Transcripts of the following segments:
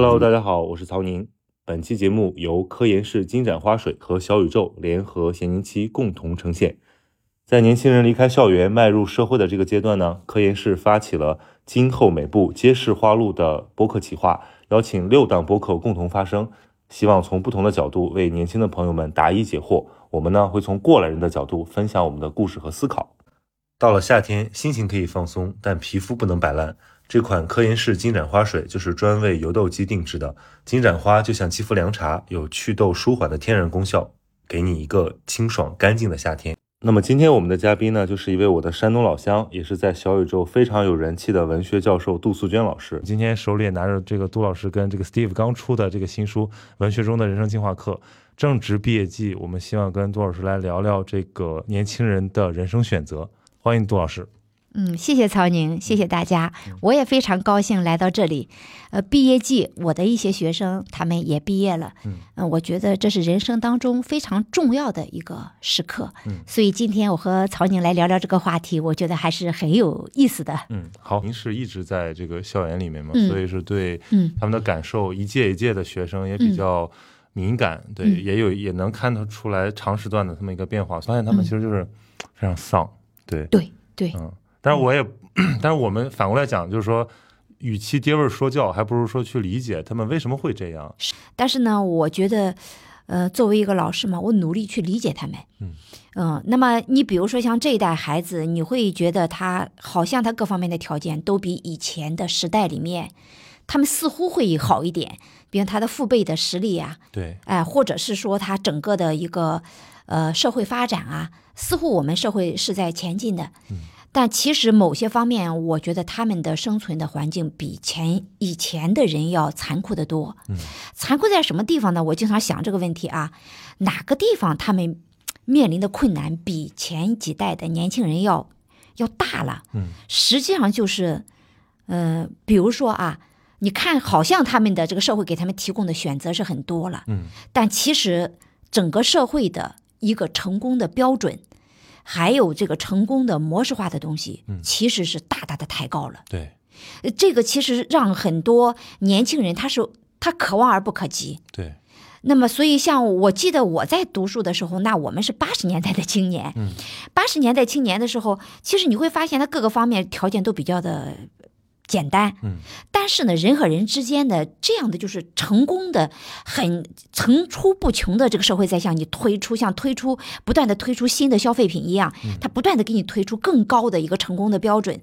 Hello，大家好，我是曹宁。本期节目由科研室金盏花水和小宇宙联合咸宁七共同呈现。在年轻人离开校园迈入社会的这个阶段呢，科研室发起了“今后每步皆是花路”的播客企划，邀请六档播客共同发声，希望从不同的角度为年轻的朋友们答疑解惑。我们呢会从过来人的角度分享我们的故事和思考。到了夏天，心情可以放松，但皮肤不能摆烂。这款科颜氏金盏花水就是专为油痘肌定制的。金盏花就像肌肤凉茶，有祛痘舒缓的天然功效，给你一个清爽干净的夏天。那么今天我们的嘉宾呢，就是一位我的山东老乡，也是在小宇宙非常有人气的文学教授杜素娟老师。今天手里也拿着这个杜老师跟这个 Steve 刚出的这个新书《文学中的人生进化课》，正值毕业季，我们希望跟杜老师来聊聊这个年轻人的人生选择。欢迎杜老师。嗯，谢谢曹宁，谢谢大家，我也非常高兴来到这里。呃，毕业季，我的一些学生他们也毕业了。嗯，我觉得这是人生当中非常重要的一个时刻。嗯，所以今天我和曹宁来聊聊这个话题，我觉得还是很有意思的。嗯，好，您是一直在这个校园里面嘛，所以是对嗯。他们的感受，一届一届的学生也比较敏感，对，也有也能看得出来长时段的这么一个变化，发现他们其实就是非常丧。对。对对，嗯，但是我也，但是我们反过来讲，就是说，与其爹味说教，还不如说去理解他们为什么会这样。但是呢，我觉得，呃，作为一个老师嘛，我努力去理解他们。嗯嗯，那么你比如说像这一代孩子，你会觉得他好像他各方面的条件都比以前的时代里面，他们似乎会好一点，比如他的父辈的实力啊，对，哎，或者是说他整个的一个。呃，社会发展啊，似乎我们社会是在前进的，但其实某些方面，我觉得他们的生存的环境比前以前的人要残酷的多。残酷在什么地方呢？我经常想这个问题啊，哪个地方他们面临的困难比前几代的年轻人要要大了？嗯，实际上就是，呃，比如说啊，你看，好像他们的这个社会给他们提供的选择是很多了，嗯，但其实整个社会的。一个成功的标准，还有这个成功的模式化的东西，其实是大大的抬高了。对，这个其实让很多年轻人他是他可望而不可及。对，那么所以像我记得我在读书的时候，那我们是八十年代的青年，八十年代青年的时候，其实你会发现他各个方面条件都比较的。简单，嗯，但是呢，人和人之间的这样的就是成功的很层出不穷的这个社会在向你推出，像推出不断的推出新的消费品一样，它不断的给你推出更高的一个成功的标准，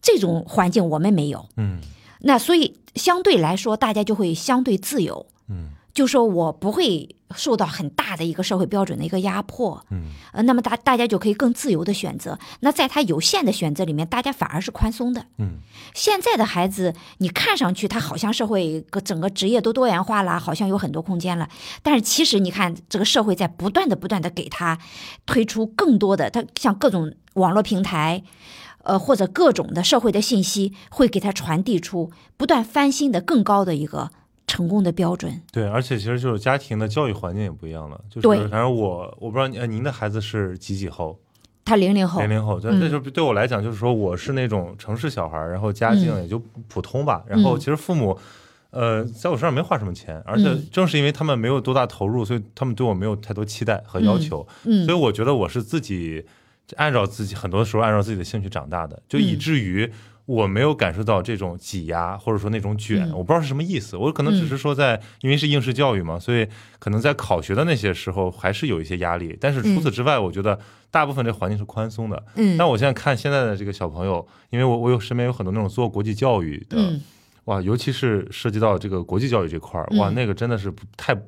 这种环境我们没有，嗯，那所以相对来说，大家就会相对自由，嗯。就说我不会受到很大的一个社会标准的一个压迫，嗯，呃，那么大大家就可以更自由的选择。那在他有限的选择里面，大家反而是宽松的，嗯。现在的孩子，你看上去他好像社会个整个职业都多元化了，好像有很多空间了，但是其实你看这个社会在不断的不断的给他推出更多的，他像各种网络平台，呃，或者各种的社会的信息，会给他传递出不断翻新的更高的一个。成功的标准对，而且其实就是家庭的教育环境也不一样了。就是反正我我不知道您您的孩子是几几后？他零零后。零零后，那那就对我来讲，就是说我是那种城市小孩，然后家境也就普通吧。然后其实父母，呃，在我身上没花什么钱，而且正是因为他们没有多大投入，所以他们对我没有太多期待和要求。嗯，所以我觉得我是自己按照自己很多时候按照自己的兴趣长大的，就以至于。我没有感受到这种挤压，或者说那种卷，我不知道是什么意思。我可能只是说在，因为是应试教育嘛，所以可能在考学的那些时候还是有一些压力。但是除此之外，我觉得大部分这环境是宽松的。嗯。但我现在看现在的这个小朋友，因为我我有身边有很多那种做国际教育的，哇，尤其是涉及到这个国际教育这块儿，哇，那个真的是太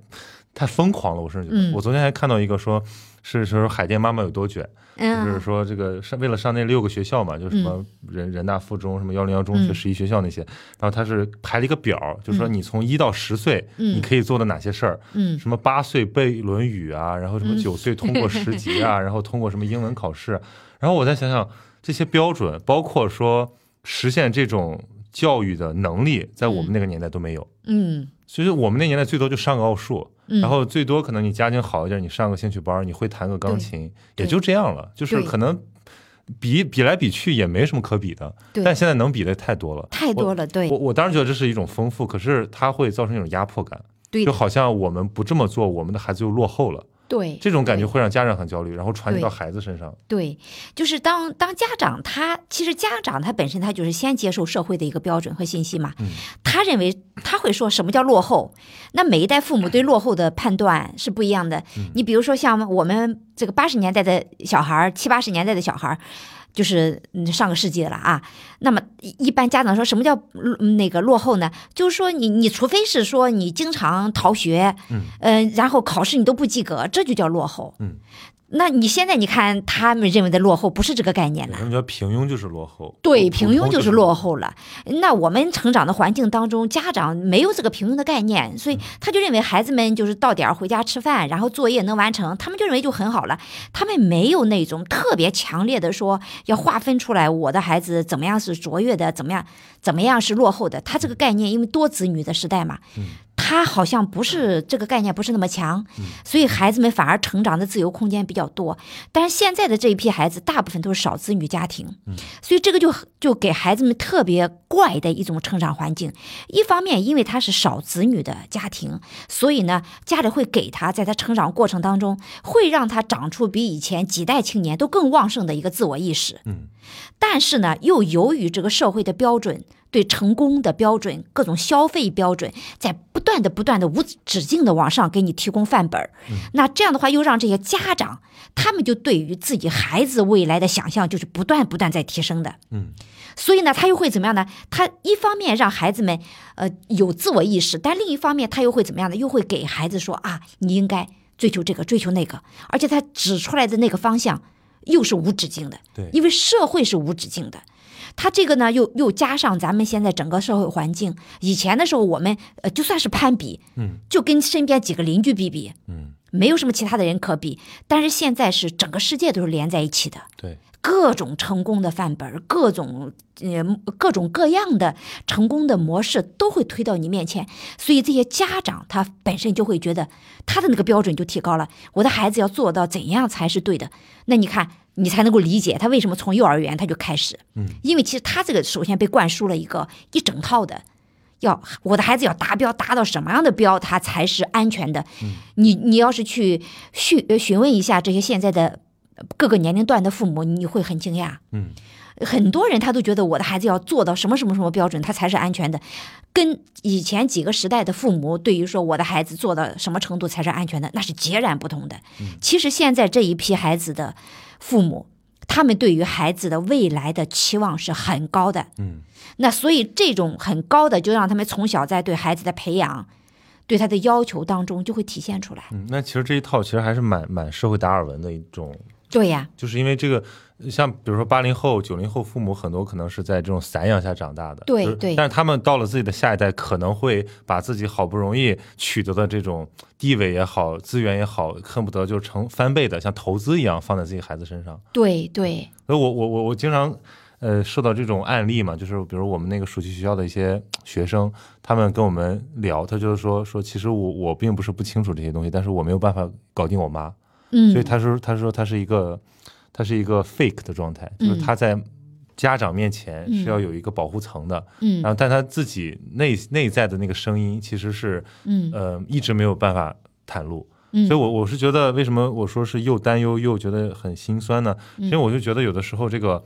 太疯狂了。我甚至觉得，我昨天还看到一个说。是说海淀妈妈有多卷，就是说这个上为了上那六个学校嘛，就什么人人大附中、什么幺零幺中学、十一学校那些，然后他是排了一个表，就是说你从一到十岁你可以做的哪些事儿，嗯，什么八岁背《论语》啊，然后什么九岁通过十级啊，然后通过什么英文考试，然后我再想想这些标准，包括说实现这种教育的能力，在我们那个年代都没有，嗯，其实我们那年代最多就上个奥数。然后最多可能你家境好一点，你上个兴趣班，你会弹个钢琴，也就这样了。就是可能比比来比去也没什么可比的，对。但现在能比的太多了，太多了，对。我我当然觉得这是一种丰富，可是它会造成一种压迫感，对。就好像我们不这么做，我们的孩子就落后了，对，这种感觉会让家长很焦虑，然后传递到孩子身上。对，就是当当家长他其实家长他本身他就是先接受社会的一个标准和信息嘛，嗯他认为他会说什么叫落后，那每一代父母对落后的判断是不一样的。嗯你比如说像我们这个八十年代的小孩儿，七八十年代的小孩儿。就是嗯上个世纪了啊，那么一一般家长说什么叫嗯那个落后呢？就是说你你除非是说你经常逃学，嗯呃，然后考试你都不及格，这就叫落后。嗯，那你现在你看他们认为的落后不是这个概念了他，们觉得平庸就是落后，对，平庸就是落后了。那我们成长的环境当中，家长没有这个平庸的概念，所以他就认为孩子们就是到点儿回家吃饭，然后作业能完成，他们就认为就很好了。他们没有那种特别强烈的说要划分出来，我的孩子怎么样是卓越的，怎么样怎么样是落后的。他这个概念，因为多子女的时代嘛，他好像不是这个概念不是那么强，所以孩子们反而成长的自由空间比较多。但是现在的这一批孩子，大部分都是少子女家庭，所以这个就就给孩子们特别怪的一种成长环境。一方面，因为他是少子女的家庭，所以呢，家里会给他在他成长过程当中，会让他长出比以前几代青年都更旺盛的一个自我意识。嗯，但是呢，又由于这个社会的标准。对成功的标准，各种消费标准，在不断的、不断的、无止境的往上给你提供范本儿。那这样的话，又让这些家长，他们就对于自己孩子未来的想象，就是不断不断在提升的。嗯，所以呢，他又会怎么样呢？他一方面让孩子们呃有自我意识，但另一方面他又会怎么样呢？又会给孩子说啊，你应该追求这个，追求那个，而且他指出来的那个方向又是无止境的。对因为社会是无止境的。他这个呢，又又加上咱们现在整个社会环境，以前的时候我们呃就算是攀比，嗯，就跟身边几个邻居比比，嗯，没有什么其他的人可比。但是现在是整个世界都是连在一起的，对，各种成功的范本，各种呃各种各样的成功的模式都会推到你面前，所以这些家长他本身就会觉得他的那个标准就提高了，我的孩子要做到怎样才是对的？那你看，你才能够理解他为什么从幼儿园他就开始，嗯，因为其实他这个首先被灌输了一个一整套的。要我的孩子要达标，达到什么样的标，他才是安全的？你你要是去询呃询问一下这些现在的各个年龄段的父母，你会很惊讶。嗯，很多人他都觉得我的孩子要做到什么什么什么标准，他才是安全的，跟以前几个时代的父母对于说我的孩子做到什么程度才是安全的，那是截然不同的。其实现在这一批孩子的父母，他们对于孩子的未来的期望是很高的。嗯，那所以这种很高的，就让他们从小在对孩子的培养、对他的要求当中就会体现出来。嗯，那其实这一套其实还是蛮蛮社会达尔文的一种，对呀，就是因为这个，像比如说八零后、九零后父母很多可能是在这种散养下长大的，就是对。对但是他们到了自己的下一代，可能会把自己好不容易取得的这种地位也好、资源也好，恨不得就成翻倍的，像投资一样放在自己孩子身上。对对，所以我我我我经常呃受到这种案例嘛，就是比如我们那个暑期学校的一些学生，他们跟我们聊，他就是说说其实我我并不是不清楚这些东西，但是我没有办法搞定我妈，嗯，所以他说他说他是一个他是一个 fake 的状态，就是嗯。他在家长面前嗯。是要有一个保护层的，嗯。然后但他自己内内在的那个声音其实是嗯。呃一直没有办法袒露。嗯，所以我，我是觉得，为什么我说是又担忧又觉得很心酸呢？嗯。因为我就觉得有的时候这个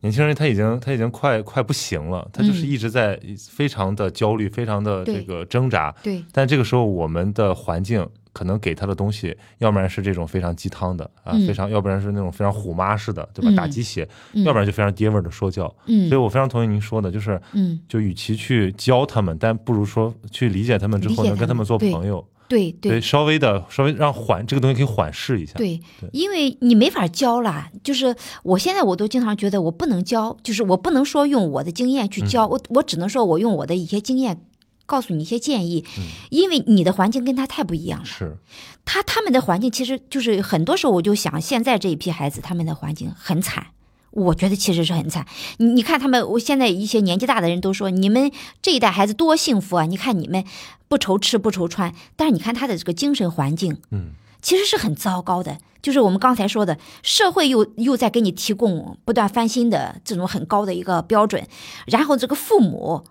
年轻人他已经他已经快快不行了，他就是嗯。一直在非常的焦虑，非常的这个挣扎。对。但这个时候，我们的环境可能给他的东西，要不然是这种非常鸡汤的啊，嗯非常，要不然是那种非常虎妈式的，对吧？嗯打鸡血，嗯要不然就非常爹味儿的说教。嗯所以我非常同意您说的，就是嗯，就与其去教他们，但不如说去理解他们之后，能跟他们做朋友。对对对，稍微的稍微让缓这个东西可以缓释一下。对对，因为你没法教啦。就是我现在我都经常觉得我不能教，就是我不能说用我的经验去嗯教，我我只能说我用我的一些经验告诉你一些建议，嗯因为你的环境跟他太不一样了。是，他他们的环境其实就是很多时候我就想，现在这一批孩子他们的环境很惨。我觉得其实是很惨，你你看他们，我现在一些年纪大的人都说，你们这一代孩子多幸福啊！你看你们不愁吃不愁穿，但是你看他的这个精神环境，嗯，其实是很糟糕的。就是我们刚才说的，社会又又在给你提供不断翻新的这种很高的一个标准，然后这个父母。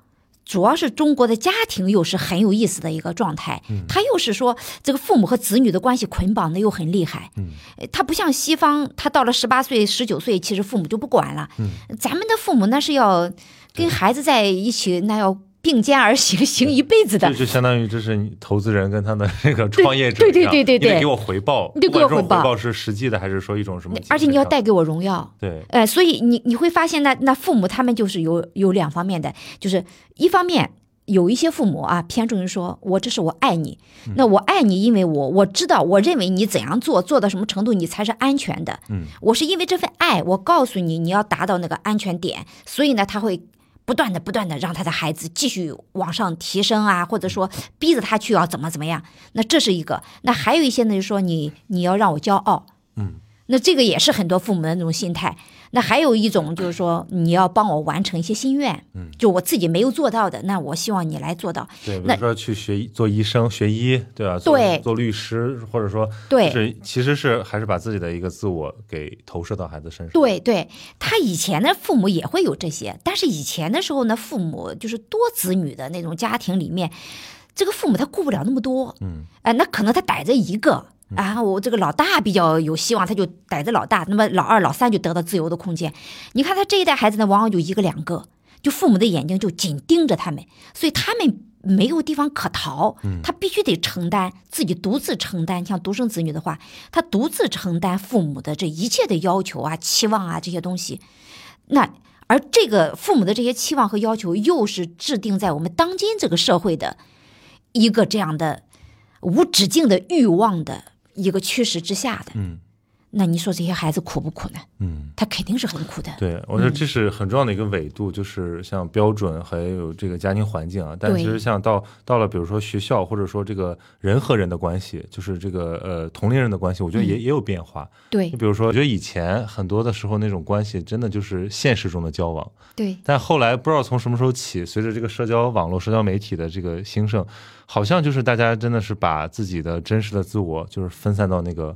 主要是中国的家庭又是很有意思的一个状态，他又是说这个父母和子女的关系捆绑的又很厉害，他不像西方，他到了十八岁、十九岁，其实父母就不管了，咱们的父母那是要跟孩子在一起，那要。并肩而行，行一辈子的，就就相当于这是投资人跟他的那个创业者对对对对对，给我回报，你给我回报是实际的还是说一种什么？而且你要带给我荣耀，对，哎，所以你你会发现，那那父母他们就是有有两方面的，就是一方面有一些父母啊偏重于说，我这是我爱你，那我爱你，因为我我知道，我认为你怎样做做到什么程度你才是安全的，嗯，我是因为这份爱，我告诉你你要达到那个安全点，所以呢他会。不断的、不断的让他的孩子继续往上提升啊，或者说逼着他去要怎么怎么样，那这是一个。那还有一些呢，就是说你你要让我骄傲，嗯。那这个也是很多父母的那种心态。那还有一种就是说，你要帮我完成一些心愿，嗯，就我自己没有做到的，那我希望你来做到。对，比如说去学做医生、学医，对吧？对，做律师，或者说，对，是其实是还是把自己的一个自我给投射到孩子身上。对，对他以前的父母也会有这些，但是以前的时候呢，父母就是多子女的那种家庭里面，这个父母他顾不了那么多，嗯，哎，那可能他逮着一个。然后我这个老大比较有希望，他就逮着老大，那么老二、老三就得到自由的空间。你看他这一代孩子呢，往往就一个两个，就父母的眼睛就紧盯着他们，所以他们没有地方可逃，他必须得承担自己独自承担。像独生子女的话，他独自承担父母的这一切的要求啊、期望啊这些东西。那而这个父母的这些期望和要求，又是制定在我们当今这个社会的一个这样的无止境的欲望的。一个趋势之下的，那你说这些孩子苦不苦呢？嗯，他肯定是很苦的。对，我觉得这是很重要的一个维度，就是像标准还有这个家庭环境啊。但其实像到到了，比如说学校，或者说这个人和人的关系，就是这个呃同龄人的关系，我觉得也也有变化。对，你比如说，我觉得以前很多的时候那种关系，真的就是现实中的交往。对。但后来不知道从什么时候起，随着这个社交网络、社交媒体的这个兴盛。好像就是大家真的是把自己的真实的自我，就是分散到那个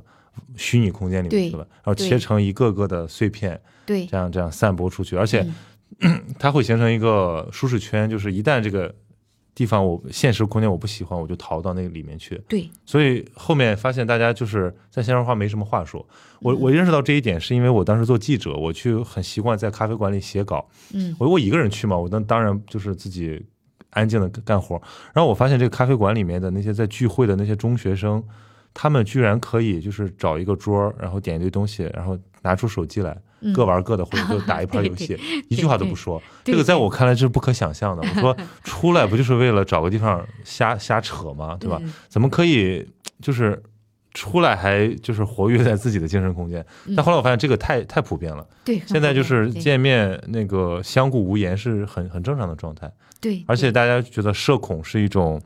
虚拟空间里面去了，然后切成一个个的碎片，对，这样这样散播出去，而且 它会形成一个舒适圈，就是一旦这个地方我现实空间我不喜欢，我就逃到那个里面去。对，所以后面发现大家就是在线上话没什么话说。我我认识到这一点，是因为我当时做记者，我去很习惯在咖啡馆里写稿。嗯，我我一个人去嘛，我那当然就是自己。安静的干活，然后我发现这个咖啡馆里面的那些在聚会的那些中学生，他们居然可以就是找一个桌，然后点一堆东西，然后拿出手机来，各玩各的，或者就打一盘游戏，一句话都不说。这个在我看来这是不可想象的。我说 出来不就是为了找个地方瞎瞎扯吗？对吧？怎么可以就是出来还就是活跃在自己的精神空间？但后来我发现这个太太普遍了。对，现在就是见面那个相顾无言是很很正常的状态。对，而且大家觉得社恐是一种，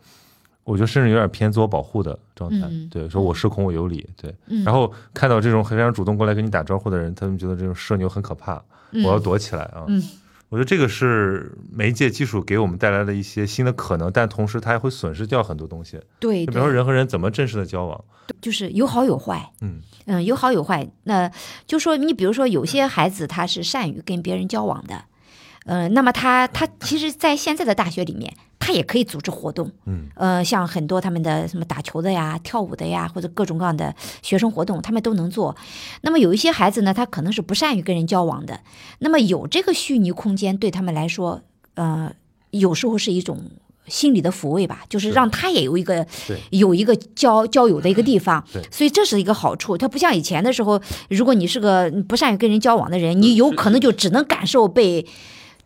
我觉得甚至有点偏自我保护的状态。对，说我失控我有理。对，然后看到这种非常主动过来跟你打招呼的人，他们觉得这种社牛很可怕，我要躲起来啊。嗯，我觉得这个是媒介技术给我们带来的一些新的可能，但同时它还会损失掉很多东西。对，比如说人和人怎么正式的交往，就是有好有坏。嗯嗯，有好有坏。那就说你比如说有些孩子他是善于跟别人交往的。呃，那么他他其实，在现在的大学里面，他也可以组织活动，嗯，呃，像很多他们的什么打球的呀、跳舞的呀，或者各种各样的学生活动，他们都能做。那么有一些孩子呢，他可能是不善于跟人交往的，那么有这个虚拟空间对他们来说，呃，有时候是一种心理的抚慰吧，就是让他也有一个有一个交交友的一个地方，所以这是一个好处。他不像以前的时候，如果你是个不善于跟人交往的人，你有可能就只能感受被。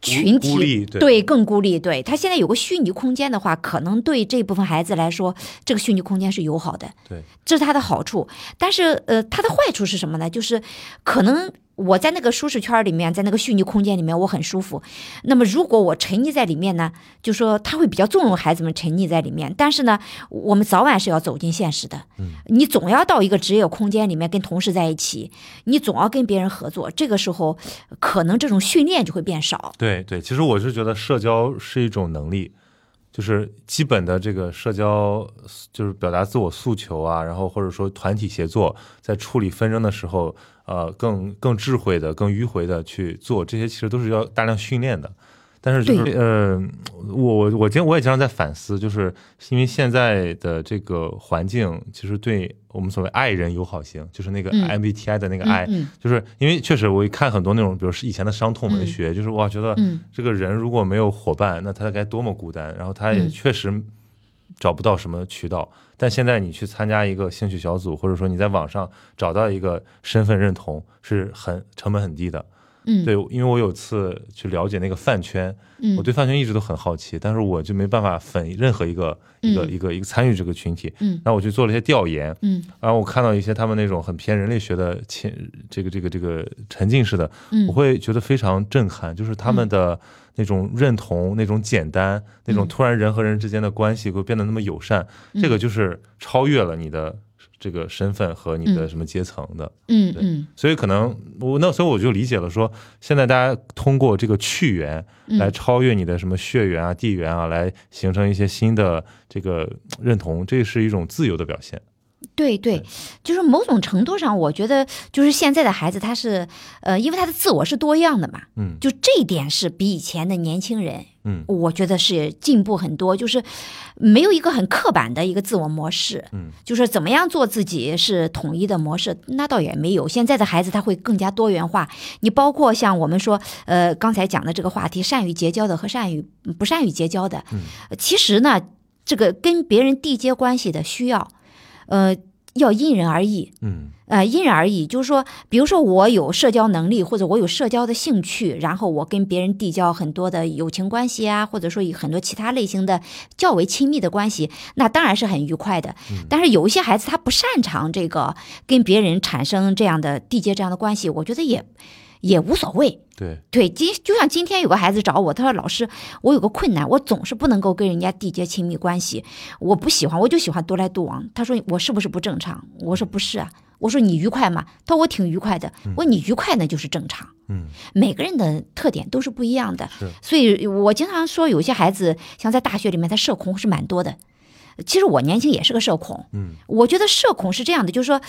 群体对更孤立，对他现在有个虚拟空间的话，可能对这部分孩子来说，这个虚拟空间是友好的，对，这是他的好处。但是呃，他的坏处是什么呢？就是可能。我在那个舒适圈里面，在那个虚拟空间里面，我很舒服。那么，如果我沉溺在里面呢，就说他会比较纵容孩子们沉溺在里面。但是呢，我们早晚是要走进现实的。嗯，你总要到一个职业空间里面跟同事在一起，你总要跟别人合作。这个时候，可能这种训练就会变少。对对，其实我是觉得社交是一种能力。就是基本的这个社交，就是表达自我诉求啊，然后或者说团体协作，在处理纷争的时候，呃，更更智慧的、更迂回的去做，这些其实都是要大量训练的。但是就是呃，我我我今天我也经常在反思，就是因为现在的这个环境，其实对我们所谓爱人友好型，就是那个 MBTI 的那个爱，就是因为确实我一看很多那种，比如是以前的伤痛文学，就是哇，觉得这个人如果没有伙伴，那他该多么孤单。然后他也确实找不到什么渠道。但现在你去参加一个兴趣小组，或者说你在网上找到一个身份认同，是很成本很低的。嗯，对，因为我有次去了解那个饭圈，嗯。我对饭圈一直都很好奇，但是我就没办法粉任何一个一个一个一个参与这个群体。嗯，然后我去做了一些调研，嗯，然后我看到一些他们那种很偏人类学的潜这个这个这个沉浸式的，我会觉得非常震撼，就是他们的那种认同、那种简单、那种突然人和人之间的关系会变得那么友善，这个就是超越了你的。这个身份和你的什么阶层的，嗯嗯，所以可能我那所以我就理解了，说现在大家通过这个去缘来超越你的什么血缘啊、地缘啊，来形成一些新的这个认同，这是一种自由的表现。对对，就是某种程度上，我觉得就是现在的孩子，他是呃，因为他的自我是多样的嘛，嗯，就这一点是比以前的年轻人，嗯，我觉得是进步很多，就是没有一个很刻板的一个自我模式，嗯，就是怎么样做自己是统一的模式，那倒也没有。现在的孩子他会更加多元化，你包括像我们说，呃，刚才讲的这个话题，善于结交的和善于不善于结交的，嗯，其实呢，这个跟别人缔结关系的需要。呃，要因人而异，嗯，呃，因人而异，就是说，比如说我有社交能力，或者我有社交的兴趣，然后我跟别人递交很多的友情关系啊，或者说有很多其他类型的较为亲密的关系，那当然是很愉快的。但是有一些孩子他不擅长这个跟别人产生这样的缔结这样的关系，我觉得也。也无所谓，对对，今就像今天有个孩子找我，他说老师，我有个困难，我总是不能够跟人家缔结亲密关系，我不喜欢，我就喜欢独来独往。他说我是不是不正常？我说不是啊，我说你愉快吗？他说我挺愉快的。我说你愉快那就是正常。嗯，每个人的特点都是不一样的，所以我经常说，有些孩子像在大学里面，他社恐是蛮多的。其实我年轻也是个社恐。嗯，我觉得社恐是这样的，就是说。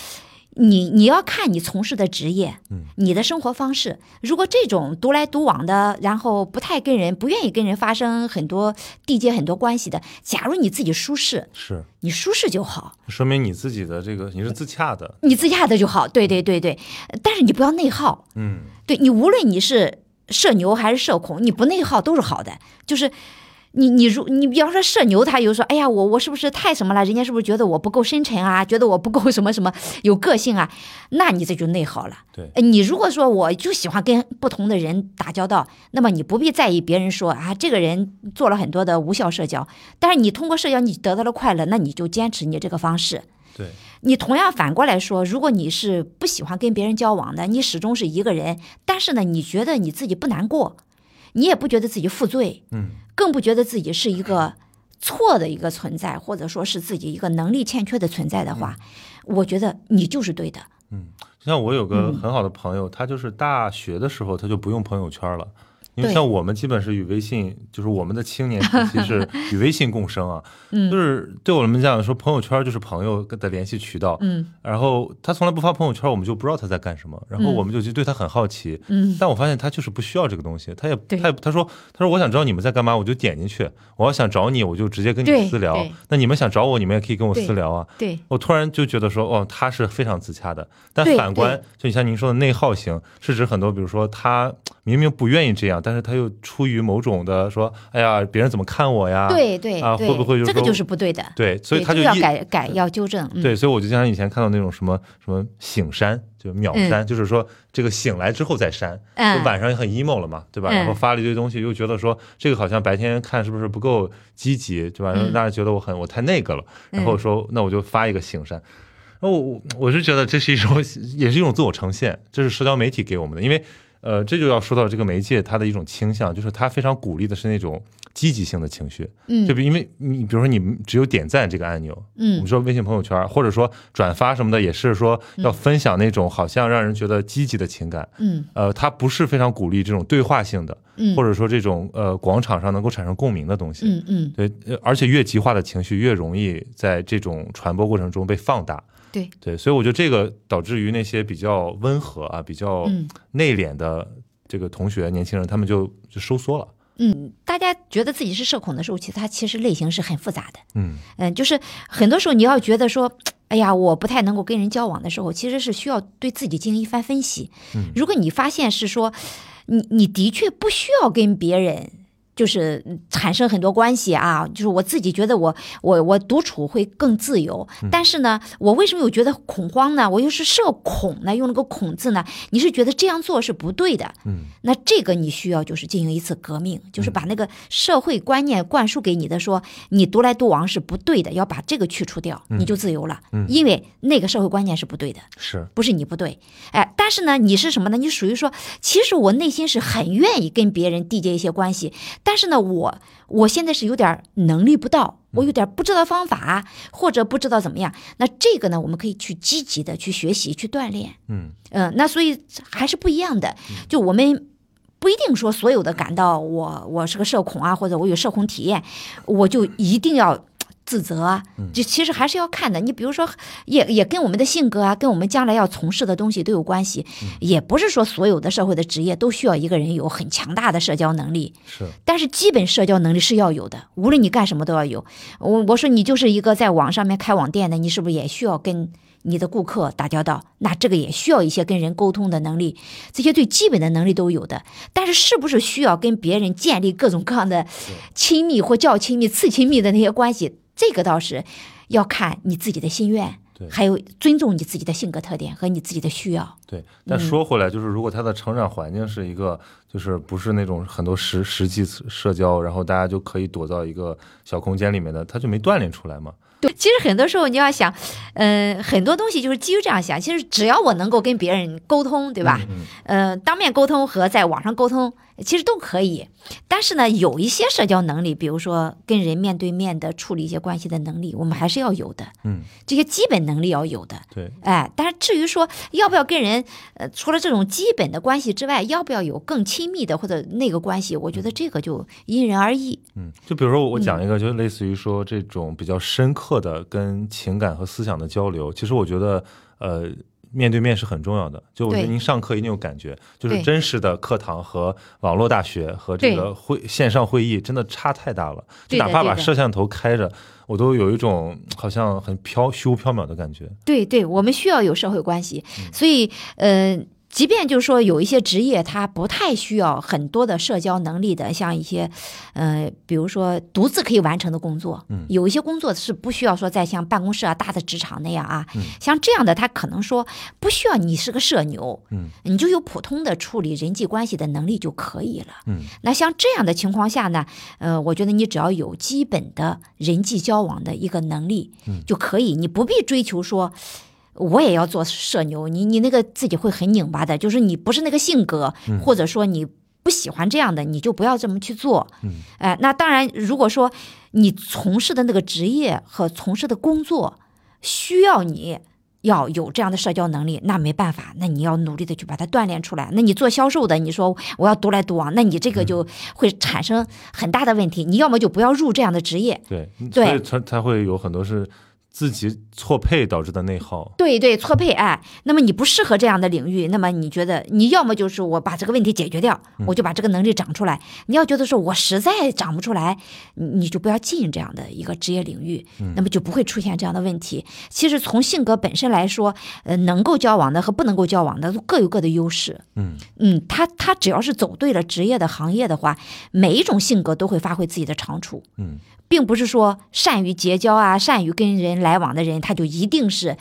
你你要看你从事的职业，嗯，你的生活方式。如果这种独来独往的，然后不太跟人、不愿意跟人发生很多缔结很多关系的，假如你自己舒适，是。你舒适就好，说明你自己的这个你是自洽的，你自洽的就好。对对对对，但是你不要内耗，嗯，对你无论你是社牛还是社恐，你不内耗都是好的，就是。你你如你比方说社牛，他有说，哎呀，我我是不是太什么了？人家是不是觉得我不够深沉啊？觉得我不够什么什么有个性啊？那你这就内耗了。对，你如果说我就喜欢跟不同的人打交道，那么你不必在意别人说啊，这个人做了很多的无效社交。但是你通过社交你得到了快乐，那你就坚持你这个方式。对，你同样反过来说，如果你是不喜欢跟别人交往的，你始终是一个人，但是呢，你觉得你自己不难过。你也不觉得自己负罪，嗯，更不觉得自己是一个错的一个存在，或者说是自己一个能力欠缺的存在的话，我觉得你就是对的。嗯，就像我有个很好的朋友，他就是大学的时候他就不用朋友圈了。因为像我们基本是与微信，就是我们的青年时期是 与微信共生啊，就是对我们讲说朋友圈就是朋友的联系渠道，嗯，然后他从来不发朋友圈，我们就不知道他在干什么，然后我们就就对他很好奇，嗯，但我发现他就是不需要这个东西，他也他也他说他说我想知道你们在干嘛，我就点进去，我要想找你，我就直接跟你私聊，那你们想找我，你们也可以跟我私聊啊，对，我突然就觉得说哦，他是非常自洽的，但反观就像您说的内耗型，是指很多比如说他。明明不愿意这样，但是他又出于某种的说，哎呀，别人怎么看我呀？对对啊，会不会就这个就是不对的？对，所以他就要改改，要纠正。对，所以我就像以前看到那种什么什么醒删，就秒删，就是说这个醒来之后再删，就晚上也很 emo 了嘛，对吧？然后发了一堆东西，又觉得说这个好像白天看是不是不够积极，对吧？让人觉得我很我太那个了，然后说那我就发一个醒删。然后我我是觉得这是一种 也是一种自我呈现，这是社交媒体给我们的，因为。呃，这就要说到这个媒介它的一种倾向，就是它非常鼓励的是那种积极性的情绪，嗯，就比因为你比如说你只有点赞这个按钮，嗯，我们说微信朋友圈或者说转发什么的，也是说要分享那种好像让人觉得积极的情感，嗯，呃，它不是非常鼓励这种对话性的，嗯，或者说这种呃广场上能够产生共鸣的东西，嗯嗯，对，而且越极化的情绪越容易在这种传播过程中被放大。对对，所以我觉得这个导致于那些比较温和啊、比较内敛的这个同学、年轻人，他们就就收缩了。嗯，大家觉得自己是社恐的时候，其实他其实类型是很复杂的。嗯嗯，就是很多时候你要觉得说，哎呀，我不太能够跟人交往的时候，其实是需要对自己进行一番分析。嗯，如果你发现是说，你你的确不需要跟别人。就是产生很多关系啊，就是我自己觉得我我我独处会更自由，但是呢，我为什么又觉得恐慌呢？我又是社恐呢？用那个“恐”字呢？你是觉得这样做是不对的？嗯，那这个你需要就是进行一次革命，就是把那个社会观念灌输给你的，说你独来独往是不对的，要把这个去除掉，你就自由了。嗯，因为那个社会观念是不对的，是不是你不对？哎，但是呢，你是什么呢？你属于说，其实我内心是很愿意跟别人缔结一些关系。但是呢，我我现在是有点能力不到，我有点不知道方法，或者不知道怎么样。那这个呢，我们可以去积极的去学习、去锻炼。嗯嗯，那所以还是不一样的。就我们不一定说所有的感到我我是个社恐啊，或者我有社恐体验，我就一定要。自责啊，就其实还是要看的。你比如说，也也跟我们的性格啊，跟我们将来要从事的东西都有关系。也不是说所有的社会的职业都需要一个人有很强大的社交能力。是，但是基本社交能力是要有的，无论你干什么都要有。我我说你就是一个在网上面开网店的，你是不是也需要跟你的顾客打交道？那这个也需要一些跟人沟通的能力，这些最基本的能力都有的。但是是不是需要跟别人建立各种各样的亲密或较亲密、次亲密的那些关系？这个倒是要看你自己的心愿，对，还有尊重你自己的性格特点和你自己的需要。对，但说回来，就是如果他的成长环境是一个，就是不是那种很多实实际社交，然后大家就可以躲到一个小空间里面的，他就没锻炼出来嘛。对，其实很多时候你要想，嗯，很多东西就是基于这样想。其实只要我能够跟别人沟通，对吧？嗯，呃，当面沟通和在网上沟通其实都可以。但是呢，有一些社交能力，比如说跟人面对面的处理一些关系的能力，我们还是要有的。嗯，这些基本能力要有的。对，哎，但是至于说要不要跟人，呃，除了这种基本的关系之外，要不要有更亲密的或者那个关系，我觉得这个就因人而异。嗯，就比如说我讲一个，就类似于说这种比较深刻的跟情感和思想的交流，其实我觉得，呃。面对面是很重要的，就我觉得您上课一定有感觉，就是真实的课堂和网络大学和这个会线上会议真的差太大了。就哪怕把摄像头开着，我都有一种好像很飘虚无缥缈的感觉。对对，我们需要有社会关系，所以呃。即便就是说有一些职业，它不太需要很多的社交能力的，像一些，呃，比如说独自可以完成的工作，嗯，有一些工作是不需要说在像办公室啊、大的职场那样啊，嗯，像这样的，他可能说不需要你是个社牛，嗯，你就有普通的处理人际关系的能力就可以了，嗯，那像这样的情况下呢，呃，我觉得你只要有基本的人际交往的一个能力，嗯，就可以，你不必追求说。我也要做社牛，你你那个自己会很拧巴的，就是你不是那个性格，或者说你不喜欢这样的，你就不要这么去做。嗯，哎，那当然，如果说你从事的那个职业和从事的工作需要你要有这样的社交能力，那没办法，那你要努力的去把它锻炼出来。那你做销售的，你说我要独来独往，那你这个就会产生很大的问题。你要么就不要入这样的职业。对，对，所以才才会有很多是。自己错配导致的内耗，对对，错配哎，那么你不适合这样的领域，那么你觉得你要么就是我把这个问题解决掉，我就把这个能力长出来。你要觉得说我实在长不出来，你就不要进这样的一个职业领域，那么就不会出现这样的问题。其实从性格本身来说，呃，能够交往的和不能够交往的各有各的优势。嗯嗯，他他只要是走对了职业的行业的话，每一种性格都会发挥自己的长处。嗯。并不是说善于结交啊，善于跟人来往的人，他就一定是，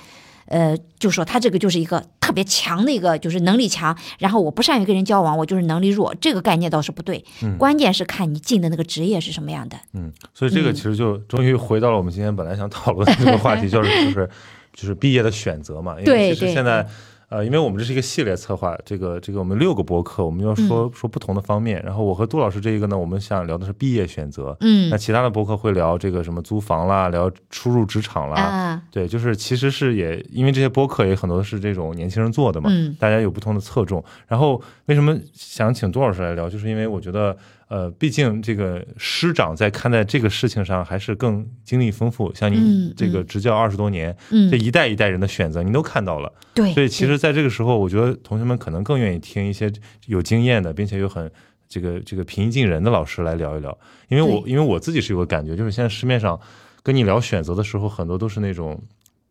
呃，就说他这个就是一个特别强的一个，就是能力强。然后我不善于跟人交往，我就是能力弱，这个概念倒是不对。嗯，关键是看你进的那个职业是什么样的。嗯，所以这个其实就终于回到了我们今天本来想讨论的这个话题，就是就是就是毕业的选择嘛。因为其实现在。呃，因为我们这是一个系列策划，这个这个我们六个博客，我们要说说不同的方面。然后我和杜老师这一个呢，我们想聊的是毕业选择。嗯那其他的博客会聊这个什么租房啦，聊初入职场啦。啊，对，就是其实是也因为这些博客也很多是这种年轻人做的嘛，嗯大家有不同的侧重。然后为什么想请杜老师来聊，就是因为我觉得，呃，毕竟这个师长在看待这个事情上还是更经历丰富。像您嗯这个执教二十多年，嗯这，一代一代人的选择您都看到了，对，所以其实在这个时候，我觉得同学们可能更愿意听一些有经验的，并且又很这个这个平易近人的老师来聊一聊。因为我因为我自己是有个感觉，就是现在市面上跟你聊选择的时候，很多都是那种。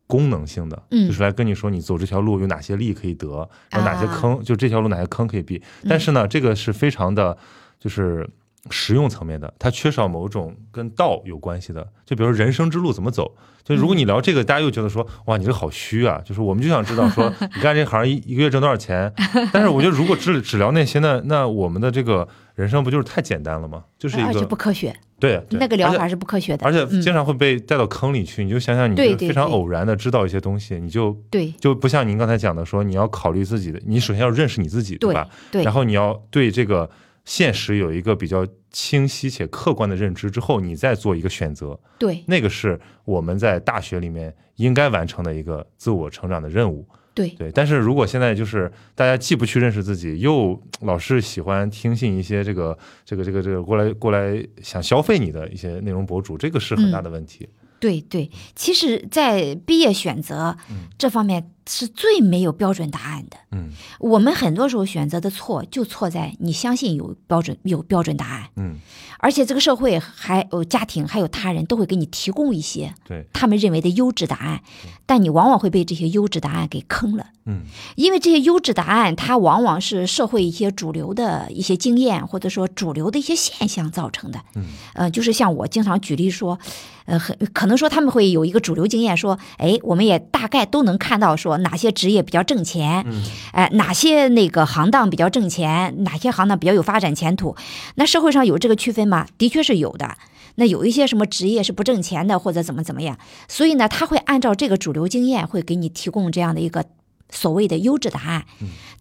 功能性的，嗯就是来跟你说你走这条路有哪些利可以得，有哪些啊坑，就这条路哪些坑可以避。但是呢，这个是非常的，就是实用层面的，它缺少某种跟道有关系的。就比如人生之路怎么走，就如果你聊这个，大家又觉得说哇，你这好虚啊。就是我们就想知道说 你干这行一一个月挣多少钱。但是我觉得如果只只聊那些呢，那我们的这个人生不就是太简单了吗？就是一个不科学，对那个疗法是不科学的，而且嗯经常会被带到坑里去。你就想想，你非常偶然的知道一些东西，你就对就不像您刚才讲的说，你要考虑自己的，你首先要认识你自己，对吧？对，然后你要对这个现实有一个比较清晰且客观的认知之后，你再做一个选择。对那个是我们在大学里面应该完成的一个自我成长的任务。对对，但是如果现在就是大家既不去认识自己，又老是喜欢听信一些这个这个这个这个过来过来想消费你的一些内容博主，这个是很大的问题。对对，其实，在毕业选择嗯。这方面是最没有标准答案的。嗯。我们很多时候选择的错，就错在你相信有标准有标准答案，嗯，而且这个社会还有家庭还有他人都会给你提供一些对，他们认为的优质答案，但你往往会被这些优质答案给坑了。嗯。因为这些优质答案，它往往是社会一些主流的一些经验，或者说主流的一些现象造成的。嗯，呃，就是像我经常举例说，呃，很可能说他们会有一个主流经验，说，哎，我们也大概都能看到说哪些职业比较挣钱，嗯哎、哪些那个行当比较挣钱，哪些行当比较有发展前途。那社会上有这个区分吗？的确是有的。那有一些什么职业是不挣钱的，或者怎么怎么样，所以呢，他会按照这个主流经验，会给你提供这样的一个所谓的优质答案。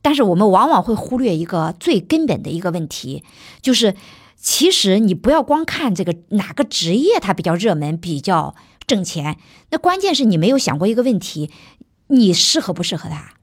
但是我们往往会忽略一个最根本的一个问题，就是其实你不要光看这个哪个职业它比较热门、比较挣钱，那关键是你没有想过一个问题：你适合不适合它？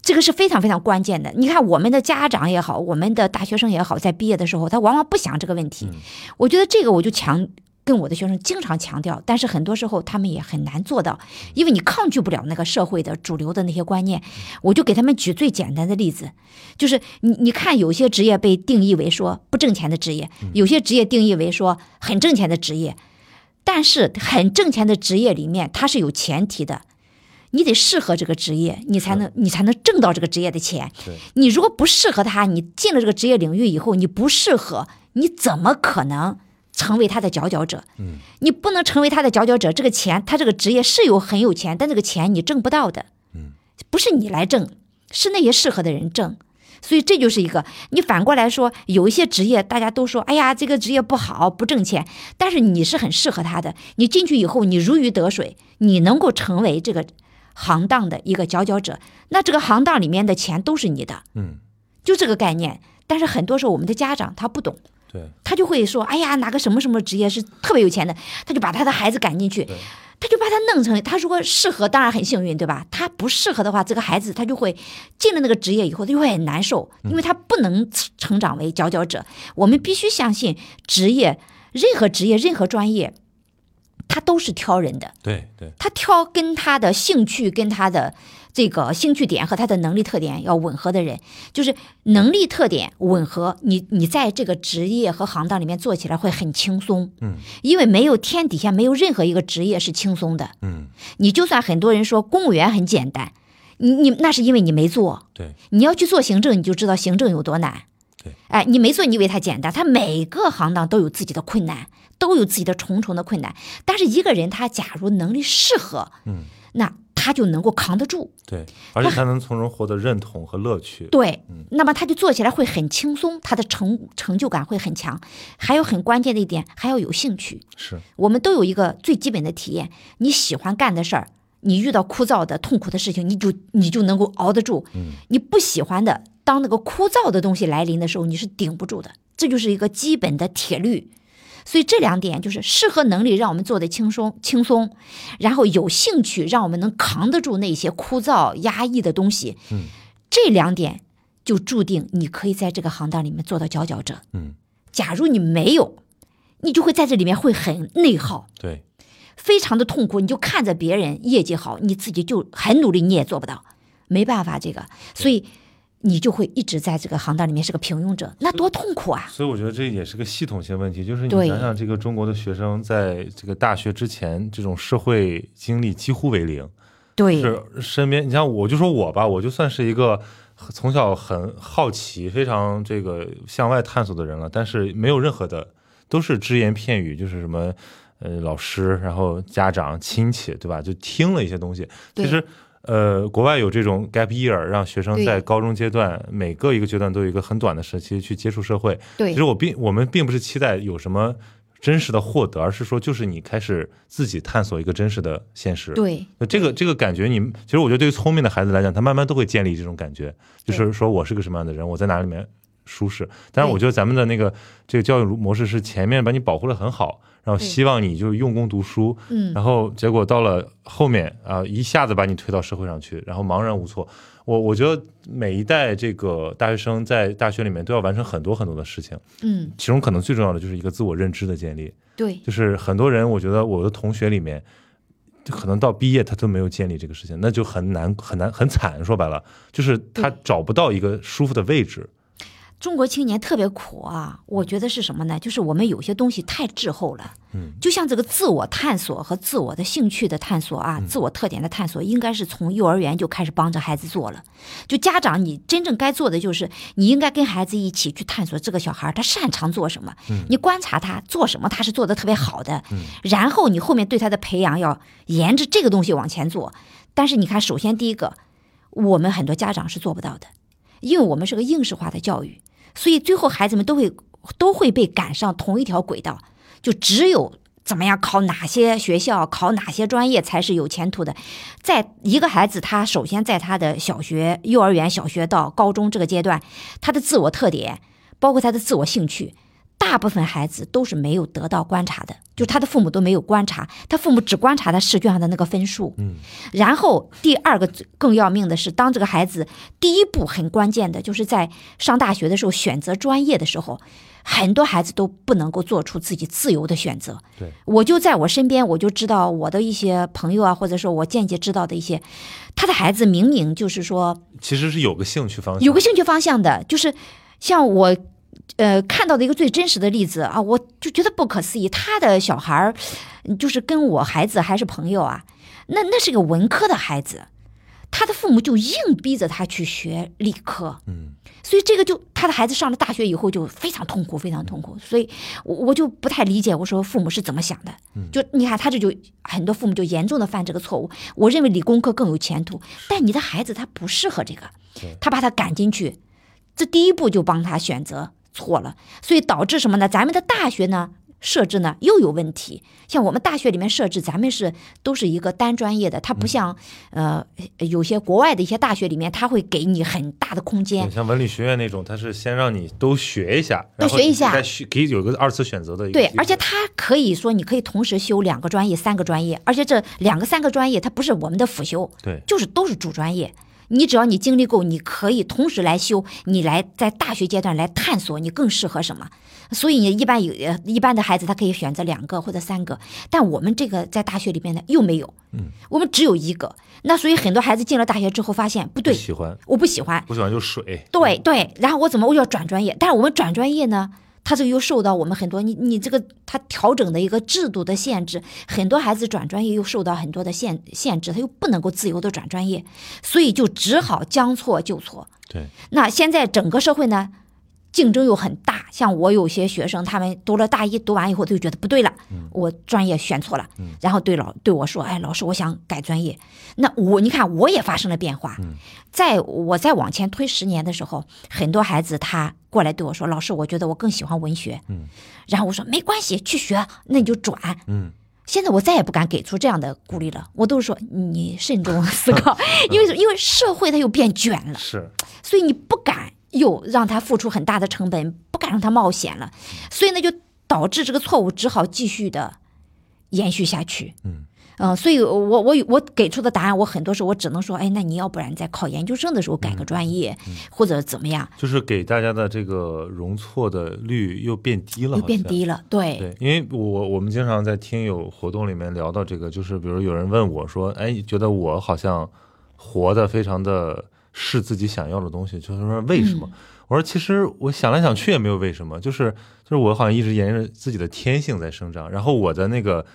这个是非常非常关键的。你看，我们的家长也好，我们的大学生也好，在毕业的时候，他往往不想这个问题。我觉得这个我就强跟我的学生经常强调，但是很多时候他们也很难做到，因为你抗拒不了那个社会的主流的那些观念。我就给他们举最简单的例子，就是你你看，有些职业被定义为说不挣钱的职业，有些职业定义为说很挣钱的职业，但是很挣钱的职业里面，它是有前提的。你得适合这个职业，你才能你才能挣到这个职业的钱。你如果不适合他，你进了这个职业领域以后，你不适合，你怎么可能成为他的佼佼者？嗯，你不能成为他的佼佼者。这个钱，他这个职业是有很有钱，但这个钱你挣不到的。嗯，不是你来挣，是那些适合的人挣。所以这就是一个，你反过来说，有一些职业大家都说，哎呀，这个职业不好，不挣钱，但是你是很适合他的，你进去以后，你如鱼得水，你能够成为这个行当的一个佼佼者，那这个行当里面的钱都是你的，嗯，就这个概念。但是很多时候我们的家长他不懂，对，他就会说，哎呀，哪个什么什么职业是特别有钱的，他就把他的孩子赶进去，他就把他弄成，他如果适合，当然很幸运，对吧？他不适合的话，这个孩子他就会进了那个职业以后，他就会很难受，因为他不能成长为佼佼者。我们必须相信，职业，任何职业，任何专业，他都是挑人的。对对，他挑跟他的兴趣、跟他的这个兴趣点和他的能力特点要吻合的人，就是能力特点吻合，你你在这个职业和行当里面做起来会很轻松。嗯，因为没有天底下没有任何一个职业是轻松的。嗯你就算很多人说公务员很简单，你你那是因为你没做。对，你要去做行政，你就知道行政有多难。对，哎，你没做，你以为它简单？它每个行当都有自己的困难，都有自己的重重的困难。但是一个人他假如能力适合，嗯，那他就能够扛得住。对，而且他能从中获得认同和乐趣。对，那么他就做起来会很轻松，他的成成就感会很强。还有很关键的一点，还要有兴趣。是，我们都有一个最基本的体验，你喜欢干的事儿，你遇到枯燥的、痛苦的事情，你就你就能够熬得住。你不喜欢的，当那个枯燥的东西来临的时候，你是顶不住的。这就是一个基本的铁律。所以这两点就是适合能力让我们做的轻松轻松，然后有兴趣让我们能扛得住那些枯燥压抑的东西。嗯，这两点就注定你可以在这个行当里面做到佼佼者。嗯，假如你没有，你就会在这里面会很内耗，对，非常的痛苦。你就看着别人业绩好，你自己就很努力，你也做不到，没办法这个，所以。你就会一直在这个行当里面是个平庸者，那多痛苦啊！所以我觉得这也是个系统性问题，就是你想想，这个中国的学生在这个大学之前，这种社会经历几乎为零。对，是身边，你像我就说我吧，我就算是一个从小很好奇、非常这个向外探索的人了，但是没有任何的，都是只言片语，就是什么呃老师，然后家长、亲戚，对吧？就听了一些东西，其实。呃，国外有这种 gap year，让学生在高中阶段每个一个阶段都有一个很短的时期去接触社会。对，其实我并我们并不是期待有什么真实的获得，而是说就是你开始自己探索一个真实的现实。对，这个这个感觉，你其实我觉得对于聪明的孩子来讲，他慢慢都会建立这种感觉，就是说我是个什么样的人，我在哪里面舒适。但是我觉得咱们的那个这个教育模式是前面把你保护的很好。然后希望你就用功读书，嗯，然后结果到了后面啊，一下子把你推到社会上去，然后茫然无措。我我觉得每一代这个大学生在大学里面都要完成很多很多的事情，嗯，其中可能最重要的就是一个自我认知的建立。对，就是很多人，我觉得我的同学里面，就可能到毕业他都没有建立这个事情，那就很难很难很惨。说白了，就是他找不到一个舒服的位置。中国青年特别苦啊，我觉得是什么呢？就是我们有些东西太滞后了。嗯，就像这个自我探索和自我的兴趣的探索啊，自我特点的探索，应该是从幼儿园就开始帮着孩子做了。就家长，你真正该做的就是，你应该跟孩子一起去探索这个小孩他擅长做什么。嗯，你观察他做什么，他是做的特别好的。嗯，然后你后面对他的培养要沿着这个东西往前做。但是你看，首先第一个，我们很多家长是做不到的。因为我们是个应试化的教育，所以最后孩子们都会都会被赶上同一条轨道，就只有怎么样考哪些学校、考哪些专业才是有前途的。在一个孩子，他首先在他的小学、幼儿园、小学到高中这个阶段，他的自我特点，包括他的自我兴趣。大部分孩子都是没有得到观察的，就他的父母都没有观察，他父母只观察他试卷上的那个分数。嗯，然后第二个更要命的是，当这个孩子第一步很关键的，就是在上大学的时候选择专业的时候，很多孩子都不能够做出自己自由的选择。对，我就在我身边，我就知道我的一些朋友啊，或者说我间接知道的一些，他的孩子明明就是说，其实是有个兴趣方向，有个兴趣方向的，就是像我。呃，看到的一个最真实的例子啊，我就觉得不可思议。他的小孩儿，就是跟我孩子还是朋友啊，那那是个文科的孩子，他的父母就硬逼着他去学理科，嗯，所以这个就他的孩子上了大学以后就非常痛苦，非常痛苦。所以，我我就不太理解，我说父母是怎么想的？就你看他这就很多父母就严重的犯这个错误。我认为理工科更有前途，但你的孩子他不适合这个，他把他赶进去，这第一步就帮他选择。错了，所以导致什么呢？咱们的大学呢设置呢又有问题。像我们大学里面设置，咱们是都是一个单专业的，它不像呃有些国外的一些大学里面，它会给你很大的空间。像文理学院那种，它是先让你都学一下，都学一下，再可以有个二次选择的。对，而且它可以说你可以同时修两个专业、三个专业，而且这两个、三个专业它不是我们的辅修，对，就是都是主专业。你只要你经历够，你可以同时来修，你来在大学阶段来探索你更适合什么。所以你一般有一般的孩子他可以选择两个或者三个，但我们这个在大学里面呢又没有，嗯，我们只有一个。那所以很多孩子进了大学之后发现不对，喜欢我不喜欢，不喜欢就水。对对，然后我怎么我要转专业？但是我们转专业呢？他这个又受到我们很多你你这个他调整的一个制度的限制，很多孩子转专业又受到很多的限限制，他又不能够自由的转专业，所以就只好将错就错。对，那现在整个社会呢？竞争又很大，像我有些学生，他们读了大一，读完以后他就觉得不对了，我专业选错了，然后对老对我说：“哎，老师，我想改专业。”那我你看，我也发生了变化。在我再往前推十年的时候，很多孩子他过来对我说：“老师，我觉得我更喜欢文学。”嗯。然后我说：“没关系，去学，那你就转。”嗯。现在我再也不敢给出这样的鼓励了，我都是说你慎重思考，因为因为社会它又变卷了，是，所以你不敢又让他付出很大的成本，不敢让他冒险了，所以呢就导致这个错误只好继续的延续下去。嗯。嗯，所以，我我我给出的答案，我很多时候我只能说，哎，那你要不然在考研究生的时候改个专业，或者怎么样？就是给大家的这个容错的率又变低了，又变低了，对对，因为我我们经常在听友活动里面聊到这个，就是比如有人问我说，哎，觉得我好像活得非常的是自己想要的东西，就是说为什么？我说其实我想来想去也没有为什么，就是就是我好像一直沿着自己的天性在生长，然后我的那个。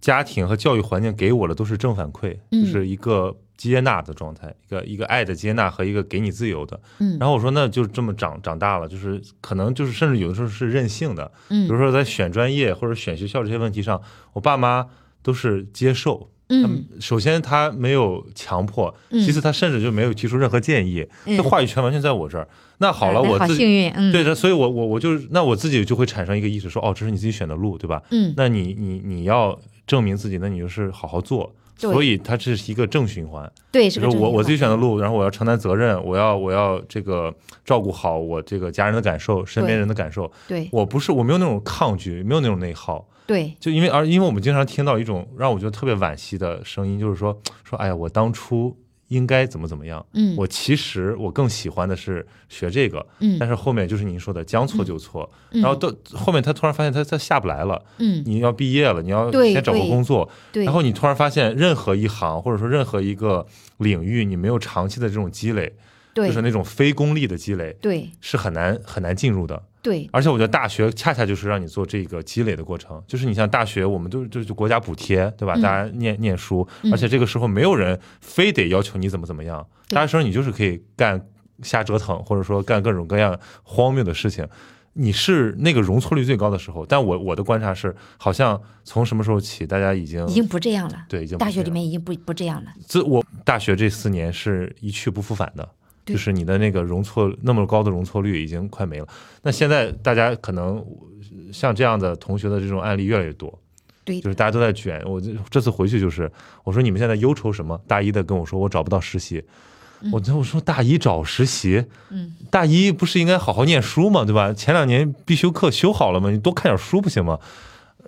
家庭和教育环境给我的都是正反馈，就是一个接纳的状态，一个一个爱的接纳和一个给你自由的。嗯，然后我说那就这么长长大了，就是可能就是甚至有的时候是任性的。嗯，比如说在选专业或者选学校这些问题上，我爸妈都是接受。嗯，首先他没有强迫，其次他甚至就没有提出任何建议，这话语权完全在我这儿。那好了，我自己对的，所以我我我就那我自己就会产生一个意识，说哦，这是你自己选的路，对吧？嗯，那你你你要。证明自己，那你就是好好做，所以它这是一个正循环。对，是我我自己选的路，然后我要承担责任，我要我要这个照顾好我这个家人的感受，身边人的感受。对，我不是我没有那种抗拒，没有那种内耗。对，就因为而因为我们经常听到一种让我觉得特别惋惜的声音，就是说说哎呀，我当初。应该怎么怎么样？嗯，我其实我更喜欢的是学这个，嗯，但是后面就是您说的将错就错，然后到后面他突然发现他他下不来了，嗯，你要毕业了，你要先找个工作，对，然后你突然发现任何一行或者说任何一个领域，你没有长期的这种积累，对，就是那种非功利的积累，对，是很难很难进入的。对，而且我觉得大学恰恰就是让你做这个积累的过程，就是你像大学，我们都就是国家补贴，对吧？大家念念书，而且这个时候没有人非得要求你怎么怎么样，大学生你就是可以干瞎折腾，或者说干各种各样荒谬的事情。你是那个容错率最高的时候，但我我的观察是，好像从什么时候起，大家已经已经不这样了，对，已经大学里面已经不不这样了。这我大学这四年是一去不复返的。就是你的那个容错那么高的容错率已经快没了。那现在大家可能像这样的同学的这种案例越来越多，对，就是大家都在卷。我这次回去就是我说你们现在忧愁什么？大一的跟我说我找不到实习，我我说大一找实习，嗯，大一不是应该好好念书吗？对吧？前两年必修课修好了吗？你多看点书不行吗？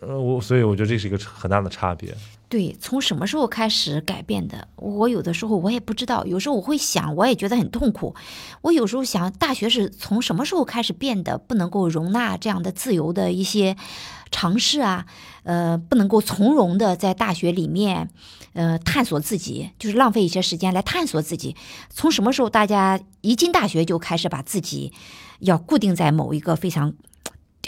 呃，我所以我觉得这是一个很大的差别。对，从什么时候开始改变的？我有的时候我也不知道，有时候我会想，我也觉得很痛苦。我有时候想，大学是从什么时候开始变得不能够容纳这样的自由的一些尝试啊？呃，不能够从容的在大学里面，呃，探索自己，就是浪费一些时间来探索自己。从什么时候大家一进大学就开始把自己要固定在某一个非常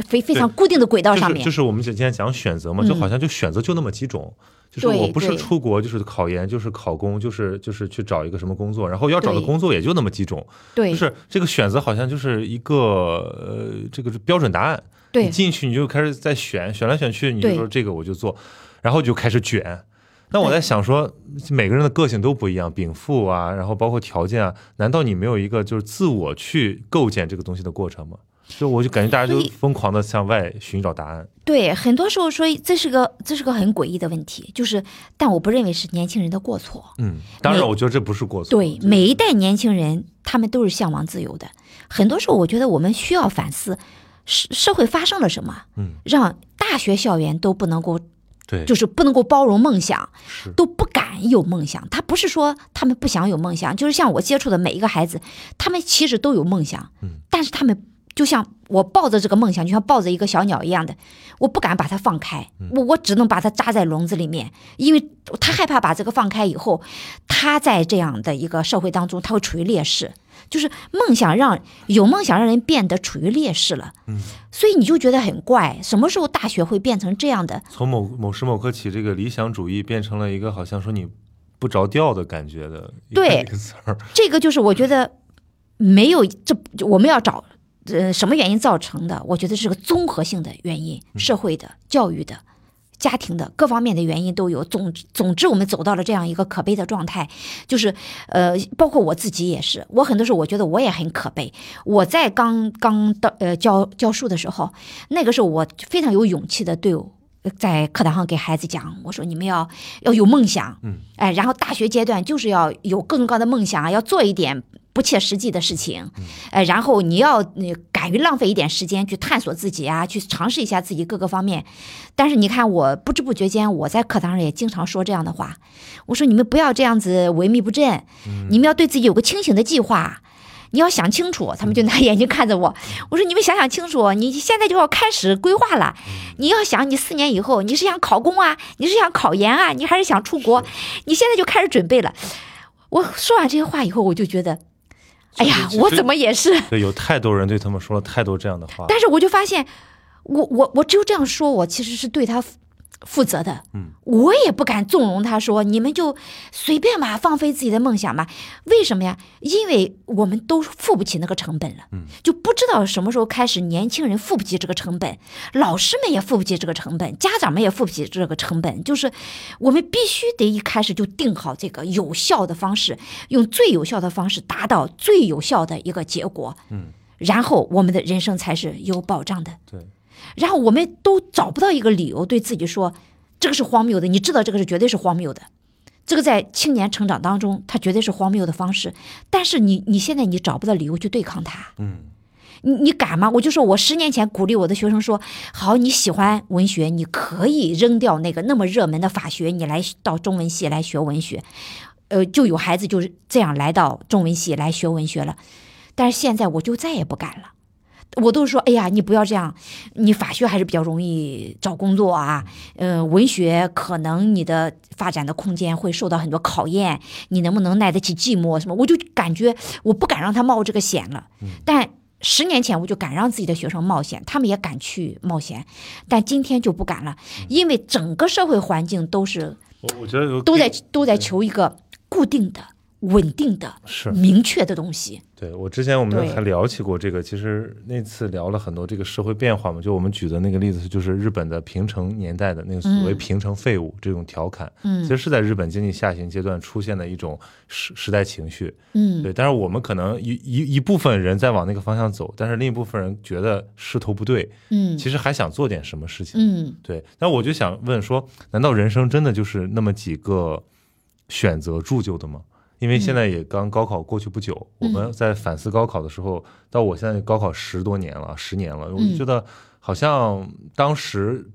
非非常固定的轨道上面？就是我们今天讲选择嘛，就好像就选择就那么几种。就是我不是出国，就是考研，就是考公，就是就是去找一个什么工作，然后要找的工作也就那么几种，对，就是这个选择好像就是一个呃，这个是标准答案，对，你进去你就开始在选，选来选去，你就说这个我就做，然后就开始卷。那我在想说，每个人的个性都不一样，禀赋啊，然后包括条件啊，难道你没有一个就是自我去构建这个东西的过程吗？就我就感觉大家就疯狂的向外寻找答案。对，很多时候说这是个这是个很诡异的问题，就是，但我不认为是年轻人的过错。嗯，当然，我觉得这不是过错。对，每一代年轻人他们都是向往自由的。很多时候，我觉得我们需要反思社社会发生了什么，嗯，让大学校园都不能够，对，就是不能够包容梦想，都不敢有梦想。他不是说他们不想有梦想，就是像我接触的每一个孩子，他们其实都有梦想，嗯，但是他们。就像我抱着这个梦想，就像抱着一个小鸟一样的，我不敢把它放开，我我只能把它扎在笼子里面，因为他害怕把这个放开以后，他在这样的一个社会当中，他会处于劣势。就是梦想让有梦想让人变得处于劣势了，嗯，所以你就觉得很怪，什么时候大学会变成这样的？从某某时某刻起，这个理想主义变成了一个好像说你不着调的感觉的对词儿。这个就是我觉得没有这，我们要找。呃，什么原因造成的？我觉得是个综合性的原因，社会的、教育的、家庭的各方面的原因都有。总总之，我们走到了这样一个可悲的状态，就是呃，包括我自己也是。我很多时候我觉得我也很可悲。我在刚刚到呃教教书的时候，那个时候我非常有勇气的对在课堂上给孩子讲，我说你们要要有梦想，嗯，哎，然后大学阶段就是要有更高的梦想，要做一点不切实际的事情，哎，然后你要你敢于浪费一点时间去探索自己啊，去尝试一下自己各个方面。但是你看，我不知不觉间，我在课堂上也经常说这样的话，我说你们不要这样子萎靡不振，你们要对自己有个清醒的计划。你要想清楚，他们就拿眼睛看着我。我说：“你们想想清楚，你现在就要开始规划了。你要想，你四年以后你是想考公啊，你是想考研啊，你还是想出国？你现在就开始准备了。”我说完这些话以后，我就觉得，哎呀，我怎么也是？对，有太多人对他们说了太多这样的话。但是我就发现，我我我只有这样说，我其实是对他。负责的，嗯，我也不敢纵容他说你们就随便吧，放飞自己的梦想吧。为什么呀？因为我们都付不起那个成本了，嗯，就不知道什么时候开始，年轻人付不起这个成本，老师们也付不起这个成本，家长们也付不起这个成本。就是我们必须得一开始就定好这个有效的方式，用最有效的方式达到最有效的一个结果，嗯，然后我们的人生才是有保障的，对。然后我们都找不到一个理由对自己说，这个是荒谬的。你知道这个是绝对是荒谬的，这个在青年成长当中，它绝对是荒谬的方式。但是你你现在你找不到理由去对抗它，嗯，你你敢吗？我就说我十年前鼓励我的学生说，好，你喜欢文学，你可以扔掉那个那么热门的法学，你来到中文系来学文学。呃，就有孩子就是这样来到中文系来学文学了。但是现在我就再也不敢了。我都说，哎呀，你不要这样，你法学还是比较容易找工作啊，呃，文学可能你的发展的空间会受到很多考验，你能不能耐得起寂寞什么？我就感觉我不敢让他冒这个险了。但十年前我就敢让自己的学生冒险，他们也敢去冒险，但今天就不敢了，因为整个社会环境都是，我我觉得都在都在求一个固定的。稳定的、是明确的东西。对我之前我们还聊起过这个，其实那次聊了很多这个社会变化嘛。就我们举的那个例子，就是日本的平成年代的那个所谓“平成废物”这种调侃，嗯，其实是在日本经济下行阶段出现的一种时时代情绪，嗯，对。但是我们可能一一一部分人在往那个方向走，但是另一部分人觉得势头不对，嗯，其实还想做点什么事情，嗯，对。那我就想问说，难道人生真的就是那么几个选择铸就的吗？因为现在也刚高考过去不久，我们在反思高考的时候，到我现在高考十多年了，十年了，我就觉得好像当时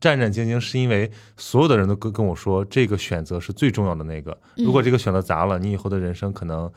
战战兢兢，是因为所有的人都跟跟我说，这个选择是最重要的那个。如果这个选择砸了，你以后的人生可能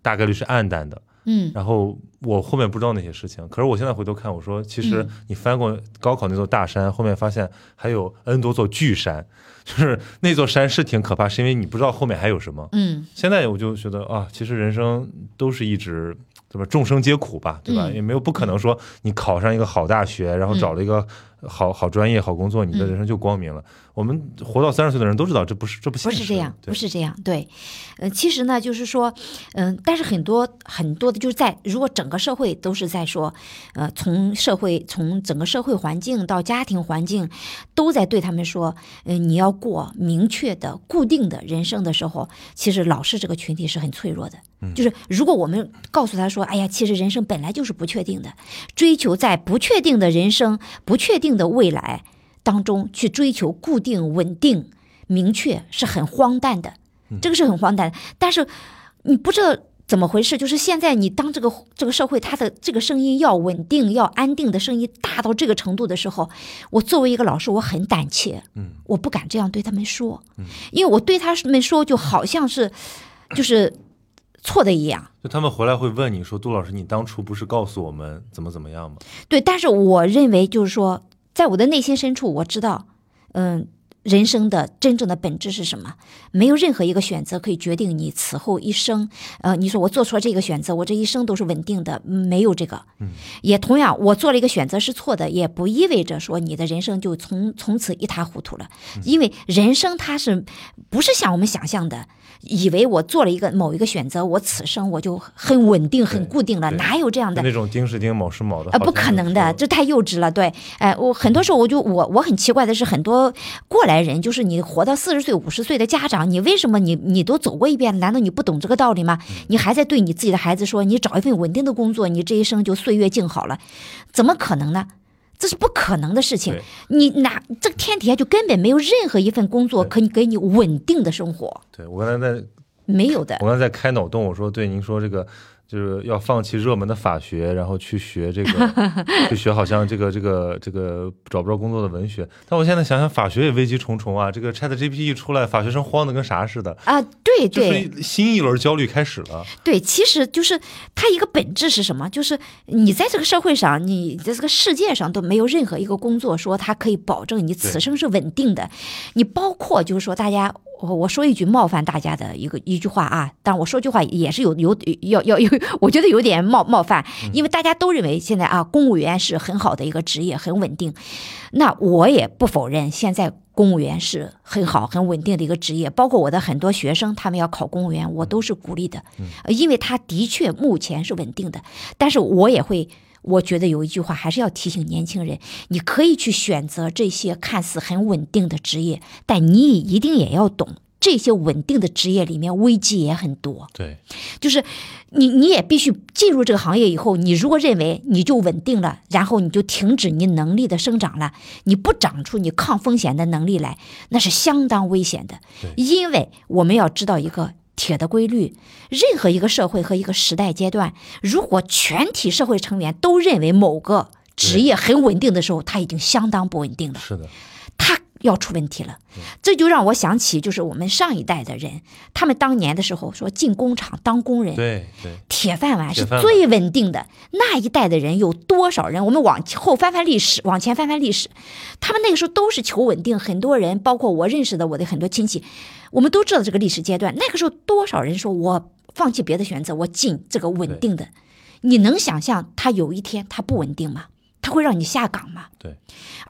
大概率是暗淡的。嗯，然后我后面不知道那些事情，可是我现在回头看，我说其实你翻过高考那座大山，后面发现还有 N 多座巨山，就是那座山是挺可怕，是因为你不知道后面还有什么。嗯，现在我就觉得啊，其实人生都是一直怎么众生皆苦吧，对吧？也没有不可能说你考上一个好大学，然后找了一个好好专业、好工作，你的人生就光明了。我们活到三十岁的人都知道，这不是这不不是这样，不是这样。对，呃，其实呢，就是说，嗯，但是很多很多的，就是在如果整个社会都是在说，呃，从社会从整个社会环境到家庭环境，都在对他们说，嗯，你要过明确的、固定的人生的时候，其实老师这个群体是很脆弱的。就是如果我们告诉他说，哎呀，其实人生本来就是不确定的，追求在不确定的人生、不确定的未来。当中去追求固定、稳定、明确是很荒诞的，这个是很荒诞。但是你不知道怎么回事，就是现在你当这个这个社会它的这个声音要稳定、要安定的声音大到这个程度的时候，我作为一个老师，我很胆怯，嗯，我不敢这样对他们说，因为我对他们说就好像是就是错的一样。就他们回来会问你说：“杜老师，你当初不是告诉我们怎么怎么样吗？”对，但是我认为就是说。在我的内心深处，我知道，嗯，人生的真正的本质是什么？没有任何一个选择可以决定你此后一生。呃，你说我做错这个选择，我这一生都是稳定的，没有这个。嗯，也同样，我做了一个选择是错的，也不意味着说你的人生就从从此一塌糊涂了。因为人生它是不是像我们想象的？以为我做了一个某一个选择，我此生我就很稳定、很固定了，哪有这样的？那种丁是丁，卯是卯的啊，不可能的，这太幼稚了。对，哎，我很多时候我就我我很奇怪的是，很多过来人，就是你活到四十岁、五十岁的家长，你为什么你你都走过一遍，难道你不懂这个道理吗？你还在对你自己的孩子说，你找一份稳定的工作，你这一生就岁月静好了？怎么可能呢？这是不可能的事情。你哪这个天底下就根本没有任何一份工作可以给你稳定的生活，对我刚才在没有的我。刚才在开脑洞，我说对您说这个就是要放弃热门的法学，然后去学这个，去学好像这个这个这个找不着工作的文学。但我现在想想，法学也危机重重啊！这个 Chat GPT 一出来，法学生慌的跟啥似的，啊，对就对是新一轮焦虑开始了。对，其实就是它一个本质是什么？就是你在这个社会上，你在这个世界上都没有任何一个工作说它可以保证你此生是稳定的。你包括就是说，大家我我说一句冒犯大家的一个一句话啊，当然我说句话也是有有要要有，我觉得有点冒冒犯，因为大家都认为现在啊，公务员是很好的一个职业，很稳定。那我也不否认，现在公务员是很好、很稳定的一个职业。包括我的很多学生，他们要考公务员，我都是鼓励的，呃因为他的确目前是稳定的。但是我也会，我觉得有一句话还是要提醒年轻人：你可以去选择这些看似很稳定的职业，但你一定也要懂。这些稳定的职业里面危机也很多，对，就是你你也必须进入这个行业以后，你如果认为你就稳定了，然后你就停止你能力的生长了，你不长出你抗风险的能力来，那是相当危险的。因为我们要知道一个铁的规律，任何一个社会和一个时代阶段，如果全体社会成员都认为某个职业很稳定的时候，它已经相当不稳定了。是的，他要出问题了。这就让我想起，就是我们上一代的人，他们当年的时候说进工厂当工人，对对，铁饭碗是最稳定的。那一代的人有多少人？我们往后翻翻历史，往前翻翻历史，他们那个时候都是求稳定。很多人，包括我认识的我的很多亲戚，我们都知道这个历史阶段。那个时候多少人说我放弃别的选择，我进这个稳定的？你能想象他有一天他不稳定吗？他会让你下岗吗？对，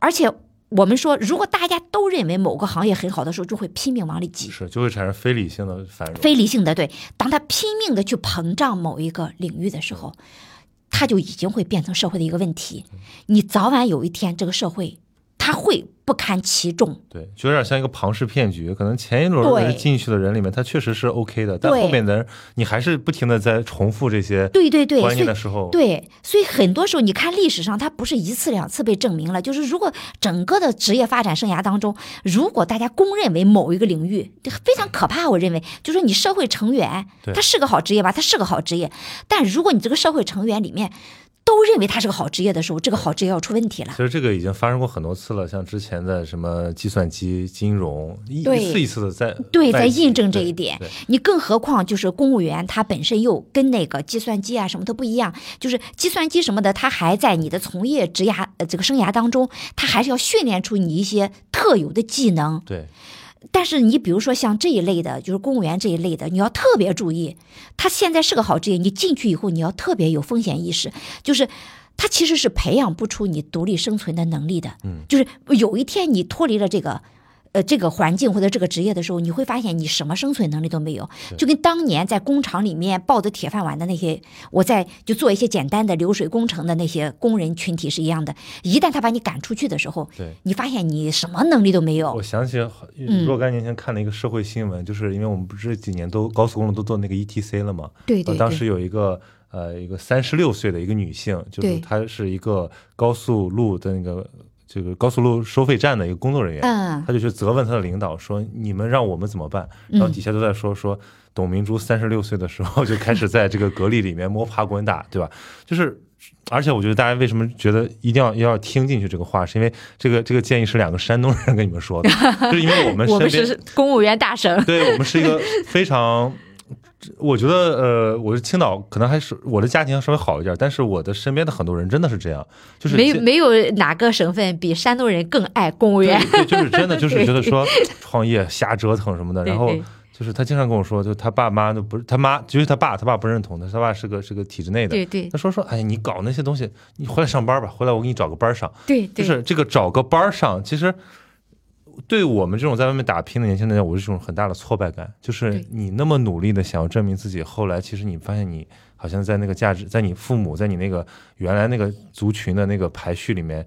而且我们说，如果大家都认为某个行业很好的时候，就会拼命往里挤。是就会产生非理性的繁荣。非理性的对，当他拼命的去膨胀某一个领域的时候，他就已经会变成社会的一个问题。你早晚有一天，这个社会他会不堪其重。对，就有点像一个庞氏骗局。可能前一轮对人进去的人里面，他确实是 OK 的，但后面的人你还是不停的在重复这些对对对，关键的时候，对，所以很多时候你看历史上，它不是一次两次被证明了，就是如果整个的职业发展生涯当中，如果大家公认为某一个领域这非常可怕，我认为就是你社会成员他是个好职业吧，他是个好职业，但如果你这个社会成员里面都认为它是个好职业的时候，这个好职业要出问题了其。实这个已经发生过很多次了，像之前的什么计算机、金融，一一次一次的在对，在印证这一点。你更何况就是公务员，他本身又跟那个计算机啊什么都不一样，就是计算机什么的，他还在你的从业职涯呃这个生涯当中，他还是要训练出你一些特有的技能。对但是你比如说像这一类的，就是公务员这一类的，你要特别注意，他现在是个好职业，你进去以后你要特别有风险意识，就是。他其实是培养不出你独立生存的能力的，嗯，就是有一天你脱离了这个，呃，这个环境或者这个职业的时候，你会发现你什么生存能力都没有，就跟当年在工厂里面抱着铁饭碗的那些，我在就做一些简单的流水工程的那些工人群体是一样的。一旦他把你赶出去的时候，对。你发现你什么能力都没有我，想起嗯若干年前看了一个社会新闻，就是因为我们不是这几年都高速公路都做那个 ETC 了嘛，对对对呃当时有一个呃一个三十六岁的一个女性，就是她是一个高速路的那个这个高速路收费站的一个工作人员，嗯他就去责问他的领导说：“你们让我们怎么办？”然后底下都在说说董明珠三十六岁的时候就开始在这个格力里面摸爬滚打，对吧？就是。而且我觉得大家为什么觉得一定要要听进去这个话，是因为这个这个建议是两个山东人跟你们说的，就是因为我们我们身边是公务员大省，对我们是一个非常，我觉得呃，我是青岛，可能还是我的家庭稍微好一点，但是我的身边的很多人真的是这样，就是这没没有哪个省份比山东人更爱公务员。对，对就是真的 就是觉得说创业瞎折腾什么的，然后就是他经常跟我说，就他爸妈都不是他妈，就是他爸，他爸不认同他，他爸是个是个体制内的。对对他说说，哎，你搞那些东西，你回来上班吧，回来我给你找个班儿上。对对，就是这个找个班儿上，其实对我们这种在外面打拼的年轻人来讲，我是一种很大的挫败感。就是你那么努力的想要证明自己，后来其实你发现你好像在那个价值，在你父母，在你那个原来那个族群的那个排序里面，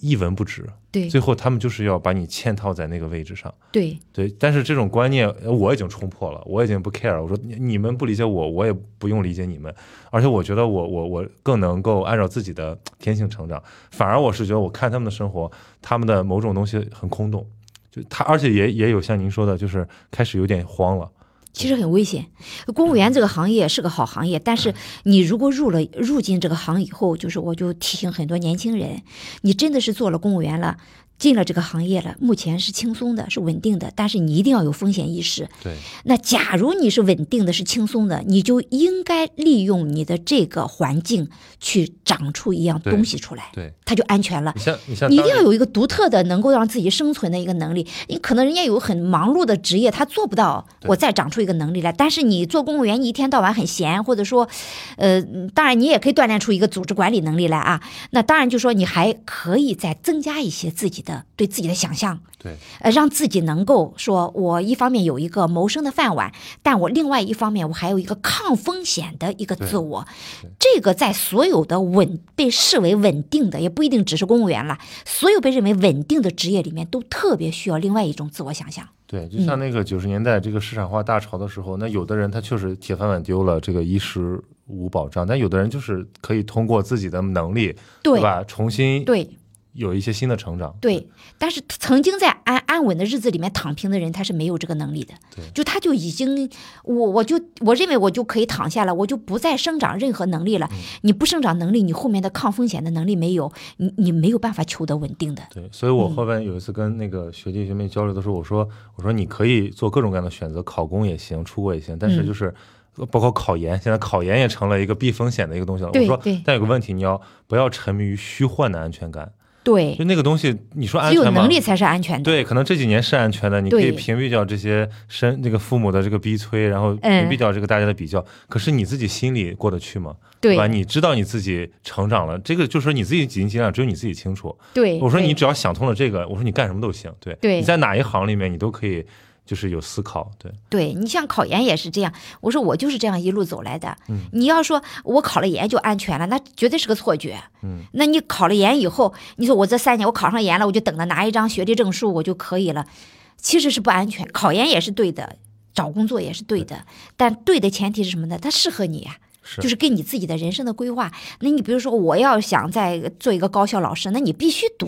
一文不值。对最后他们就是要把你嵌套在那个位置上。对对，但是这种观念呃我已经冲破了，我已经不 care。我说你你们不理解我，我也不用理解你们。而且我觉得我我我更能够按照自己的天性成长。反而我是觉得我看他们的生活，他们的某种东西很空洞，就他而且也也有像您说的，就是开始有点慌了。其实很危险。公务员这个行业是个好行业，但是你如果入了入进这个行以后，就是我就提醒很多年轻人，你真的是做了公务员了。进了这个行业了，目前是轻松的，是稳定的，但是你一定要有风险意识。对，那假如你是稳定的，是轻松的，你就应该利用你的这个环境去长出一样东西出来，对，它就安全了。你像你像你一定要有一个独特的，能够让自己生存的一个能力。你可能人家有很忙碌的职业，他做不到，我再长出一个能力来。但是你做公务员，你一天到晚很闲，或者说，呃，当然你也可以锻炼出一个组织管理能力来啊。那当然就说你还可以再增加一些自己的对自己的想象，对，呃，让自己能够说，我一方面有一个谋生的饭碗，但我另外一方面我还有一个抗风险的一个自我。这个在所有的稳被视为稳定的，也不一定只是公务员了，所有被认为稳定的职业里面，都特别需要另外一种自我想象。对，就像那个九十年代这个市场化大潮的时候，那有的人他确实铁饭碗丢了，这个衣食无保障，但有的人就是可以通过自己的能力，对吧？重新对。有一些新的成长，对，但是曾经在安安稳的日子里面躺平的人，他是没有这个能力的，对，就他就已经，我我就我认为我就可以躺下了，我就不再生长任何能力了。你不生长能力，你后面的抗风险的能力没有，你你没有办法求得稳定的。对，所以我后边有一次跟那个学弟学妹交流的时候，我说我说你可以做各种各样的选择，考公也行，出国也行，但是就是包括考研，现在考研也成了一个避风险的一个东西了。我说，但有个问题，你要不要沉迷于虚幻的安全感？对，就那个东西，你说安全吗？只有能力才是安全的。对，可能这几年是安全的，你可以屏蔽掉这些身这个父母的这个逼催，然后屏蔽掉这个大家的比较。可是你自己心里过得去吗？对吧？你知道你自己成长了，这个就是说你自己几斤几两，只有你自己清楚。对，我说你只要想通了这个，我说你干什么都行。对，对，你在哪一行里面，你都可以。就是有思考，对，对你像考研也是这样。我说我就是这样一路走来的。嗯，你要说我考了研就安全了，那绝对是个错觉。嗯，那你考了研以后，你说我这三年我考上研了，我就等着拿一张学历证书我就可以了，其实是不安全。考研也是对的，找工作也是对的，但对的前提是什么呢？它适合你呀。就是跟你自己的人生的规划，那你比如说，我要想再做一个高校老师，那你必须读。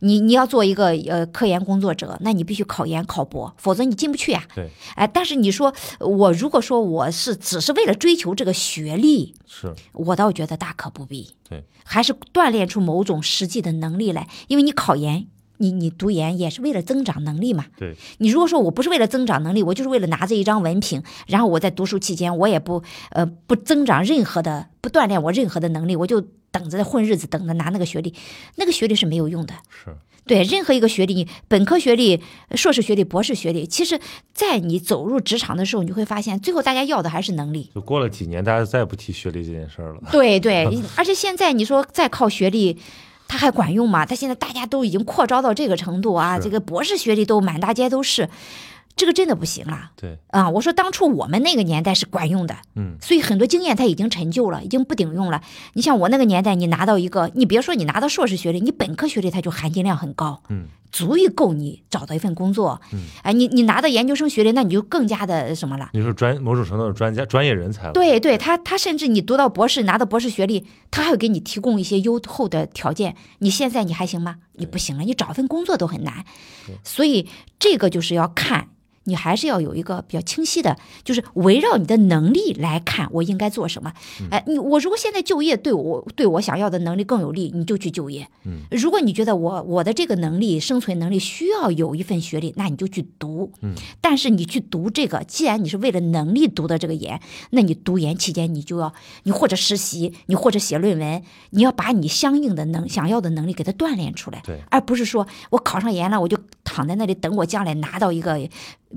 你你要做一个呃科研工作者，那你必须考研考博，否则你进不去呀。对。哎，但是你说我如果说我是只是为了追求这个学历，是我倒觉得大可不必。对。还是锻炼出某种实际的能力来，因为你考研。你你读研也是为了增长能力嘛？对。你如果说我不是为了增长能力，我就是为了拿着一张文凭，然后我在读书期间我也不呃不增长任何的，不锻炼我任何的能力，我就等着混日子，等着拿那个学历，那个学历是没有用的。是。对，任何一个学历，你本科学历、硕士学历、博士学历，其实，在你走入职场的时候，你会发现，最后大家要的还是能力。就过了几年，大家再也不提学历这件事儿了。对对，而且现在你说再靠学历。他还管用吗？他现在大家都已经扩招到这个程度啊，这个博士学历都满大街都是，这个真的不行了。对啊，我说当初我们那个年代是管用的，嗯，所以很多经验他已经陈旧了，已经不顶用了。你像我那个年代，你拿到一个，你别说你拿到硕士学历，你本科学历它就含金量很高，嗯。足以够你找到一份工作，嗯，哎，你你拿到研究生学历，那你就更加的什么了？你是专某种程度的专家、专业人才了。对对，他他甚至你读到博士，拿到博士学历，他还会给你提供一些优厚的条件。你现在你还行吗？你不行了，你找份工作都很难。所以这个就是要看。你还是要有一个比较清晰的，就是围绕你的能力来看，我应该做什么。哎，你我如果现在就业对我对我想要的能力更有利，你就去就业。嗯，如果你觉得我我的这个能力生存能力需要有一份学历，那你就去读。嗯，但是你去读这个，既然你是为了能力读的这个研，那你读研期间你就要你或者实习，你或者写论文，你要把你相应的能想要的能力给它锻炼出来。对，而不是说我考上研了，我就躺在那里等我将来拿到一个。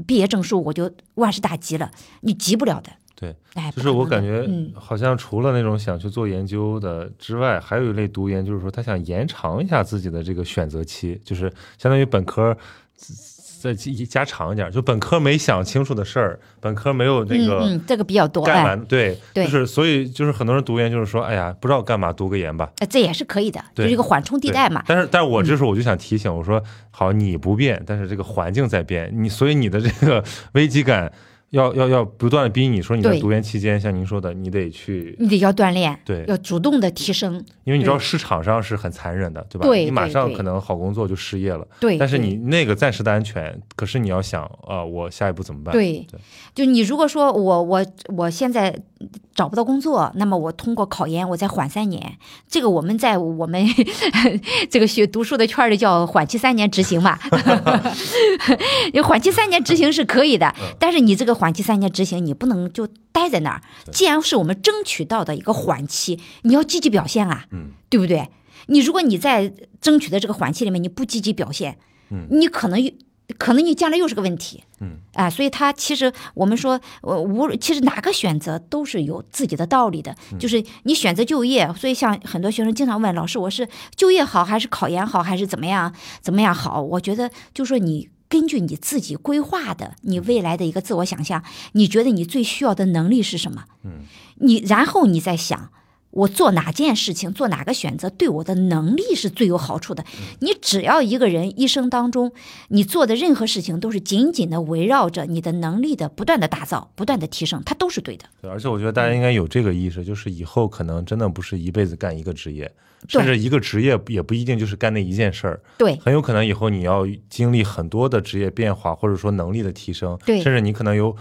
毕业证书我就万事大吉了，你急不了的。对，哎，就是我感觉，好像除了那种想去做研究的之外，还有一类读研，就是说他想延长一下自己的这个选择期，就是相当于本科再加长一点，就本科没想清楚的事儿，本科没有那个，嗯，这个比较多，干完，对，对，就是所以就是很多人读研就是说，哎呀，不知道干嘛，读个研吧，哎这也是可以的，就是一个缓冲地带嘛。但是，但是我这时候我就想提醒，我说，好，你不变，但是这个环境在变，你所以你的这个危机感。要要要不断的逼你说你在读研期间，像您说的，你得去，你得要锻炼，对，要主动的提升，因为你知道市场上是很残忍的，对吧？对，你马上可能好工作就失业了，对。但是你那个暂时的安全，可是你要想啊，我下一步怎么办？对，就你如果说我我我现在找不到工作，那么我通过考研，我再缓三年，这个我们在我们 这个学读书的圈里叫缓期三年执行嘛，缓期三年执行是可以的，但是你这个。缓期三年执行，你不能就待在那儿。既然是我们争取到的一个缓期，你要积极表现啊，嗯，对不对？你如果你在争取的这个缓期里面你不积极表现，嗯，你可能可能你将来又是个问题，嗯，啊，所以他其实我们说，呃，无其实哪个选择都是有自己的道理的，就是你选择就业，所以像很多学生经常问老师，我是就业好还是考研好还是怎么样怎么样好？我觉得就说你。根据你自己规划的，你未来的一个自我想象，你觉得你最需要的能力是什么？嗯，你然后你再想，我做哪件事情，做哪个选择，对我的能力是最有好处的。你只要一个人一生当中，你做的任何事情都是紧紧的围绕着你的能力的不断的打造、不断的提升，它都是对的。对，而且我觉得大家应该有这个意识，就是以后可能真的不是一辈子干一个职业。甚至一个职业也不一定就是干那一件事儿，对，很有可能以后你要经历很多的职业变化，或者说能力的提升，对，甚至你可能有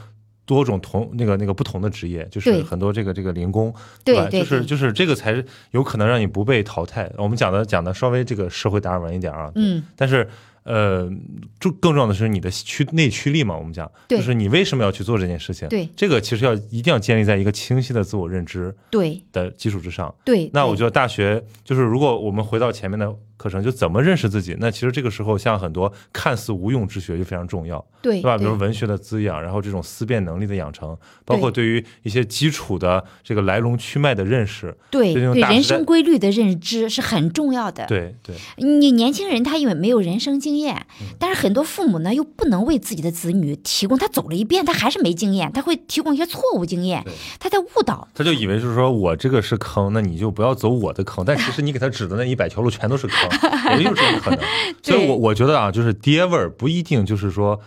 多种同那个那个不同的职业，就是很多这个这个零工，对吧？就是就是这个才是有可能让你不被淘汰。我们讲的讲的稍微这个社会达尔文一点啊，嗯，但是。呃，就更重要的是你的驱内驱力嘛，我们讲，就是你为什么要去做这件事情？对，这个其实要一定要建立在一个清晰的自我认知对的基础之上。对，那我觉得大学就是如果我们回到前面的。课程就怎么认识自己？那其实这个时候，像很多看似无用之学就非常重要，对，对吧？比如文学的滋养，然后这种思辨能力的养成，包括对于一些基础的这个来龙去脉的认识，对对人生规律的认知是很重要的。对对，你年轻人他因为没有人生经验，但是很多父母呢又不能为自己的子女提供，他走了一遍他还是没经验，他会提供一些错误经验，他在误导，他就以为就是说我这个是坑，那你就不要走我的坑，但其实你给他指的那一百条路全都是坑。也有这种可能，所以我我觉得啊，就是爹味儿不一定就是说，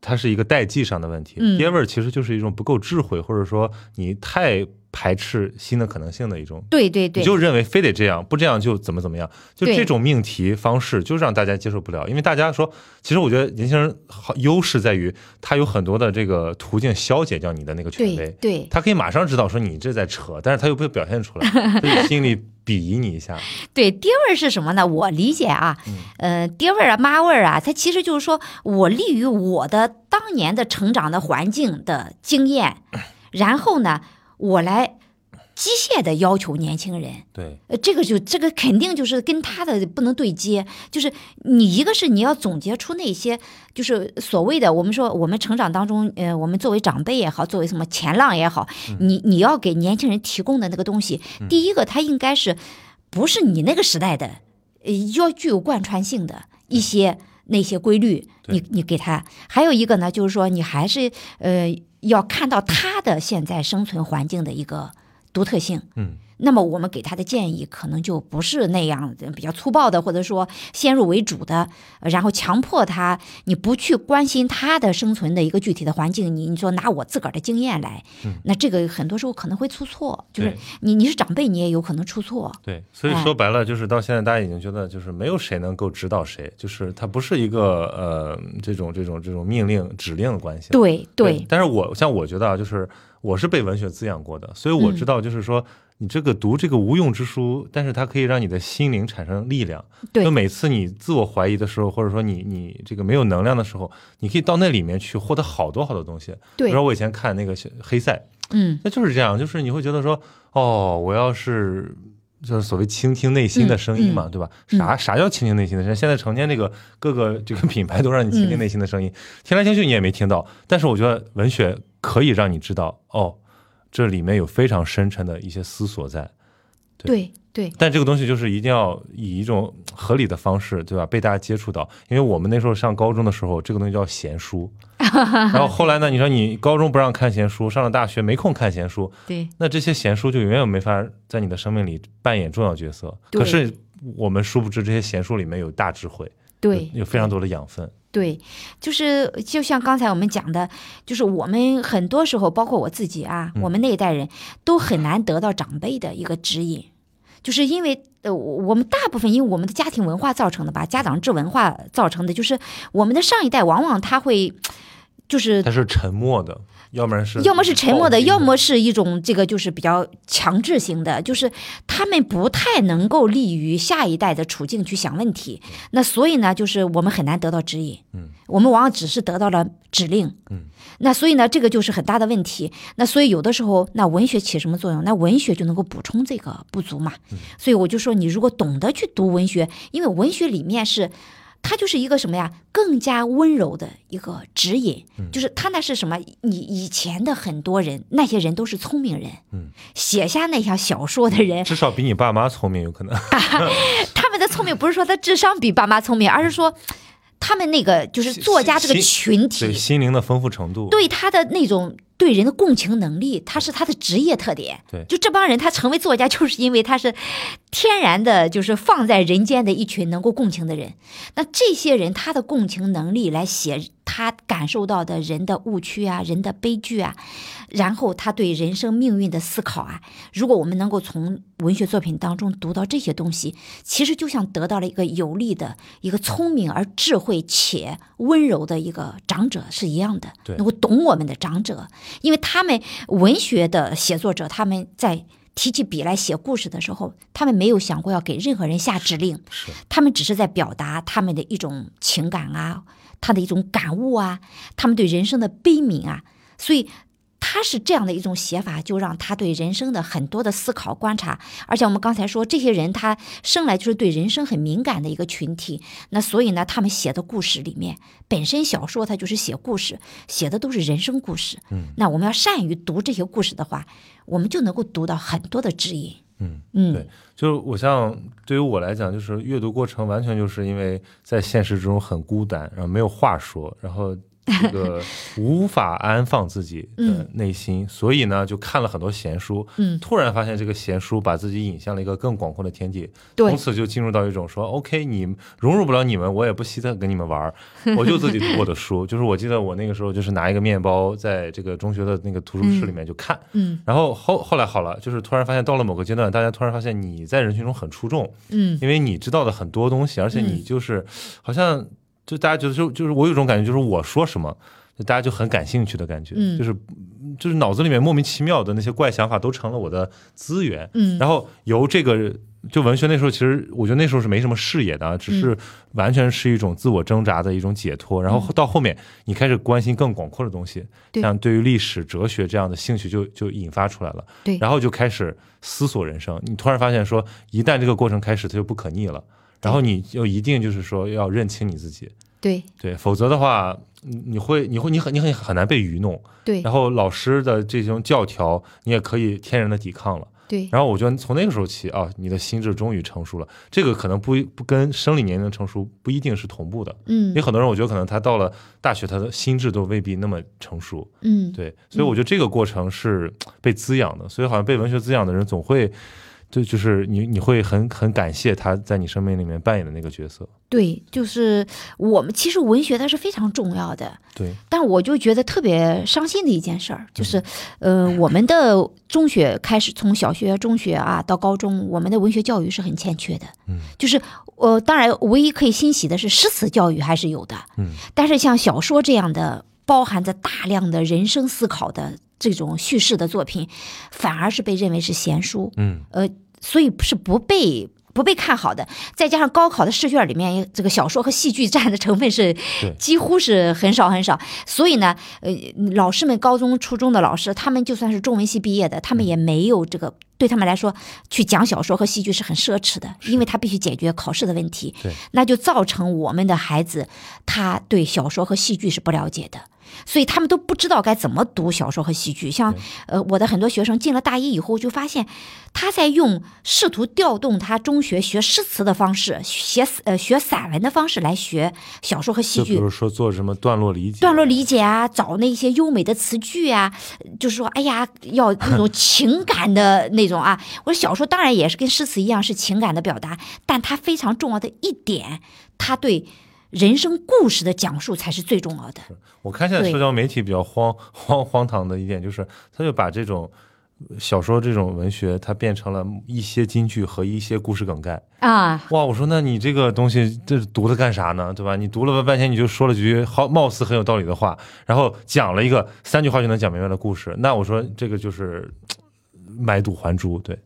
它是一个代际上的问题。爹味儿其实就是一种不够智慧，或者说你太排斥新的可能性的一种。对对对，你就认为非得这样，不这样就怎么怎么样，就这种命题方式就让大家接受不了。因为大家说，其实我觉得年轻人好优势在于他有很多的这个途径消解掉你的那个权威，对，他可以马上知道说你这在扯，但是他又不会表现出来，所以心里。鄙夷你一下，对爹味儿是什么呢？我理解啊，呃，爹味儿啊，妈味儿啊，它其实就是说我利于我的当年的成长的环境的经验，然后呢，我来。机械的要求年轻人，对，呃，这个就这个肯定就是跟他的不能对接，就是你一个是你要总结出那些，就是所谓的我们说我们成长当中，呃，我们作为长辈也好，作为什么前浪也好，你你要给年轻人提供的那个东西，第一个他应该是不是你那个时代的，呃，要具有贯穿性的一些那些规律，你你给他，还有一个呢，就是说你还是呃要看到他的现在生存环境的一个。独特性，嗯，那么我们给他的建议可能就不是那样比较粗暴的，或者说先入为主的，然后强迫他，你不去关心他的生存的一个具体的环境，你你说拿我自个儿的经验来，那这个很多时候可能会出错，就是你你是长辈，你也有可能出错。对，所以说白了，就是到现在大家已经觉得，就是没有谁能够指导谁，就是他不是一个呃这种这种这种命令指令的关系。对对，但是我像我觉得啊，就是。我是被文学滋养过的，所以我知道，就是说，你这个读这个无用之书，但是它可以让你的心灵产生力量。对，就每次你自我怀疑的时候，或者说你你这个没有能量的时候，你可以到那里面去获得好多好多东西。对，比如说我以前看那个黑塞，嗯，那就是这样，就是你会觉得说，哦，我要是就是所谓倾听内心的声音嘛，对吧？啥啥叫倾听内心的声音？现在成天这个各个这个品牌都让你倾听内心的声音，听来听去你也没听到。但是我觉得文学。可以让你知道哦，这里面有非常深沉的一些思索在，对对，但这个东西就是一定要以一种合理的方式，对吧？被大家接触到，因为我们那时候上高中的时候，这个东西叫闲书。然后后来呢，你说你高中不让看闲书，上了大学没空看闲书，对，那这些闲书就永远没法在你的生命里扮演重要角色。可是我们殊不知，这些闲书里面有大智慧，对，有非常多的养分。对，就是就像刚才我们讲的，就是我们很多时候，包括我自己啊，我们那一代人都很难得到长辈的一个指引，就是因为呃，我们大部分因为我们的家庭文化造成的吧，家长制文化造成的，就是我们的上一代往往他会。就是他是沉默的，要么是要么是沉默的，要么是一种这个就是比较强制性的，就是他们不太能够利于下一代的处境去想问题。那所以呢，就是我们很难得到指引，嗯，我们往往只是得到了指令，嗯，那所以呢，这个就是很大的问题。那所以有的时候，那文学起什么作用？那文学就能够补充这个不足嘛。所以我就说，你如果懂得去读文学，因为文学里面是。它就是一个什么呀？更加温柔的一个指引，就是他那是什么？你以前的很多人，那些人都是聪明人，嗯，写下那些小说的人，至少比你爸妈聪明，有可能。他们的聪明不是说他智商比爸妈聪明，而是说。他们那个就是作家这个群体，对心灵的丰富程度，对他的那种对人的共情能力，他是他的职业特点。对，就这帮人，他成为作家，就是因为他是天然的，就是放在人间的一群能够共情的人。那这些人，他的共情能力来写。他感受到的人的误区啊，人的悲剧啊，然后他对人生命运的思考啊，如果我们能够从文学作品当中读到这些东西，其实就像得到了一个有力的、一个聪明而智慧且温柔的一个长者是一样的，能够懂我们的长者，因为他们文学的写作者，他们在提起笔来写故事的时候，他们没有想过要给任何人下指令，他们只是在表达他们的一种情感啊。他的一种感悟啊，他们对人生的悲悯啊，所以他是这样的一种写法，就让他对人生的很多的思考观察。而且我们刚才说，这些人他生来就是对人生很敏感的一个群体，那所以呢，他们写的故事里面，本身小说它就是写故事，写的都是人生故事。嗯，那我们要善于读这些故事的话，我们就能够读到很多的指引。嗯嗯，对，就是我像对于我来讲，就是阅读过程完全就是因为在现实之中很孤单，然后没有话说，然后。这个无法安放自己的内心，所以呢，就看了很多闲书。嗯，突然发现这个闲书把自己引向了一个更广阔的天地，从此就进入到一种说：“OK，你融入不了你们，我也不稀得跟你们玩，我就自己读我的书。”就是我记得我那个时候就是拿一个面包，在这个中学的那个图书室里面就看。嗯，然后后后来好了，就是突然发现到了某个阶段，大家突然发现你在人群中很出众。嗯，因为你知道的很多东西，而且你就是好像。就大家觉得就就是我有种感觉，就是我说什么，大家就很感兴趣的感觉，就是就是脑子里面莫名其妙的那些怪想法都成了我的资源，嗯，然后由这个就文学那时候其实我觉得那时候是没什么视野的，只是完全是一种自我挣扎的一种解脱，然后到后面你开始关心更广阔的东西，像对于历史、哲学这样的兴趣就就引发出来了，对，然后就开始思索人生，你突然发现说一旦这个过程开始，它就不可逆了。然后你就一定就是说要认清你自己，对对，否则的话，你会你会你很你很很难被愚弄，对。然后老师的这种教条，你也可以天然的抵抗了，对。然后我觉得从那个时候起啊，你的心智终于成熟了。这个可能不不跟生理年龄成熟不一定是同步的，嗯。因为很多人我觉得可能他到了大学，他的心智都未必那么成熟，嗯，对。所以我觉得这个过程是被滋养的，所以好像被文学滋养的人总会。就就是你，你会很很感谢他在你生命里面扮演的那个角色。对，就是我们其实文学它是非常重要的。对。但我就觉得特别伤心的一件事儿，就是，呃，我们的中学开始从小学、中学啊到高中，我们的文学教育是很欠缺的。嗯。就是，呃，当然，唯一可以欣喜的是诗词教育还是有的。嗯。但是像小说这样的包含着大量的人生思考的。这种叙事的作品，反而是被认为是闲书，嗯，呃，所以是不被不被看好的。再加上高考的试卷里面，这个小说和戏剧占的成分是几乎是很少很少。所以呢，呃，老师们高中初中的老师，他们就算是中文系毕业的，他们也没有这个，对他们来说，去讲小说和戏剧是很奢侈的，因为他必须解决考试的问题。对，那就造成我们的孩子他对小说和戏剧是不了解的。所以他们都不知道该怎么读小说和戏剧。像呃，我的很多学生进了大一以后，就发现他在用试图调动他中学学诗词的方式，写呃学散文的方式来学小说和戏剧。比如说做什么段落理解、段落理解啊，找那些优美的词句啊，就是说，哎呀，要那种情感的那种啊。我说小说当然也是跟诗词一样是情感的表达，但它非常重要的一点，它对。人生故事的讲述才是最重要的。我看现在社交媒体比较荒 荒荒唐的一点就是，他就把这种小说这种文学，它变成了一些金句和一些故事梗概啊！哇，我说那你这个东西这读它干啥呢？对吧？你读了半天，你就说了句好貌似很有道理的话，然后讲了一个三句话就能讲明白的故事，那我说这个就是买椟还珠。对，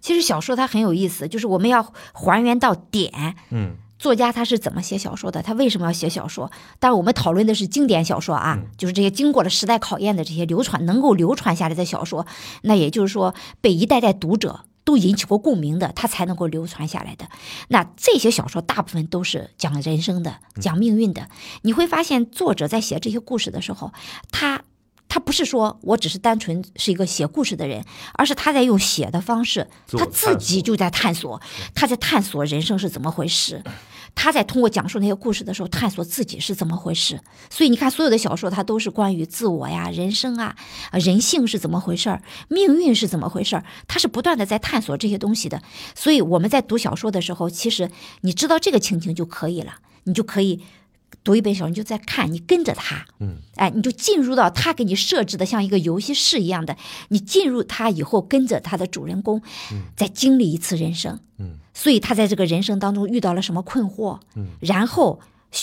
其实小说它很有意思，就是我们要还原到点，嗯。作家他是怎么写小说的？他为什么要写小说？但是我们讨论的是经典小说啊，就是这些经过了时代考验的这些流传能够流传下来的小说，那也就是说被一代代读者都引起过共鸣的，它才能够流传下来的。那这些小说大部分都是讲人生的、讲命运的。你会发现，作者在写这些故事的时候，他。他不是说我只是单纯是一个写故事的人，而是他在用写的方式，他自己就在探索，他在探索人生是怎么回事，他在通过讲述那些故事的时候探索自己是怎么回事。所以你看，所有的小说它都是关于自我呀、人生啊、人性是怎么回事儿、命运是怎么回事儿，他是不断的在探索这些东西的。所以我们在读小说的时候，其实你知道这个情景就可以了，你就可以。读一本小说，你就在看，你跟着他，嗯，哎，你就进入到他给你设置的像一个游戏室一样的，你进入他以后，跟着他的主人公，嗯，再经历一次人生，嗯，所以他在这个人生当中遇到了什么困惑，嗯，然后。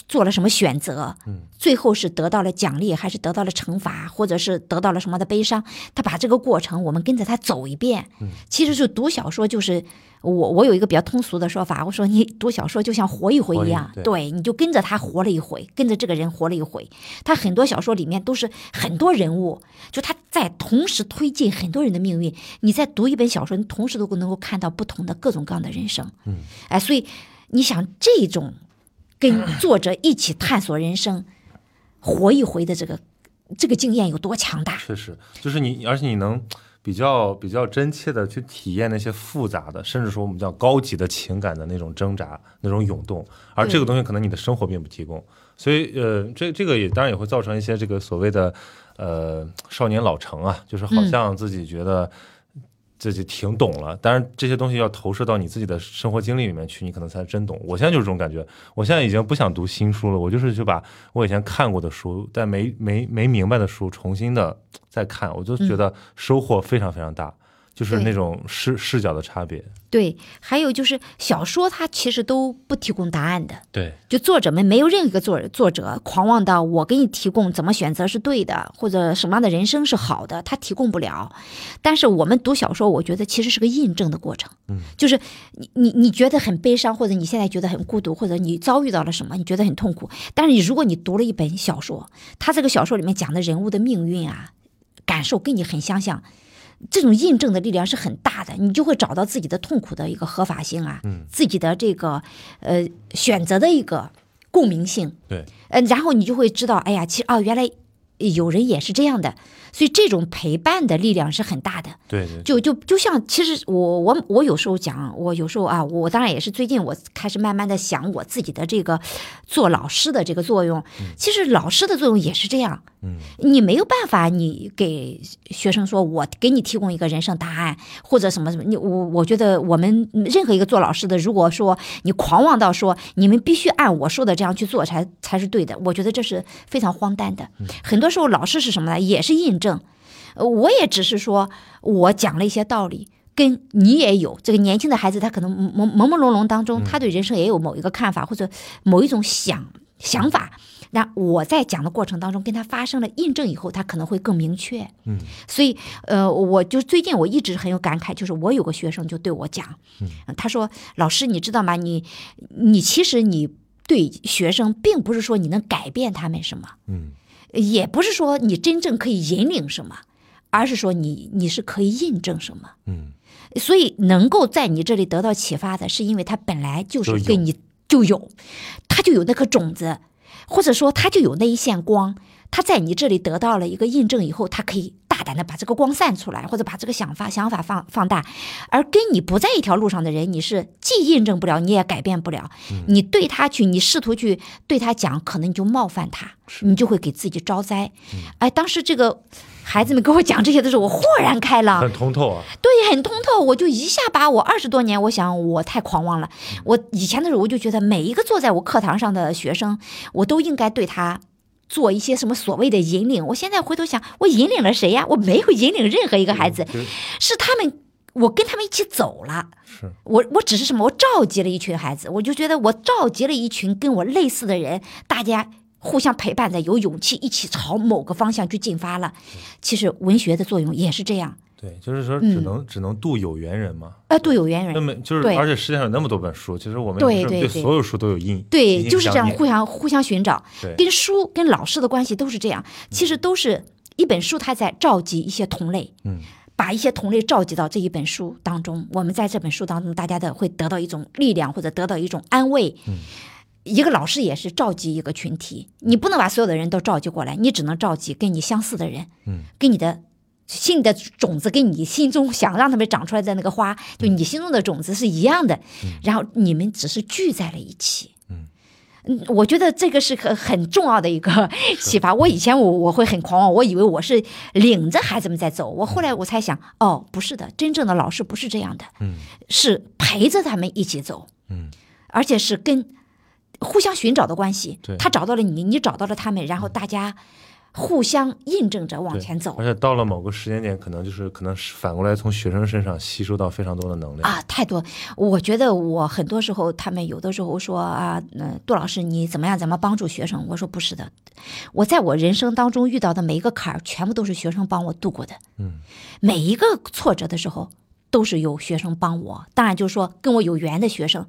做了什么选择？嗯，最后是得到了奖励，还是得到了惩罚，或者是得到了什么的悲伤？他把这个过程，我们跟着他走一遍。嗯，其实是读小说，就是我我有一个比较通俗的说法，我说你读小说就像活一回一样，对，你就跟着他活了一回，跟着这个人活了一回。他很多小说里面都是很多人物，就他在同时推进很多人的命运。你在读一本小说，你同时都能够看到不同的各种各样的人生。嗯，哎，所以你想这种。跟作者一起探索人生，活一回的这个这个经验有多强大？确实，就是你，而且你能比较比较真切的去体验那些复杂的，甚至说我们叫高级的情感的那种挣扎、那种涌动，而这个东西可能你的生活并不提供，所以呃，这这个也当然也会造成一些这个所谓的呃少年老成啊，就是好像自己觉得。自己挺懂了，但是这些东西要投射到你自己的生活经历里面去，你可能才真懂。我现在就是这种感觉，我现在已经不想读新书了，我就是去把我以前看过的书，但没没没明白的书重新的再看，我就觉得收获非常非常大。就是那种视视角的差别。对，还有就是小说，它其实都不提供答案的。对，就作者们没有任何一个作作者狂妄到我给你提供怎么选择是对的，或者什么样的人生是好的，他提供不了。但是我们读小说，我觉得其实是个印证的过程。嗯，就是你你你觉得很悲伤，或者你现在觉得很孤独，或者你遭遇到了什么，你觉得很痛苦。但是你如果你读了一本小说，他这个小说里面讲的人物的命运啊，感受跟你很相像。这种印证的力量是很大的，你就会找到自己的痛苦的一个合法性啊，自己的这个呃选择的一个共鸣性，对，呃，然后你就会知道，哎呀，其实哦，原来有人也是这样的。所以这种陪伴的力量是很大的，对对，就就就像其实我我我有时候讲，我有时候啊，我当然也是最近我开始慢慢的想我自己的这个做老师的这个作用。其实老师的作用也是这样，嗯，你没有办法，你给学生说我给你提供一个人生答案或者什么什么，你我我觉得我们任何一个做老师的，如果说你狂妄到说你们必须按我说的这样去做才才是对的，我觉得这是非常荒诞的。很多时候老师是什么呢？也是印。证，呃，我也只是说，我讲了一些道理，跟你也有这个年轻的孩子，他可能朦朦朦胧胧当中，他对人生也有某一个看法或者某一种想想法。那我在讲的过程当中，跟他发生了印证以后，他可能会更明确。嗯，所以，呃，我就最近我一直很有感慨，就是我有个学生就对我讲，他说：“老师，你知道吗？你你其实你对学生，并不是说你能改变他们什么。”嗯。也不是说你真正可以引领什么，而是说你你是可以印证什么。嗯，所以能够在你这里得到启发的，是因为他本来就是跟你就有，他就有那颗种子，或者说他就有那一线光，他在你这里得到了一个印证以后，他可以大胆的把这个光散出来，或者把这个想法想法放放大。而跟你不在一条路上的人，你是既印证不了，你也改变不了。你对他去，你试图去对他讲，可能你就冒犯他，你就会给自己招灾。哎，当时这个孩子们跟我讲这些的时候，我豁然开朗，很通透啊。对，很通透。我就一下把我二十多年，我想我太狂妄了。我以前的时候，我就觉得每一个坐在我课堂上的学生，我都应该对他。做一些什么所谓的引领？我现在回头想，我引领了谁呀？我没有引领任何一个孩子，是他们，我跟他们一起走了。是我，我只是什么？我召集了一群孩子，我就觉得我召集了一群跟我类似的人，大家互相陪伴着，有勇气一起朝某个方向去进发了。其实文学的作用也是这样。对，就是说，只能只能渡有缘人嘛。啊，渡有缘人。那么就是，而且世界上有那么多本书，其实我们对所有书都有印。对，就是这样，互相互相寻找。对，跟书跟老师的关系都是这样。其实都是一本书，它在召集一些同类。嗯。把一些同类召集到这一本书当中，我们在这本书当中，大家的会得到一种力量，或者得到一种安慰。嗯。一个老师也是召集一个群体，你不能把所有的人都召集过来，你只能召集跟你相似的人。嗯。跟你的。心的种子跟你心中想让他们长出来的那个花，就你心中的种子是一样的，然后你们只是聚在了一起。嗯，嗯，我觉得这个是很很重要的一个启发。我以前我我会很狂妄，我以为我是领着孩子们在走，我后来我才想，哦，不是的，真正的老师不是这样的，嗯，是陪着他们一起走，嗯，而且是跟互相寻找的关系。对，他找到了你，你找到了他们，然后大家。互相印证着往前走，而且到了某个时间点，可能就是可能是反过来从学生身上吸收到非常多的能量啊，太多。我觉得我很多时候，他们有的时候说啊，嗯，杜老师你怎么样？怎么帮助学生？我说不是的，我在我人生当中遇到的每一个坎儿，全部都是学生帮我度过的。嗯，每一个挫折的时候。都是有学生帮我，当然就是说跟我有缘的学生，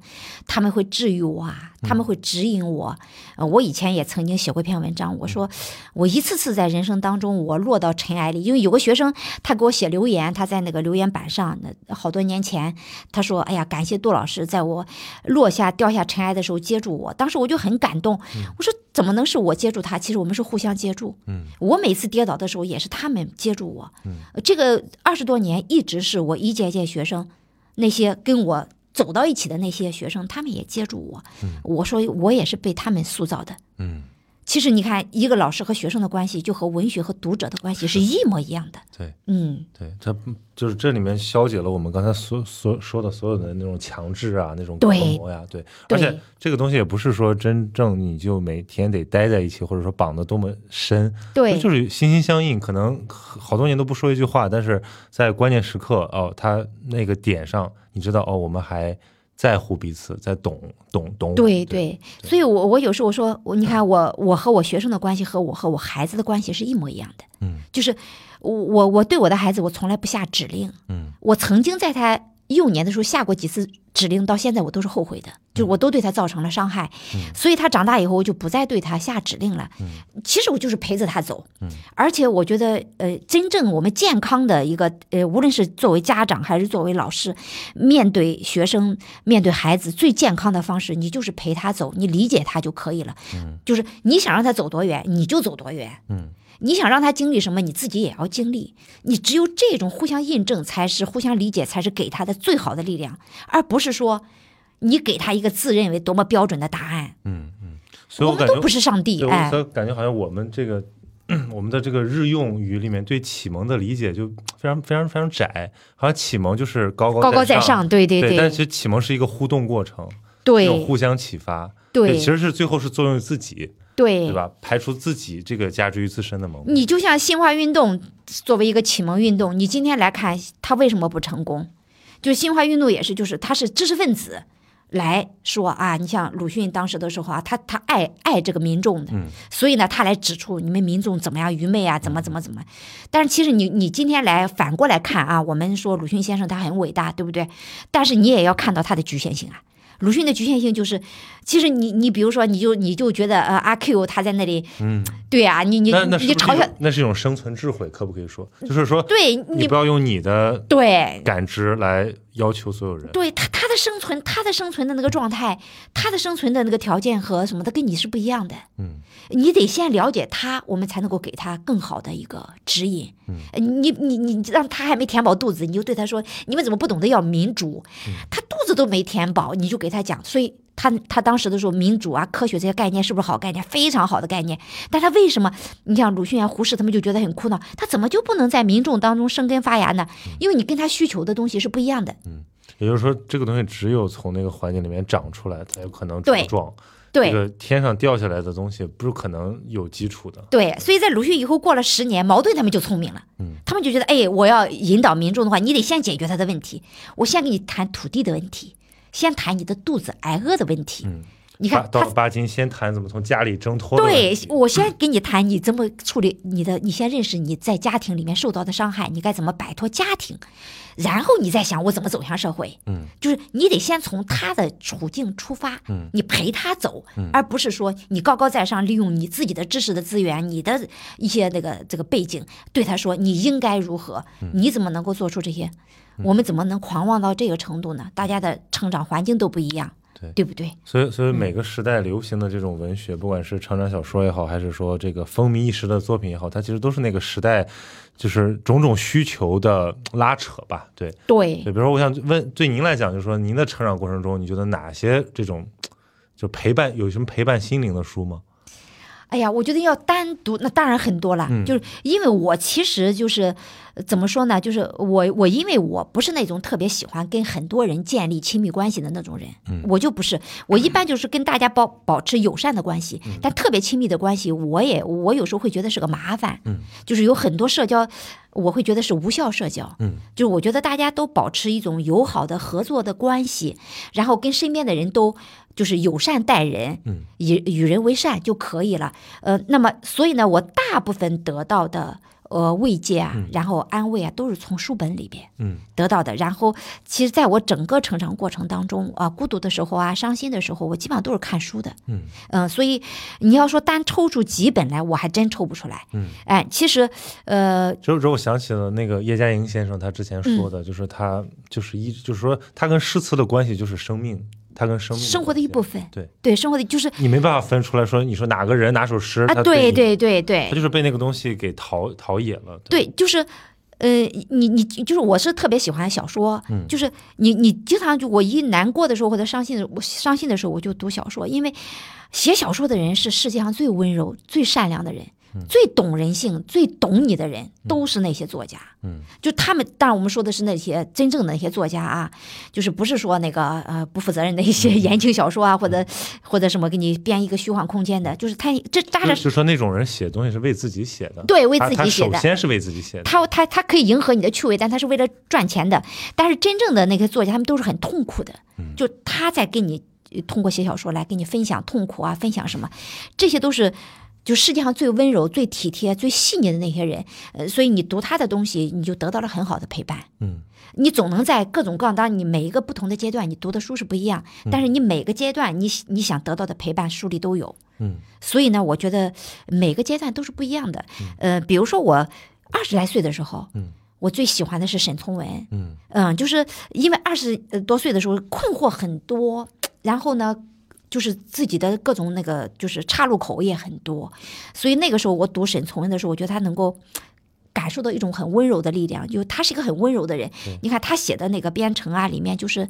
他们会治愈我啊，他们会指引我。呃，我以前也曾经写过一篇文章，我说我一次次在人生当中我落到尘埃里，因为有个学生他给我写留言，他在那个留言板上，那好多年前他说：“哎呀，感谢杜老师在我落下掉下尘埃的时候接住我。”当时我就很感动，我说怎么能是我接住他？其实我们是互相接住。嗯，我每次跌倒的时候也是他们接住我。嗯，这个二十多年一直是我一届。届学生，那些跟我走到一起的那些学生，他们也接住我。我说我也是被他们塑造的。嗯。其实你看，一个老师和学生的关系，就和文学和读者的关系是一模一样的。对，嗯，对，它就是这里面消解了我们刚才所所说的所有的那种强制啊，那种隔膜呀，对。而且这个东西也不是说真正你就每天得待在一起，或者说绑得多么深。对，就是心心相印，可能好多年都不说一句话，但是在关键时刻哦，他那个点上，你知道哦，我们还。在乎彼此，在懂懂懂。对对，所以，我我有时候我说，我你看我我和我学生的关系和我和我孩子的关系是一模一样的。嗯，就是我我我对我的孩子，我从来不下指令。嗯，我曾经在他。幼年的时候下过几次指令，到现在我都是后悔的，就我都对他造成了伤害，所以他长大以后我就不再对他下指令了。其实我就是陪着他走，而且我觉得，呃，真正我们健康的一个，呃，无论是作为家长还是作为老师，面对学生、面对孩子，最健康的方式，你就是陪他走，你理解他就可以了。就是你想让他走多远，你就走多远。嗯。你想让他经历什么，你自己也要经历。你只有这种互相印证，才是互相理解，才是给他的最好的力量，而不是说你给他一个自认为多么标准的答案。嗯嗯，所以我们都不是上帝。哎，感觉好像我们这个 我们的这个日用语里面对启蒙的理解就非常非常非常窄，好像启蒙就是高高高高在上，对对对。但其实启蒙是一个互动过程，对，互相启发，对，其实是最后是作用于自己。对，对吧？排除自己这个加之于自身的蒙。你就像新化运动作为一个启蒙运动，你今天来看它为什么不成功？就新化运动也是，就是他是知识分子来说啊，你像鲁迅当时的时候啊，他他爱爱这个民众的，所以呢，他来指出你们民众怎么样愚昧啊，怎么怎么怎么。但是其实你你今天来反过来看啊，我们说鲁迅先生他很伟大，对不对？但是你也要看到他的局限性啊。鲁迅的局限性就是，其实你你比如说，你就你就觉得呃阿 Q 他在那里，嗯，对啊，你你你嘲笑，那是一种生存智慧，可不可以说？就是说，对你不要用你的对感知来要求所有人。对他他的生存，他的生存的那个状态，他的生存的那个条件和什么的跟你是不一样的。嗯，你得先了解他，我们才能够给他更好的一个指引。嗯，你你你让他还没填饱肚子，你就对他说：“你们怎么不懂得要民主？”他肚子都没填饱，你就给他讲。所以他他当时的时候，民主啊、科学这些概念是不是好概念？非常好的概念。但他为什么？你像鲁迅啊、胡适他们就觉得很苦恼，他怎么就不能在民众当中生根发芽呢？因为你跟他需求的东西是不一样的。嗯，也就是说，这个东西只有从那个环境里面长出来，才有可能对茁壮。对这个天上掉下来的东西不是可能有基础的。对，所以在鲁迅以后过了十年，矛盾他们就聪明了，嗯，他们就觉得，哎，我要引导民众的话，你得先解决他的问题，我先给你谈土地的问题，先谈你的肚子挨饿的问题。嗯，你看他巴到了巴金先谈怎么从家里挣脱对我先给你谈你怎么处理你的，你先认识你在家庭里面受到的伤害，你该怎么摆脱家庭，然后你再想我怎么走向社会。嗯，就是你得先从他的处境出发，嗯，你陪他走，而不是说你高高在上，利用你自己的知识的资源，你的一些那个这个背景对他说你应该如何，你怎么能够做出这些？我们怎么能狂妄到这个程度呢？大家的成长环境都不一样，对对不对？所以，所以每个时代流行的这种文学，不管是成长小说也好，还是说这个风靡一时的作品也好，它其实都是那个时代，就是种种需求的拉扯吧。对，对对，比如说，我想问，对您来讲，就是说，您的成长过程中，你觉得哪些这种就陪伴有什么陪伴心灵的书吗？哎呀，我觉得要单独，那当然很多了。嗯就是因为我其实就是呃怎么说呢？就是我我因为我不是那种特别喜欢跟很多人建立亲密关系的那种人，嗯我就不是。我一般就是跟大家保保持友善的关系，嗯但特别亲密的关系，我也我有时候会觉得是个麻烦。嗯，就是有很多社交，我会觉得是无效社交。嗯，就是我觉得大家都保持一种友好的合作的关系，然后跟身边的人都就是友善待人，嗯，以与人为善就可以了。呃，那么所以呢，我大部分得到的呃慰藉啊，然后安慰啊，都是从书本里边嗯得到的。然后，其实在我整个成长过程当中啊，孤独的时候啊，伤心的时候，我基本上都是看书的。嗯嗯、所以你要说单抽出几本来，我还真抽不出来。嗯，哎，其实呃，这这我想起了那个叶嘉莹先生他之前说嗯的，就是他就是一就是说他跟诗词的关系就是生命，他跟生命生活的一部分。对对，生活的就是你没办法分出来说，你说哪个人哪首诗，啊，对对对对他，就是被那个东西给陶陶冶了。对，就是，呃，你你就是我是特别喜欢小说，嗯就是你你经常就我一难过的时候或者伤心的我伤心的时候我就读小说，因为写小说的人是世界上最温柔、最善良的人。最懂人性、最懂你的人，都是那些作家。嗯，就他们，当然我们说的是那些真正的那些作家啊，就是不是说那个呃不负责任的一些言情小说啊，或者或者什么给你编一个虚幻空间的，就是他这扎着就就说那种人写东西是为自己写的，对为自己写的。首先是为自己写的。他他他可以迎合你的趣味，但他是为了赚钱的。但是真正的那些作家，他们都是很痛苦的，就他在跟你呃通过写小说来跟你分享痛苦啊，分享什么，这些都是。就世界上最温柔、最体贴、最细腻的那些人，呃，所以你读他的东西，你就得到了很好的陪伴。嗯你总能在各种各样，当然你每一个不同的阶段，你读的书是不一样，但是你每个阶段你你想得到的陪伴，书里都有。嗯所以呢，我觉得每个阶段都是不一样的。呃，比如说我二十来岁的时候，嗯我最喜欢的是沈从文。嗯嗯，就是因为二十多岁的时候困惑很多，然后呢，就是自己的各种那个就是岔路口也很多，所以那个时候我读沈从文的时候，我觉得他能够。感受到一种很温柔的力量，就他是一个很温柔的人。你看他写的那个《编程》啊，里面就是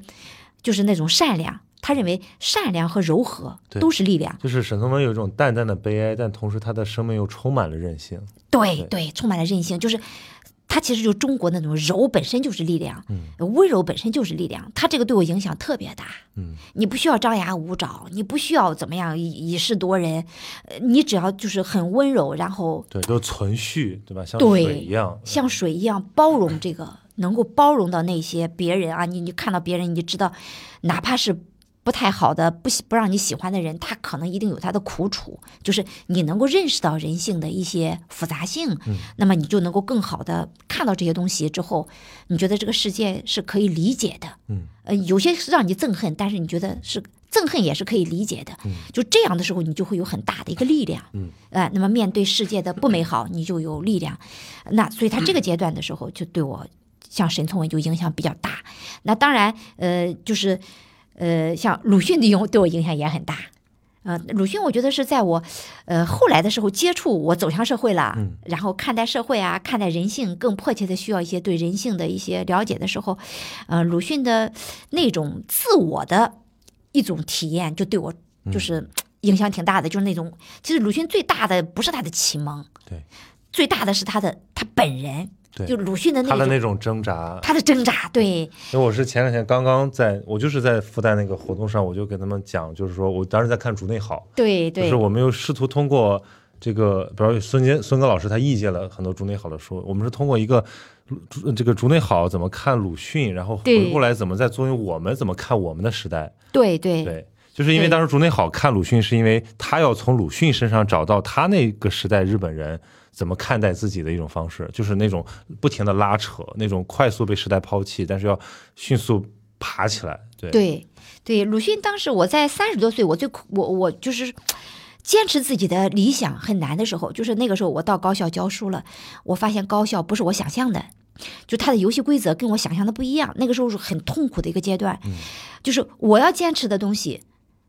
就是那种善良，他认为善良和柔和都是力量。就是沈从文有一种淡淡的悲哀，但同时他的生命又充满了韧性。对对对，充满了韧性，就是它其实就是中国那种柔本身就是力量，嗯温柔本身就是力量，它这个对我影响特别大。嗯你不需要张牙舞爪，你不需要怎么样以以示夺人，呃你只要就是很温柔，然后对，都存续，对吧？像对水一样。像水一样包容这个，能够包容到那些别人啊，你你看到别人，你就知道，哪怕是不太好的、不喜不让你喜欢的人，他可能一定有他的苦楚，就是你能够认识到人性的一些复杂性，那么你就能够更好的看到这些东西之后，你觉得这个世界是可以理解的，嗯，呃，有些是让你憎恨，但是你觉得是。憎恨也是可以理解的，就这样的时候，你就会有很大的一个力量，嗯，呃，那么面对世界的不美好，你就有力量，那所以他这个阶段的时候，就对我像沈从文就影响比较大。那当然，呃，就是呃，像鲁迅的影对我影响也很大。呃，鲁迅我觉得是在我呃后来的时候接触，我走向社会了，然后看待社会啊，看待人性，更迫切的需要一些对人性的一些了解的时候，呃，鲁迅的那种自我的一种体验，就对我就是影响挺大的。就是那种，其实鲁迅最大的不是他的启蒙，对，最大的是他的他本人。对，就鲁迅的那他的那种挣扎，他的挣扎，对。因为我是前两天刚刚在，我就是在复旦那个活动上，我就给他们讲，就是说我当时在看竹内好，对对，就是我们又试图通过这个，比如孙坚孙哥老师他译介了很多竹内好的书，我们是通过一个这个竹内好怎么看鲁迅，然后回过来怎么在作为我们怎么看我们的时代，对对对，就是因为当时竹内好看鲁迅，是因为他要从鲁迅身上找到他那个时代日本人。怎么看待自己的一种方式，就是那种不停的拉扯，那种快速被时代抛弃，但是要迅速爬起来。对对对，鲁迅当时我在三十多岁，我最我我就是坚持自己的理想很难的时候，就是那个时候我到高校教书了，我发现高校不是我想象的，就他的游戏规则跟我想象的不一样。那个时候是很痛苦的一个阶段，就是我要坚持的东西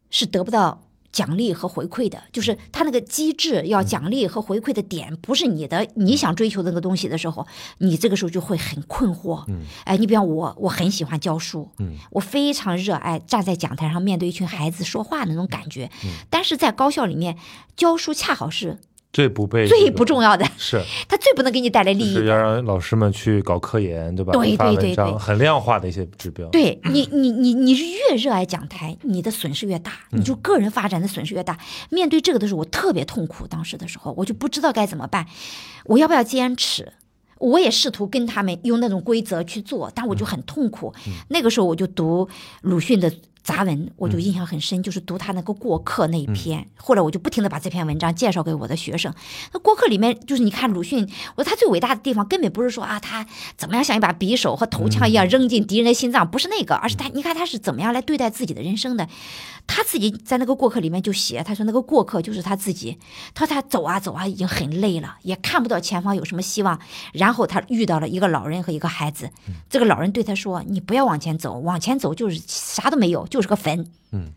是得不到。奖励和回馈的，就是他那个机制要奖励和回馈的点，不是你的你想追求的那个东西的时候，你这个时候就会很困惑。嗯，哎，你比方我，我很喜欢教书，嗯，我非常热爱站在讲台上面对一群孩子说话那种感觉，嗯，但是在高校里面教书恰好是。最不被最不重要的 是，他最不能给你带来利益，是要让老师们去搞科研，对吧？对对对对，很量化的一些指标。对你，你你你是越热爱讲台，你的损失越大，你就个人发展的损失越大。面对这个的时候，我特别痛苦。当时的时候，我就不知道该怎么办，我要不要坚持？我也试图跟他们用那种规则去做，但我就很痛苦。那个时候，我就读鲁迅的。杂文我就印象很深，就是读他那个过客那一篇。后来我就不停的把这篇文章介绍给我的学生。那过客里面，就是你看鲁迅，我说他最伟大的地方，根本不是说啊他怎么样像一把匕首和头枪一样扔进敌人的心脏，不是那个，而是他，你看他是怎么样来对待自己的人生的。他自己在那个过客里面就写，他说那个过客就是他自己。他说他走啊走啊，已经很累了，也看不到前方有什么希望。然后他遇到了一个老人和一个孩子，这个老人对他说：“你不要往前走，往前走就是啥都没有。”就是个坟，嗯，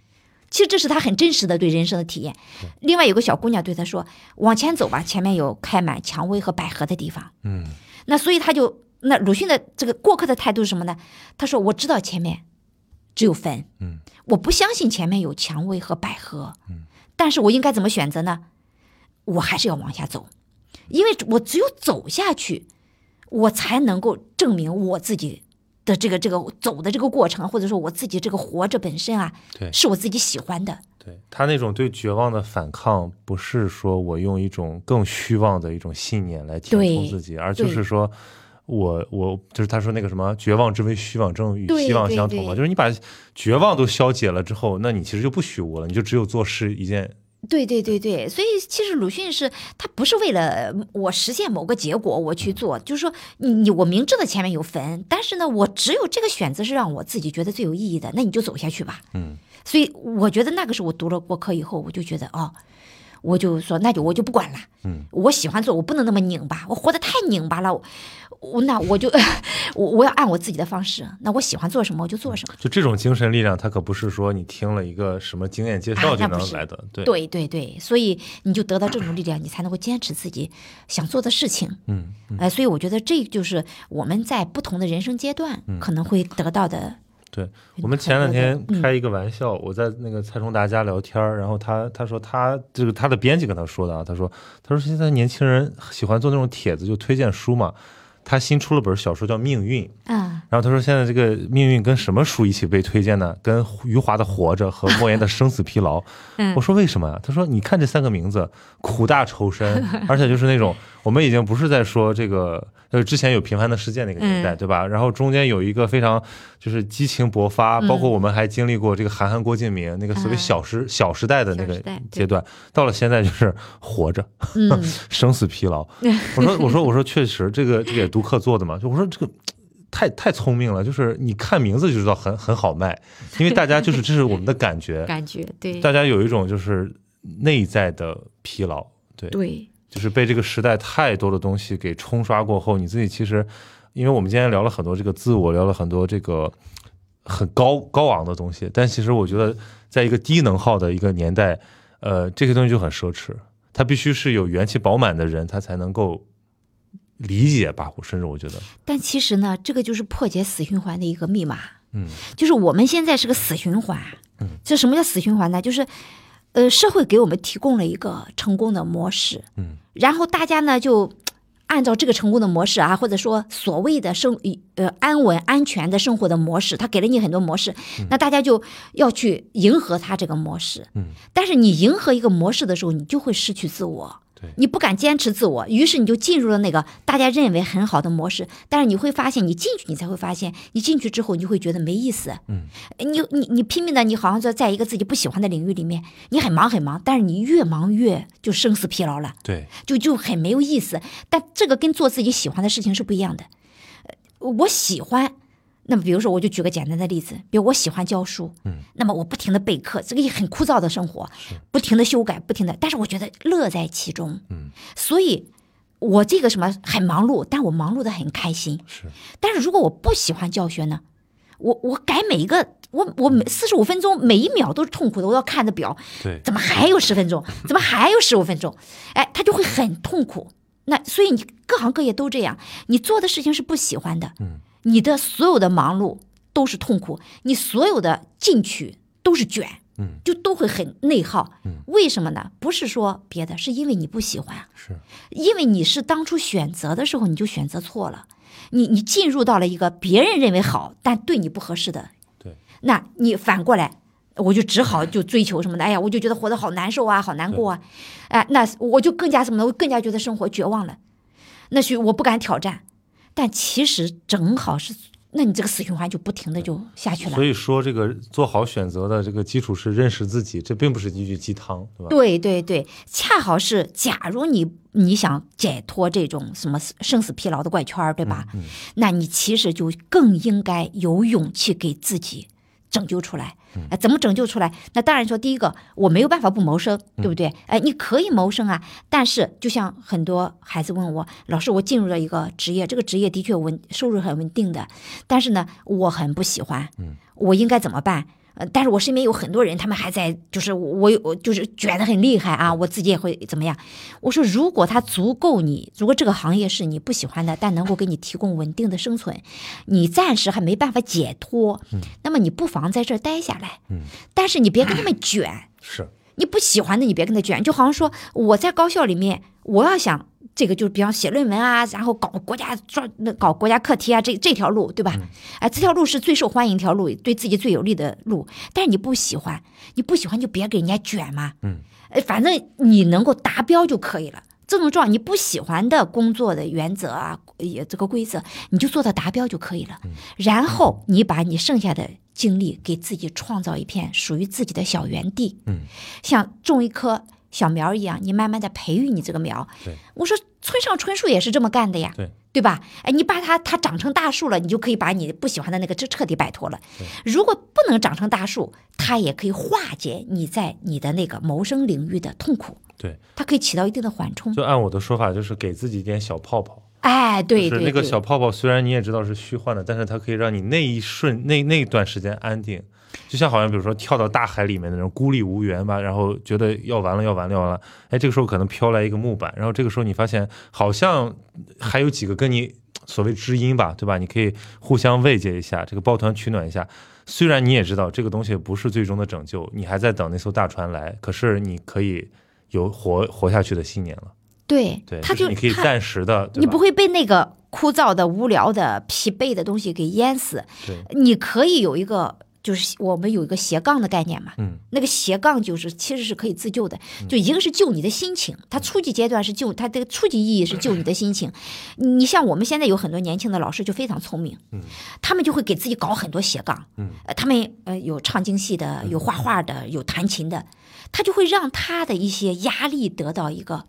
其实这是他很真实的对人生的体验。另外有个小姑娘对他说：“往前走吧，前面有开满蔷薇和百合的地方。”嗯，那所以他就那鲁迅的这个过客的态度是什么呢？他说：“我知道前面只有坟，嗯，我不相信前面有蔷薇和百合，嗯，但是我应该怎么选择呢？我还是要往下走，因为我只有走下去，我才能够证明我自己。”的这个这个走的这个过程，或者说我自己这个活着本身啊，对，是我自己喜欢的。对他那种对绝望的反抗，不是说我用一种更虚妄的一种信念来填充自己，而就是说我我就是他说那个什么绝望之为虚妄症与希望相同嘛，就是你把绝望都消解了之后，那你其实就不虚无了，你就只有做事一件。对对对对，所以其实鲁迅是他不是为了我实现某个结果我去做，就是说你你我明知道前面有坟，但是呢，我只有这个选择是让我自己觉得最有意义的，那你就走下去吧。嗯，所以我觉得那个时候我读了过客以后，我就觉得哦。我就说，那就我就不管了。嗯，我喜欢做，我不能那么拧巴，我活得太拧巴了。我那我就我我要按我自己的方式。那我喜欢做什么，我就做什么。就这种精神力量，它可不是说你听了一个什么经验介绍就能来的。对对对对，所以你就得到这种力量，你才能够坚持自己想做的事情。嗯，哎，所以我觉得这就是我们在不同的人生阶段可能会得到的。对我们前两天开一个玩笑，我在那个蔡崇达家聊天然后他他说他这个他的编辑跟他说的啊，他说他说现在年轻人喜欢做那种帖子，就推荐书嘛。他新出了本小说叫《命运》，啊，然后他说现在这个命运跟什么书一起被推荐呢？跟余华的《活着》和莫言的《生死疲劳 》。我说为什么呀？他说你看这三个名字，苦大仇深，而且就是那种我们已经不是在说这个。就是之前有平凡的世界那个年代，对吧？然后中间有一个非常就是激情勃发，包括我们还经历过这个韩寒、郭敬明那个所谓小时小时代的那个阶段。到了现在就是活着，生死疲劳。我说我说我说确实，这个这个也读客做的嘛。就我说这个太太聪明了，就是你看名字就知道很很好卖，因为大家就是这是我们的感觉，感觉对，大家有一种就是内在的疲劳，对对。就是被这个时代太多的东西给冲刷过后，你自己其实，因为我们今天聊了很多这个自我，聊了很多这个很高高昂的东西，但其实我觉得，在一个低能耗的一个年代，呃，这些东西就很奢侈，它必须是有元气饱满的人，他才能够理解吧，我甚至我觉得。但其实呢，这个就是破解死循环的一个密码。嗯，就是我们现在是个死循环。嗯，这什么叫死循环呢？就是，呃，社会给我们提供了一个成功的模式。嗯，然后大家呢就。按照这个成功的模式啊，或者说所谓的生呃安稳安全的生活的模式，他给了你很多模式，那大家就要去迎合他这个模式。嗯，但是你迎合一个模式的时候，你就会失去自我。你不敢坚持自我，于是你就进入了那个大家认为很好的模式。但是你会发现，你进去，你才会发现，你进去之后，你就会觉得没意思。嗯，你你你拼命的，你好像说在一个自己不喜欢的领域里面，你很忙很忙，但是你越忙越就生死疲劳了。对，就就很没有意思。但这个跟做自己喜欢的事情是不一样的。我喜欢。那么，比如说，我就举个简单的例子，比如我喜欢教书，嗯，那么我不停的备课，这个也很枯燥的生活，不停的修改，不停的，但是我觉得乐在其中，嗯，所以，我这个什么很忙碌，但我忙碌的很开心，是。但是如果我不喜欢教学呢，我我改每一个，我我每四十五分钟每一秒都是痛苦的，我要看着表，对，怎么还有十分钟？怎么还有十五分钟？哎，他就会很痛苦。那所以你各行各业都这样，你做的事情是不喜欢的，嗯。你的所有的忙碌都是痛苦，你所有的进取都是卷，嗯，就都会很内耗，嗯，为什么呢？不是说别的，是因为你不喜欢，是。因为你是当初选择的时候你就选择错了，你你进入到了一个别人认为好但对你不合适的，对，那你反过来，我就只好就追求什么的，哎呀，我就觉得活得好难受啊，好难过啊，哎，那我就更加什么呢？我更加觉得生活绝望了，那许我不敢挑战。但其实正好是，那你这个死循环就不停的就下去了。所以说，这个做好选择的这个基础是认识自己，这并不是一句鸡汤，对吧？对对对，恰好是，假如你你想解脱这种什么生死疲劳的怪圈，对吧？嗯，那你其实就更应该有勇气给自己。拯救出来，哎，怎么拯救出来？那当然说，第一个我没有办法不谋生，对不对？哎，你可以谋生啊，但是就像很多孩子问我，老师，我进入了一个职业，这个职业的确稳，收入很稳定的，但是呢，我很不喜欢，嗯，我应该怎么办？呃，但是我身边有很多人，他们还在，就是我有，我就是卷的很厉害啊，我自己也会怎么样？我说，如果他足够你，如果这个行业是你不喜欢的，但能够给你提供稳定的生存，你暂时还没办法解脱，那么你不妨在这儿待下来，嗯，但是你别跟他们卷，是你不喜欢的，你别跟他卷，就好像说我在高校里面，我要想。这个就是比方写论文啊，然后搞国家专那搞国家课题啊，这这条路对吧？哎，这条路是最受欢迎一条路，对自己最有利的路。但是你不喜欢，你不喜欢就别给人家卷嘛。嗯，哎，反正你能够达标就可以了。这种状你不喜欢的工作的原则啊，也这个规则，你就做到达标就可以了。然后你把你剩下的精力给自己创造一片属于自己的小园地。嗯，像种一棵。小苗一样，你慢慢的培育你这个苗。我说村上春树也是这么干的呀，对对吧？哎，你把它它长成大树了，你就可以把你不喜欢的那个彻彻底摆脱了。如果不能长成大树，它也可以化解你在你的那个谋生领域的痛苦。对，它可以起到一定的缓冲。就按我的说法，就是给自己一点小泡泡。哎，对对，那个小泡泡虽然你也知道是虚幻的，但是它可以让你那一瞬那那段时间安定。就像好像比如说跳到大海里面的那种孤立无援吧，然后觉得要完了要完了要完了，哎，这个时候可能飘来一个木板，然后这个时候你发现好像还有几个跟你所谓知音吧，对吧？你可以互相慰藉一下，这个抱团取暖一下。虽然你也知道这个东西不是最终的拯救，你还在等那艘大船来，可是你可以有活活下去的信念了。对，对，他就你可以暂时的，你不会被那个枯燥的、无聊的、疲惫的东西给淹死。对，你可以有一个。就是我们有一个斜杠的概念嘛，嗯，那个斜杠就是其实是可以自救的，就一个是救你的心情，它初级阶段是救它这个初级意义是救你的心情。你像我们现在有很多年轻的老师就非常聪明，嗯，他们就会给自己搞很多斜杠，嗯，他们呃有唱京戏的，有画画的，有弹琴的，他就会让他的一些压力得到一个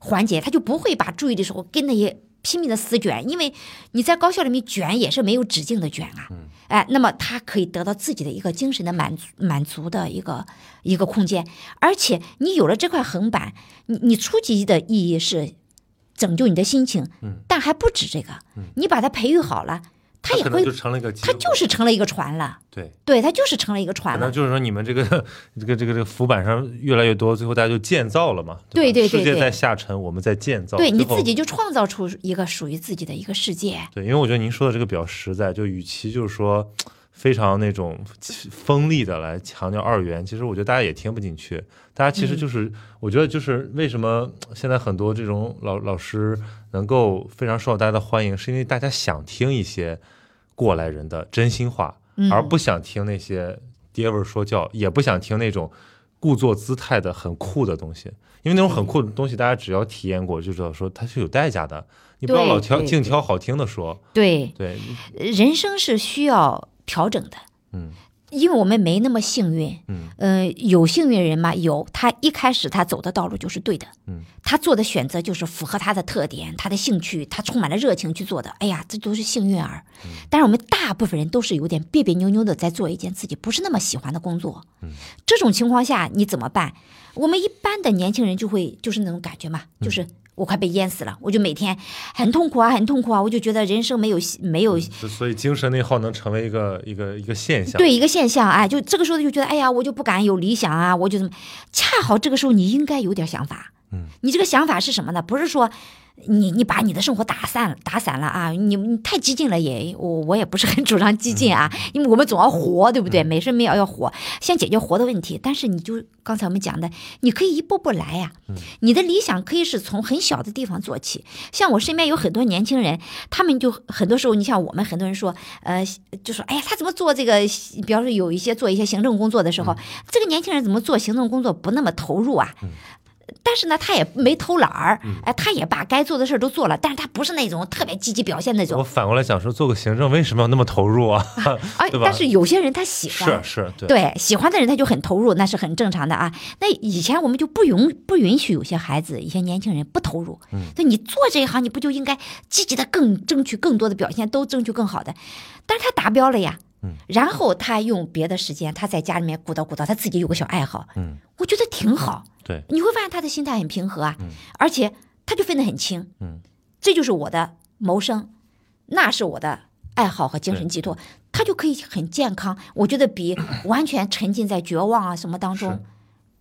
缓解，他就不会把注意的时候跟那些。拼命的死卷，因为你在高校里面卷也是没有止境的卷啊，哎，那么他可以得到自己的一个精神的满足满足的一个一个空间，而且你有了这块横板，你你初级的意义是拯救你的心情，嗯。但还不止这个，你把它培育好了，它也会可能就，成了一个它就是成了一个船了。对。对，它就是成了一个船了。可能就是说，你们这个这个这个这个浮板上越来越多，最后大家就建造了嘛。对对世界在下沉，我们在建造。对你自己就创造出一个属于自己的一个世界。对，因为我觉得您说的这个比较实在，就与其就是说非常那种锋利的来强调二元，其实我觉得大家也听不进去。大家其实就是，我觉得就是为什么现在很多这种老老师能够非常受到大家的欢迎，是因为大家想听一些过来人的真心话，而不想听那些爹味儿说教，也不想听那种故作姿态的很酷的东西。因为那种很酷的东西，大家只要体验过就知道，说它是有代价的。你不要老挑净挑好听的说，对，对，人生是需要调整的。嗯因为我们没那么幸运，嗯。呃，有幸运人嘛，有他一开始他走的道路就是对的，嗯，他做的选择就是符合他的特点、他的兴趣，他充满了热情去做的，哎呀，这都是幸运儿。嗯。但是我们大部分人都是有点别别扭扭的在做一件自己不是那么喜欢的工作，嗯，这种情况下你怎么办？我们一般的年轻人就会就是那种感觉嘛，嗯就是我快被淹死了，我就每天很痛苦啊，很痛苦啊，我就觉得人生没有没有就所以精神内耗能成为一个一个一个现象。对一个现象，哎，就这个时候就觉得，哎呀，我就不敢有理想啊，我就怎么？恰好这个时候你应该有点想法，嗯，你这个想法是什么呢？不是说你你把你的生活打散打散了啊，你你太激进了也，我我也不是很主张激进啊，因为我们总要活，对不对？每生每秒要活，先解决活的问题。但是你就刚才我们讲的，你可以一步步来呀、你的理想可以是从很小的地方做起。像我身边有很多年轻人，他们就很多时候，你像我们很多人说，呃，就说，哎呀，他怎么做这个？比方说有一些做一些行政工作的时候，这个年轻人怎么做行政工作不那么投入啊？但是呢，他也没偷懒儿，哎、他也把该做的事儿都做了，但是他不是那种特别积极表现那种我，反过来想说，做个行政为什么要那么投入啊？哎，但是有些人他喜欢，是是，对对，喜欢的人他就很投入，那是很正常的啊。那以前我们就不允不允许有些孩子、一些年轻人不投入。嗯，那你做这一行，你不就应该积极的更争取更多的表现，都争取更好的？但是他达标了呀。嗯，然后他用别的时间，他在家里面鼓捣鼓捣，他自己有个小爱好，嗯，我觉得挺好。对，你会发现他的心态很平和啊，嗯而且他就分得很清。嗯，这就是我的谋生，那是我的爱好和精神寄托，他就可以很健康。我觉得比完全沉浸在绝望啊什么当中，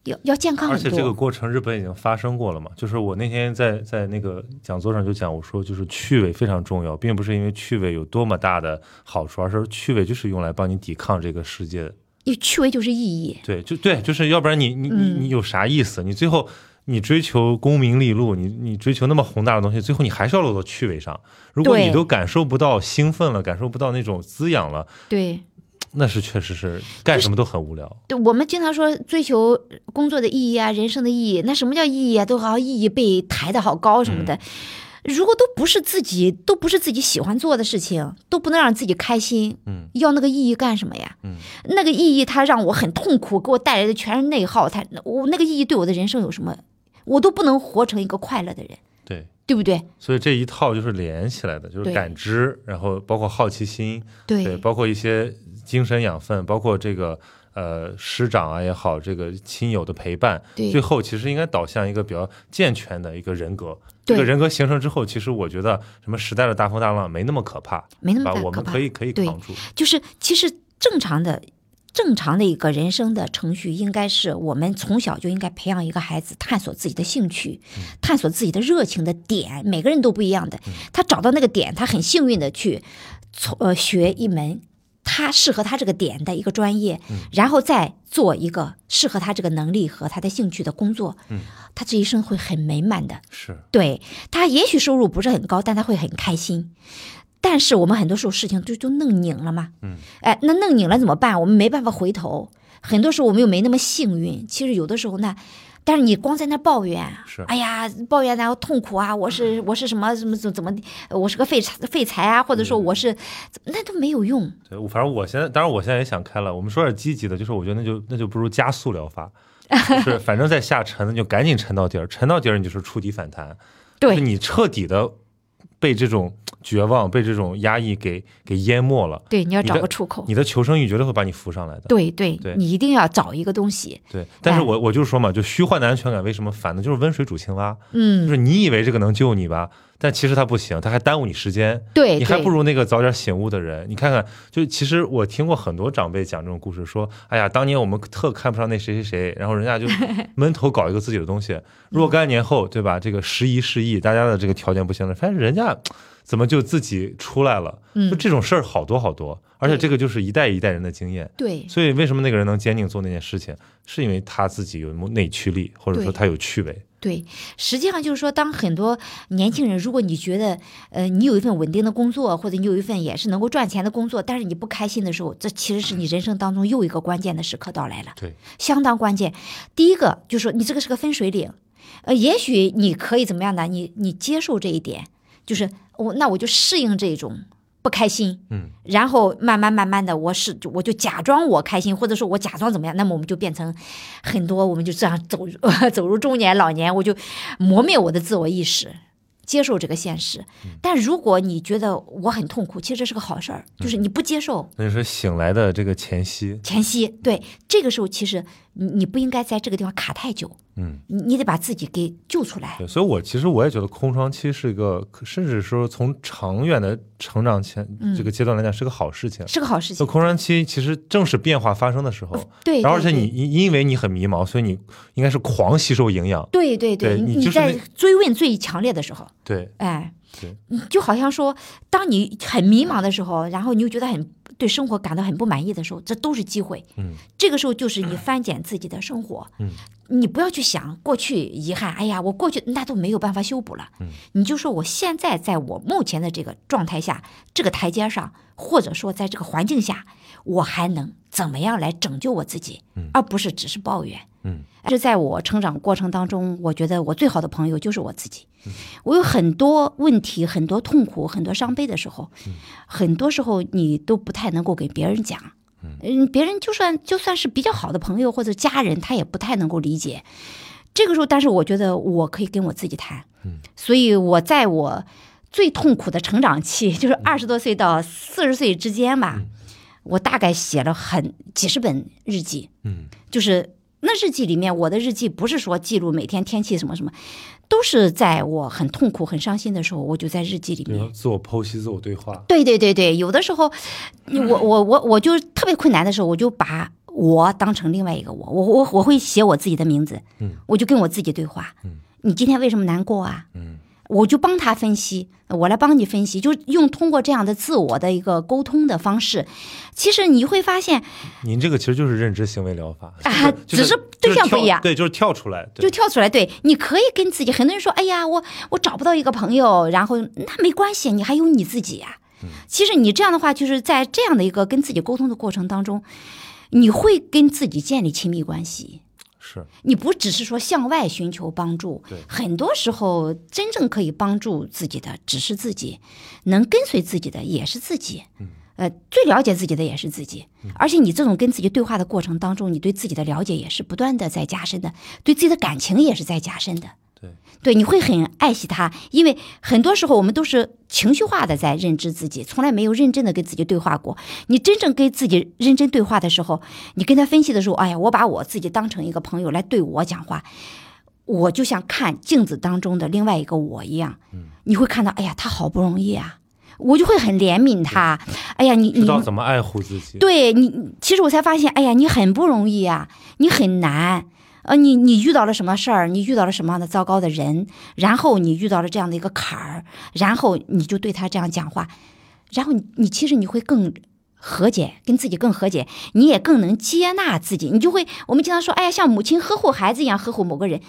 要要健康而且。这个过程日本已经发生过了嘛？就是我那天在在那个讲座上就讲，我说就是趣味非常重要，并不是因为趣味有多么大的好处，而是趣味就是用来帮你抵抗这个世界的。你趣味就是意义。对，就对，就是要不然你你你嗯你有啥意思？你最后你追求功名利禄，你你追求那么宏大的东西，最后你还是要落到趣味上。如果你都感受不到兴奋了，感受不到那种滋养了，对，那是确实是干什么都很无聊。对，我们经常说追求工作的意义啊，人生的意义。那什么叫意义啊？都好像意义被抬得好高什么的。如果都不是自己，都不是自己喜欢做的事情，都不能让自己开心，嗯，要那个意义干什么呀？嗯，那个意义它让我很痛苦，给我带来的全是内耗。它我那个意义对我的人生有什么？我都不能活成一个快乐的人，对，对不对？所以这一套就是连起来的，就是感知，然后包括好奇心，对对，包括一些精神养分，包括这个呃师长啊也好，这个亲友的陪伴，对最后其实应该导向一个比较健全的一个人格。对这个人格形成之后，其实我觉得什么时代的大风大浪没那么可怕，没那么？大可怕我们可。以可以扛住。就是其实正常的。正常的一个人生的程序，应该是我们从小就应该培养一个孩子探索自己的兴趣，探索自己的热情的点。每个人都不一样的，他找到那个点，他很幸运的去从呃学一门他适合他这个点的一个专业，然后再做一个适合他这个能力和他的兴趣的工作，嗯，他这一生会很美满的。是，对他也许收入不是很高，但他会很开心。但是我们很多时候事情就就弄拧了嘛，嗯，哎，那弄拧了怎么办？我们没办法回头。很多时候我们又没那么幸运。其实有的时候呢，但是你光在那抱怨，是哎呀，抱怨然后痛苦啊，我是我是什么怎么怎么，我是个废柴废材啊，或者说我是，那都没有用。对，反正我现在，当然我现在也想开了。我们说点积极的，就是我觉得那就那就不如加速疗法，是反正在下沉，那就赶紧沉到底儿，沉到底儿你就是触底反弹，对就是你彻底的被这种绝望、被这种压抑给给淹没了。对，你要找个出口。你的求生欲绝对会把你扶上来的。对对对你一定要找一个东西。对，但是哎我我就说嘛，就虚幻的安全感为什么烦呢？就是温水煮青蛙，嗯就嗯，是你以为这个能救你吧，但其实他不行，他还耽误你时间。对，你还不如那个早点醒悟的人。你看看，就其实我听过很多长辈讲这种故事，说，哎呀，当年我们特看不上那谁谁谁，然后人家就 闷头搞一个自己的东西，若干年后，对吧？这个时移世易，大家的这个条件不行了，发现人家怎么就自己出来了？就嗯，这种事儿好多好多，而且这个就是一代一代人的经验。对所以为什么那个人能坚定做那件事情，是因为他自己有内驱力，或者说他有趣味。对，实际上就是说，当很多年轻人，如果你觉得，呃，你有一份稳定的工作，或者你有一份也是能够赚钱的工作，但是你不开心的时候，这其实是你人生当中又一个关键的时刻到来了。对，相当关键。第一个就是说，你这个是个分水岭，呃，也许你可以怎么样呢？你你接受这一点，就是我那我就适应这种不开心，嗯，然后慢慢慢慢的，我是我就假装我开心，或者说我假装怎么样，那么我们就变成很多，我们就这样走入走入中年老年，我就磨灭我的自我意识。接受这个现实，但如果你觉得我很痛苦，其实这是个好事儿，就是你不接受，那就是醒来的这个前夕。前夕，对这个时候，其实你你不应该在这个地方卡太久，嗯，你你得把自己给救出来。对，所以我其实我也觉得空窗期是一个，甚至说从长远的成长前、嗯这个阶段来讲是个好事情。是个好事就情，空窗期其实正是变化发生的时候，对。然后而且你因因为你很迷茫，所以你应该是狂吸收营养。对对对你你就是在追问最强烈的时候，对，哎对，你就好像说，当你很迷茫的时候，然后你又觉得很对生活感到很不满意的时候，这都是机会。嗯，这个时候就是你翻检自己的生活。嗯，你不要去想过去遗憾，哎呀，我过去那都没有办法修补了。嗯，你就说我现在在我目前的这个状态下，这个台阶上，或者说在这个环境下，我还能怎么样来拯救我自己，嗯而不是只是抱怨。嗯，这在我成长过程当中，我觉得我最好的朋友就是我自己。我有很多问题、很多痛苦、很多伤悲的时候，很多时候你都不太能够给别人讲。嗯，别人就算就算是比较好的朋友或者家人，他也不太能够理解。这个时候，但是我觉得我可以跟我自己谈。嗯，所以我在我最痛苦的成长期，就是二十多岁到四十岁之间吧，我大概写了很几十本日记。嗯，就是那日记里面，我的日记不是说记录每天天气什么什么，都是在我很痛苦、很伤心的时候，我就在日记里面。就是自我剖析、自我对话。对对对对，有的时候，我我我我就特别困难的时候，我就把我当成另外一个我，我我我会写我自己的名字，嗯，我就跟我自己对话，嗯，你今天为什么难过啊？嗯，我就帮他分析，我来帮你分析，就用通过这样的自我的一个沟通的方式，其实你会发现，您这个其实就是认知行为疗法。啊就只是对象不一样。对，就是跳出来，就跳出来，对，你可以跟自己。很多人说，哎呀，我我找不到一个朋友，然后那没关系，你还有你自己呀、其实你这样的话，就是在这样的一个跟自己沟通的过程当中，你会跟自己建立亲密关系。是你不只是说向外寻求帮助对，很多时候真正可以帮助自己的只是自己，能跟随自己的也是自己。呃，最了解自己的也是自己，而且你这种跟自己对话的过程当中，你对自己的了解也是不断的在加深的，对自己的感情也是在加深的。对对，你会很爱惜他，因为很多时候我们都是情绪化的在认知自己，从来没有认真的跟自己对话过。你真正跟自己认真对话的时候，你跟他分析的时候，哎呀，我把我自己当成一个朋友来对我讲话，我就像看镜子当中的另外一个我一样。你会看到，哎呀，他好不容易啊，我就会很怜悯他。哎呀，你知你道怎么爱护自己。对你，其实我才发现，哎呀，你很不容易啊，你很难。呃，你你遇到了什么事儿？你遇到了什么样的糟糕的人？然后你遇到了这样的一个坎儿，然后你就对他这样讲话，然后你你其实你会更和解，跟自己更和解，你也更能接纳自己。你就会，我们经常说，哎呀，像母亲呵护孩子一样呵护某个人，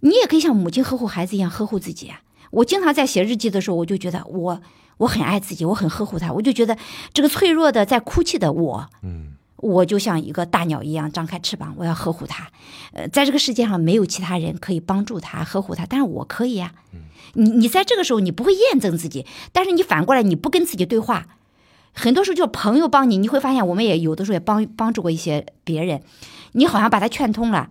你也可以像母亲呵护孩子一样呵护自己啊。我经常在写日记的时候，我就觉得我我很爱自己，我很呵护他，我就觉得这个脆弱的在哭泣的我，嗯，我就像一个大鸟一样张开翅膀，我要呵护它。呃，在这个世界上没有其他人可以帮助他、呵护他，但是我可以呀、你你在这个时候你不会验证自己，但是你反过来你不跟自己对话，很多时候就是朋友帮你，你会发现我们也有的时候也帮帮助过一些别人，你好像把他劝通了，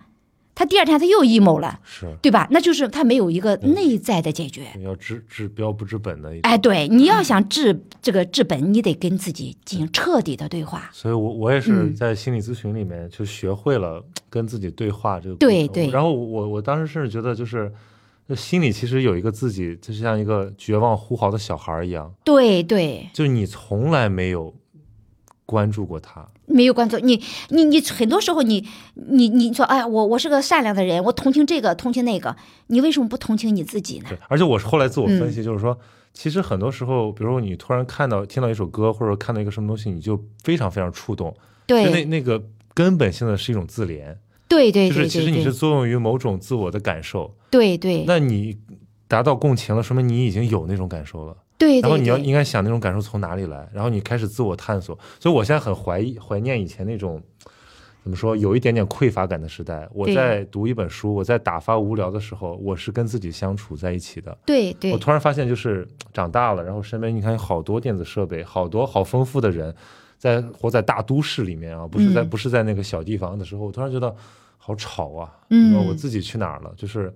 他第二天他又 emo 了，是对吧？那就是他没有一个内在的解决。要治治标不治本的。哎，对，你要想治这个治本，你得跟自己进行彻底的对话。所以，我我也是在心理咨询里面就学会了 跟自己对话这个。对对。然后我我当时甚至觉得，就是心里其实有一个自己，就像一个绝望呼嚎的小孩一样。对对。就你从来没有关注过他。没有关注你，你你很多时候你你你说哎，我我是个善良的人，我同情这个同情那个，你为什么不同情你自己呢？对，而且我是后来自我分析，就是说，其实很多时候，比如说你突然看到听到一首歌，或者看到一个什么东西，你就非常非常触动。对，那那个根本性的是一种自怜。对对对，就是其实你是作用于某种自我的感受。对对。那你达到共情了，说明你已经有那种感受了。对，然后你要应该想那种感受从哪里来，然后你开始自我探索。所以我现在很怀疑怀念以前那种怎么说有一点点匮乏感的时代。我在读一本书，我在打发无聊的时候，我是跟自己相处在一起的。对对。我突然发现，就是长大了，然后身边你看有好多电子设备，好多好丰富的人，在活在大都市里面啊，不是在不是在那个小地方的时候，我突然觉得好吵啊。嗯。我自己去哪儿了？就是。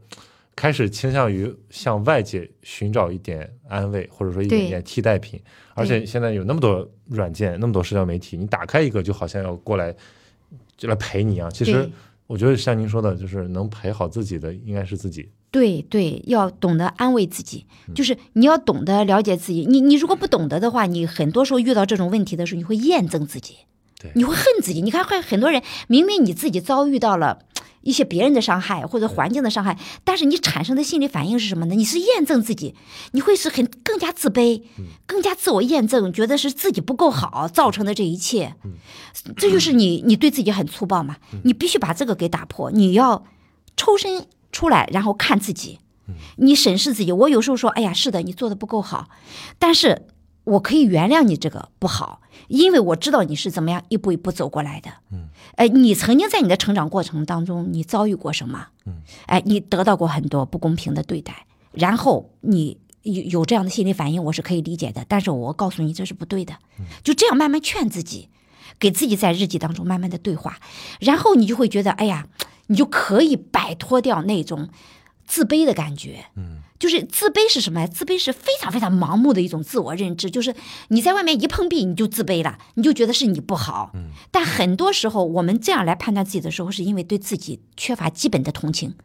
开始倾向于向外界寻找一点安慰，或者说一点点替代品。而且现在有那么多软件，那么多社交媒体，你打开一个就好像要过来就来陪你一样。其实我觉得像您说的，就是能陪好自己的应该是自己。对对，要懂得安慰自己，就是你要懂得了解自己。你你如果不懂得的话，你很多时候遇到这种问题的时候，你会验证自己，你会恨自己。你看，会很多人明明你自己遭遇到了。一些别人的伤害或者环境的伤害，但是你产生的心理反应是什么呢？你是验证自己，你会是很更加自卑，更加自我验证，觉得是自己不够好造成的这一切。这就是你，你对自己很粗暴嘛？你必须把这个给打破，你要抽身出来，然后看自己，你审视自己。我有时候说，哎呀，是的，你做的不够好，但是。我可以原谅你这个不好，因为我知道你是怎么样一步一步走过来的。嗯，哎，你曾经在你的成长过程当中，你遭遇过什么？嗯，哎，你得到过很多不公平的对待，然后你有有这样的心理反应，我是可以理解的。但是我告诉你，这是不对的。就这样慢慢劝自己，给自己在日记当中慢慢的对话，然后你就会觉得，哎呀，你就可以摆脱掉那种自卑的感觉。嗯。就是自卑是什么呀？自卑是非常非常盲目的一种自我认知，就是你在外面一碰壁你就自卑了，你就觉得是你不好。嗯。但很多时候我们这样来判断自己的时候，是因为对自己缺乏基本的同情。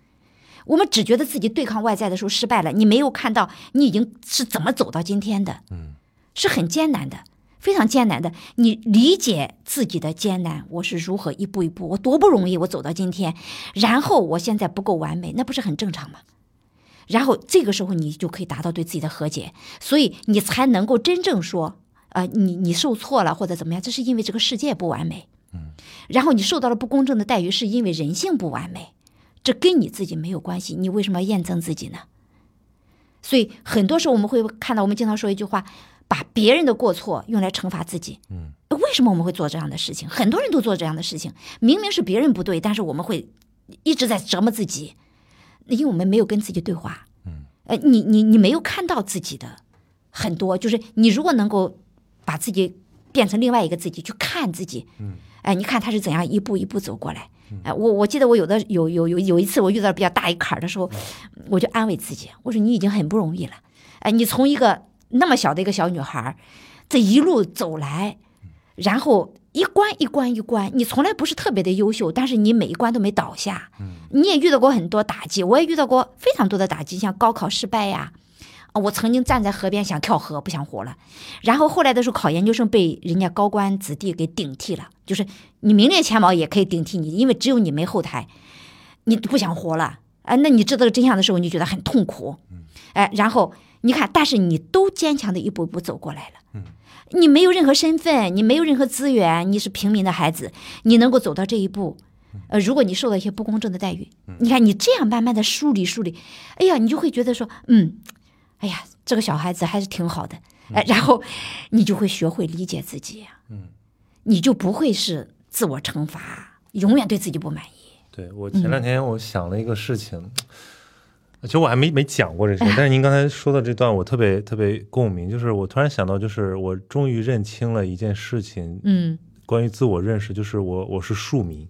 我们只觉得自己对抗外在的时候失败了，你没有看到你已经是怎么走到今天的。嗯。是很艰难的，非常艰难的。你理解自己的艰难，我是如何一步一步，我多不容易，我走到今天，然后我现在不够完美，那不是很正常吗？然后这个时候你就可以达到对自己的和解，所以你才能够真正说，呃，你你受挫了或者怎么样，这是因为这个世界不完美，嗯，然后你受到了不公正的待遇，是因为人性不完美，这跟你自己没有关系，你为什么要验证自己呢？所以很多时候我们会看到，我们经常说一句话，把别人的过错用来惩罚自己，嗯，为什么我们会做这样的事情？很多人都做这样的事情，明明是别人不对，但是我们会一直在折磨自己。因为我们没有跟自己对话，嗯，呃，你你你没有看到自己的很多，就是你如果能够把自己变成另外一个自己去看自己，嗯，哎，你看他是怎样一步一步走过来，哎，我我记得我有的有有有有一次我遇到比较大一坎儿的时候，我就安慰自己，我说你已经很不容易了，哎，你从一个那么小的一个小女孩，这一路走来，然后。一关一关一关，你从来不是特别的优秀，但是你每一关都没倒下。嗯，你也遇到过很多打击，我也遇到过非常多的打击，像高考失败呀，啊，我曾经站在河边想跳河，不想活了。然后后来的时候考研究生被人家高官子弟给顶替了，就是你名列前茅也可以顶替你，因为只有你没后台，你不想活了。哎，那你知道真相的时候，你觉得很痛苦。嗯，哎，然后你看，但是你都坚强的一步一步走过来了。嗯。你没有任何身份，你没有任何资源，你是平民的孩子，你能够走到这一步，呃，如果你受到一些不公正的待遇，你看你这样慢慢的梳理梳理，哎呀，你就会觉得说，嗯，哎呀，这个小孩子还是挺好的，哎，然后你就会学会理解自己，嗯，你就不会是自我惩罚，永远对自己不满意。对我前两天我想了一个事情。其实我还没没讲过这些，但是您刚才说的这段我特别特别共鸣，就是我突然想到，就是我终于认清了一件事情，嗯，关于自我认识，就是我我是庶民，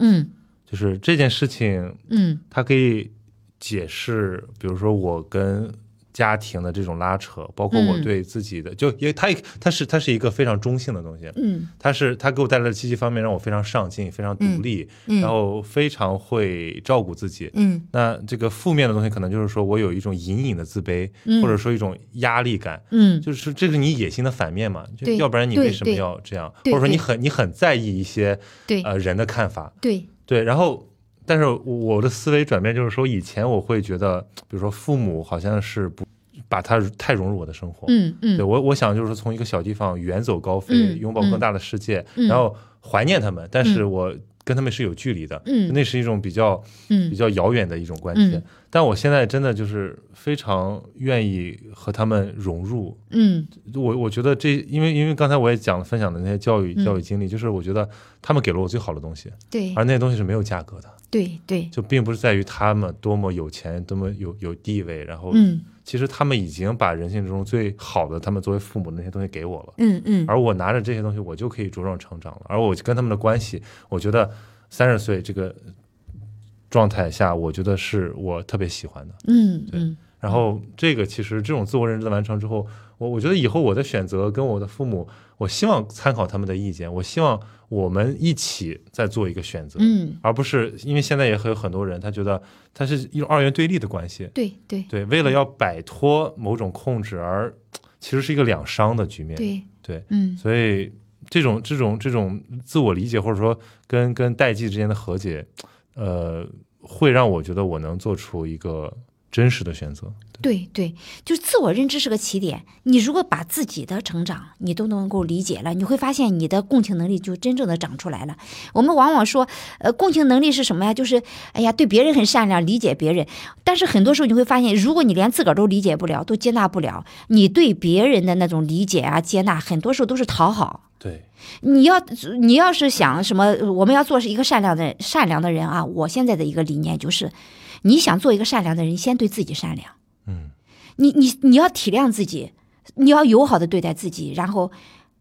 嗯，就是这件事情，嗯它可以解释，比如说我跟家庭的这种拉扯，包括我嗯对自己的，就因为它它是它是一个非常中性的东西，嗯。它是它给我带来的积极方面，让我非常上进，非常独立，嗯。然后非常会照顾自己。嗯。那这个负面的东西，可能就是说我有一种隐隐的自卑，嗯。或者说一种压力感，嗯。就是这是你野心的反面嘛？要不然你为什么要这样？或者说你很你很在意一些对。呃人的看法，对。对，然后。但是我的思维转变就是说，以前我会觉得，比如说父母好像是不把他太融入我的生活，嗯嗯。对我我想就是从一个小地方远走高飞，嗯拥抱更大的世界，嗯。然后怀念他们，但是我跟他们是有距离的，嗯。那是一种比较嗯。比较遥远的一种关系。嗯但我现在真的就是非常愿意和他们融入。嗯。我我觉得这，因为因为刚才我也讲了分享的那些教育嗯。教育经历，就是我觉得他们给了我最好的东西，对。而那些东西是没有价格的，对对就并不是在于他们多么有钱，多么有有地位，然后嗯其实他们已经把人性中最好的，他们作为父母的那些东西给我了。嗯嗯而我拿着这些东西，我就可以茁壮成长了。而我跟他们的关系，我觉得三十岁这个状态下，我觉得是我特别喜欢的。对嗯嗯然后这个其实这种自我认知的完成之后，我我觉得以后我的选择跟我的父母，我希望参考他们的意见，我希望我们一起在做一个选择，嗯，而不是因为现在也会有很多人他觉得它是一种二元对立的关系，对对。对，为了要摆脱某种控制而其实是一个两伤的局面，对，对嗯。所以这种这种这种自我理解，或者说跟跟代际之间的和解，呃，会让我觉得我能做出一个真实的选择。对对，就是自我认知是个起点。你如果把自己的成长你都能够理解了，你会发现你的共情能力就真正的长出来了。我们往往说，呃，共情能力是什么呀？就是哎呀，对别人很善良，理解别人。但是很多时候你会发现，如果你连自个儿都理解不了，都接纳不了，你对别人的那种理解啊、接纳，很多时候都是讨好。对，你要你要是想什么，我们要做是一个善良的善良的人啊。我现在的一个理念就是，你想做一个善良的人，先对自己善良。嗯，你你你要体谅自己，你要友好的对待自己，然后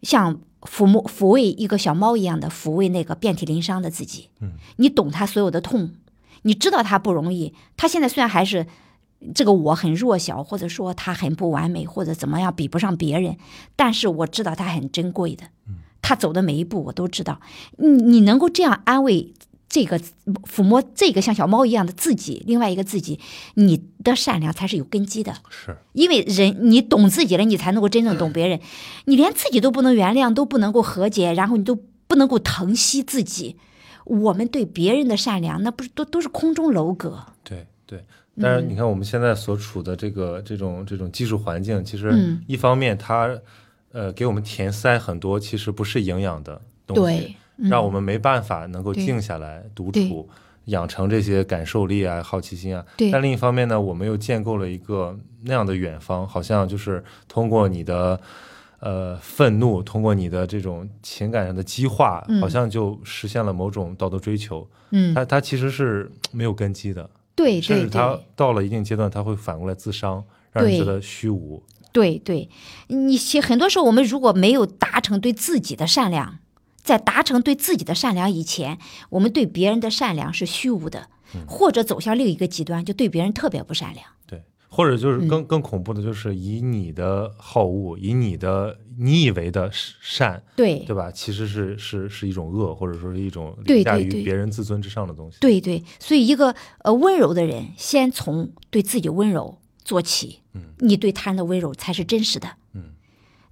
像抚摸抚慰一个小猫一样的抚慰那个遍体鳞伤的自己。嗯，你懂他所有的痛，你知道他不容易。他现在虽然还是这个我很弱小，或者说他很不完美，或者怎么样比不上别人，但是我知道他很珍贵的。他走的每一步我都知道。你你能够这样安慰这个抚摸这个像小猫一样的自己，另外一个自己，你的善良才是有根基的。是，因为人你懂自己了，你才能够真正懂别人。你连自己都不能原谅，都不能够和解，然后你都不能够疼惜自己。我们对别人的善良，那不是都都是空中楼阁？对对。但是你看我们现在所处的这个这种这种技术环境，其实嗯一方面它呃给我们填塞很多其实不是营养的东西，对，嗯让我们没办法能够静下来独处，养成这些感受力啊、好奇心啊。但另一方面呢，我们又建构了一个那样的远方，好像就是通过你的呃愤怒，通过你的这种情感上的激化，嗯。好像就实现了某种道德追求。嗯，它它其实是没有根基的，对对甚至它到了一定阶段，它会反过来自伤，让人觉得虚无。对对，你其很多时候我们如果没有达成对自己的善良，在达成对自己的善良以前，我们对别人的善良是虚无的，或者走向另一个极端，就对别人特别不善良。对，或者就是嗯。更、更恐怖的，就是以你的好恶，以你的你以为的善，对。对吧？其实是是是一种恶，或者说是一种凌驾于别人自尊之上的东西。对对，所以一个呃温柔的人，先从对自己温柔做起，嗯，你对他人的温柔才是真实的，嗯，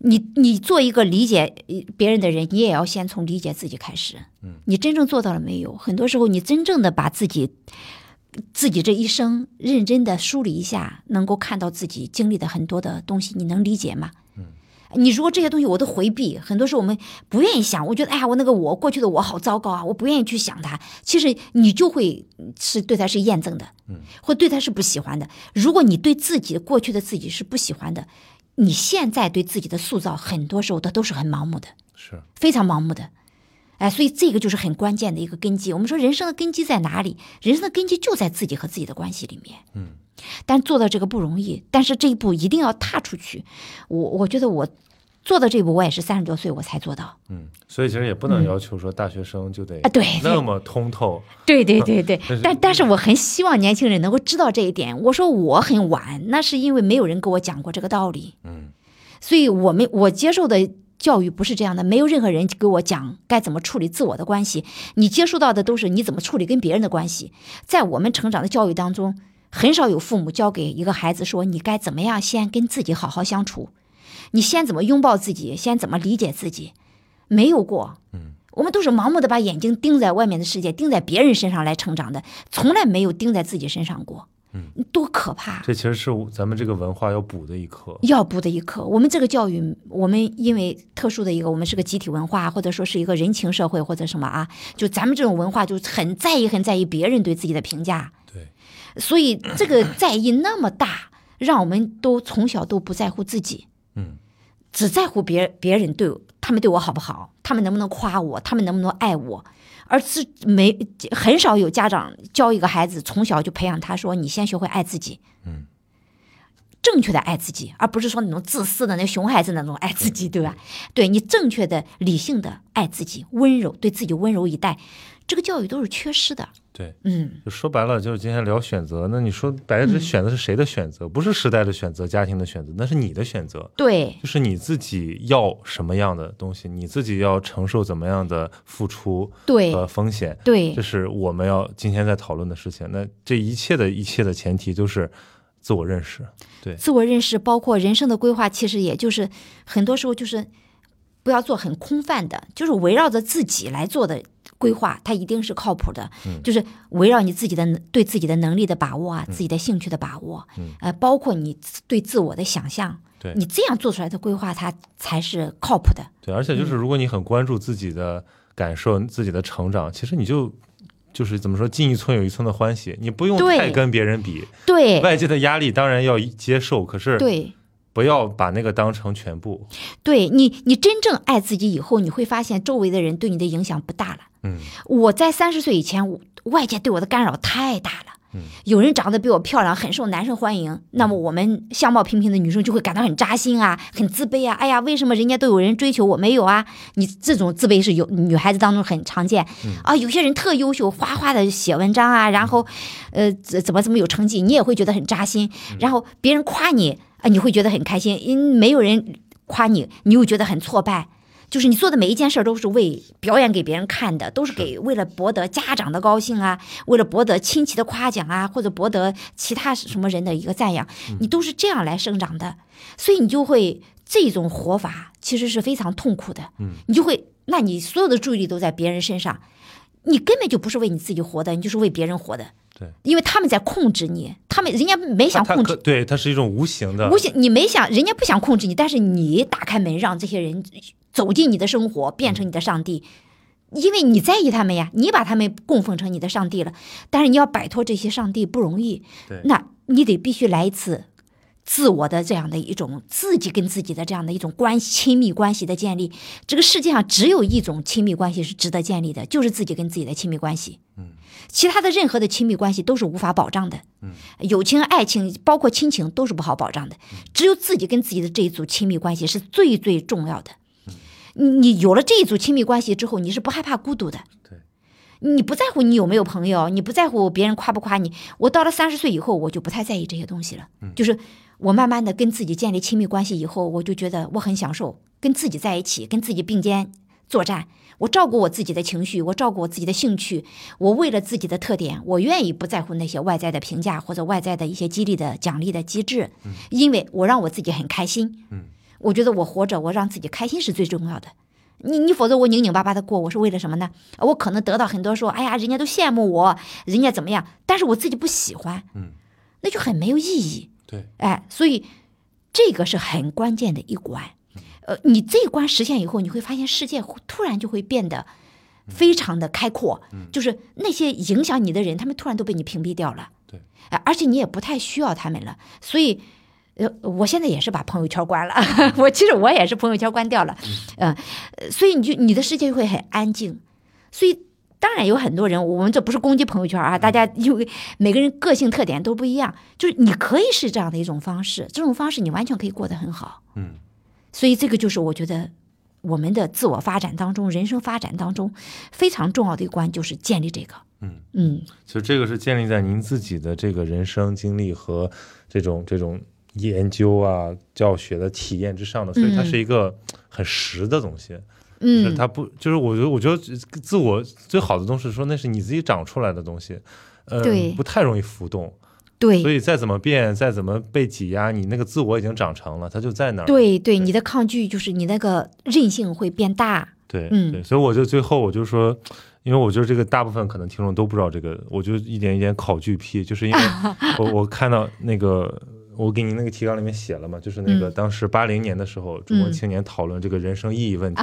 你你做一个理解呃别人的人，你也要先从理解自己开始，嗯，你真正做到了没有？很多时候，你真正的把自己自己这一生认真的梳理一下，能够看到自己经历的很多的东西，你能理解吗？嗯你如果这些东西我都回避，很多时候我们不愿意想，我觉得哎呀，我那个我过去的我好糟糕啊，我不愿意去想他。其实你就会是对他是验证的，嗯，或对他是不喜欢的。如果你对自己过去的自己是不喜欢的，你现在对自己的塑造，很多时候它都是很盲目的，是，非常盲目的。哎，所以这个就是很关键的一个根基。我们说人生的根基在哪里？人生的根基就在自己和自己的关系里面。嗯，但做到这个不容易，但是这一步一定要踏出去。我我觉得我做到这一步，我也是三十多岁我才做到。嗯，所以其实也不能要求说大学生就得啊对那么通透。对对对 对但，但但是我很希望年轻人能够知道这一点。我说我很晚，那是因为没有人给我讲过这个道理。嗯所以我们我接受的教育不是这样的，没有任何人给我讲该怎么处理自我的关系。你接触到的都是你怎么处理跟别人的关系。在我们成长的教育当中，很少有父母教给一个孩子说你该怎么样先跟自己好好相处，你先怎么拥抱自己，先怎么理解自己，没有过。嗯，我们都是盲目的把眼睛盯在外面的世界，盯在别人身上来成长的，从来没有盯在自己身上过。嗯，多可怕！这其实是咱们这个文化要补的一课。要补的一课。我们这个教育，我们因为特殊的一个，我们是个集体文化，或者说是一个人情社会，或者什么啊，就咱们这种文化就很在意、很在意别人对自己的评价，对，所以这个在意那么大，让我们都从小都不在乎自己，嗯只在乎别别人对他们对我好不好，他们能不能夸我，他们能不能爱我，而是没很少有家长教一个孩子从小就培养他说，你先学会爱自己。嗯正确的爱自己，而不是说那种自私的那熊孩子那种爱自己，对吧？对你正确的、理性的爱自己，温柔对自己温柔以待，这个教育都是缺失的。对，嗯，就说白了，就是今天聊选择。那你说白了，这选择是谁的选择？不是时代的选择，家庭的选择，那是你的选择。对就是你自己要什么样的东西，你自己要承受怎么样的付出对和风险，对这是我们要今天在讨论的事情。那这一切的一切的前提都是自我认识。对，自我认识，包括人生的规划，其实也就是很多时候就是不要做很空泛的，就是围绕着自己来做的规划，它一定是靠谱的。嗯就是围绕你自己的对自己的能力的把握啊，自己的兴趣的把握，嗯呃，包括你对自我的想象，对你这样做出来的规划，它才是靠谱的。对，而且嗯就是如果你很关注自己的感受、自己的成长，其实你就就是怎么说，进一寸有一寸的欢喜，你不用太跟别人比。对外界的压力当然要接受，可是对。不要把那个当成全部。对你，你真正爱自己以后，你会发现周围的人对你的影响不大了。嗯我在三十岁以前，外界对我的干扰太大了。嗯有人长得比我漂亮，很受男生欢迎，那么我们相貌平平的女生就会感到很扎心啊，很自卑啊。哎呀，为什么人家都有人追求，我没有啊？你这种自卑是有女孩子当中很常见、啊。有些人特优秀，哗哗的写文章啊，然后呃怎怎么怎么有成绩，你也会觉得很扎心。然后别人夸你啊，你会觉得很开心，因没有人夸你，你又觉得很挫败。就是你做的每一件事儿都是为表演给别人看的，都是给为了博得家长的高兴啊，为了博得亲戚的夸奖啊，或者博得其他什么人的一个赞扬，你都是这样来生长的，所以你就会这种活法其实是非常痛苦的，嗯，你就会，那你所有的注意力都在别人身上，你根本就不是为你自己活的，你就是为别人活的，对，因为他们在控制你，他们人家没想控制可对，它是一种无形的无形，你没想，人家不想控制你，但是你打开门让这些人走进你的生活，变成你的上帝，因为你在意他们呀，你把他们供奉成你的上帝了。但是你要摆脱这些上帝不容易，那你得必须来一次自我的这样的一种自己跟自己的这样的一种关系亲密关系的建立。这个世界上只有一种亲密关系是值得建立的，就是自己跟自己的亲密关系。嗯，其他的任何的亲密关系都是无法保障的。嗯，友情、爱情，包括亲情，都是不好保障的。只有自己跟自己的这一组亲密关系是最最重要的。你你有了这一组亲密关系之后，你是不害怕孤独的。对，你不在乎你有没有朋友，你不在乎别人夸不夸你。我到了三十岁以后，我就不太在意这些东西了。就是我慢慢的跟自己建立亲密关系以后，我就觉得我很享受跟自己在一起，跟自己并肩作战。我照顾我自己的情绪，我照顾我自己的兴趣，我为了自己的特点，我愿意不在乎那些外在的评价或者外在的一些激励的奖励的机制，因为我让我自己很开心。嗯，我觉得我活着，我让自己开心是最重要的。你你否则我拧拧巴巴的过，我是为了什么呢？我可能得到很多说，哎呀，人家都羡慕我，人家怎么样，但是我自己不喜欢，嗯，那就很没有意义。对，哎，所以这个是很关键的一关。呃，你这一关实现以后，你会发现世界突然就会变得非常的开阔，就是那些影响你的人，他们突然都被你屏蔽掉了。对，哎，而且你也不太需要他们了。所以，呃，我现在也是把朋友圈关了，我其实我也是朋友圈关掉了，嗯，呃所以你就你的世界就会很安静。所以当然有很多人，我们这不是攻击朋友圈啊，大家因为每个人个性特点都不一样，就是你可以是这样的一种方式，这种方式你完全可以过得很好。嗯所以这个就是我觉得我们的自我发展当中、人生发展当中非常重要的一关，就是建立这个。嗯嗯，其实这个是建立在您自己的这个人生经历和这种这种研究啊、教学的体验之上的，所以它是一个很实的东西。嗯，它不就是我觉得，我觉得自我最好的东西，说那是你自己长出来的东西，呃，不太容易浮动。对，所以再怎么变，再怎么被挤压，你那个自我已经长成了，它就在那儿。对对，你的抗拒就是你那个韧性会变大。对，嗯，对，所以我就最后我就说，因为我觉得这个大部分可能听众都不知道这个，我就一点一点考据批，就是因为我 我看到那个我给你那个提纲里面写了嘛，就是那个当时八零年的时候，中国青年讨论这个人生意义问题。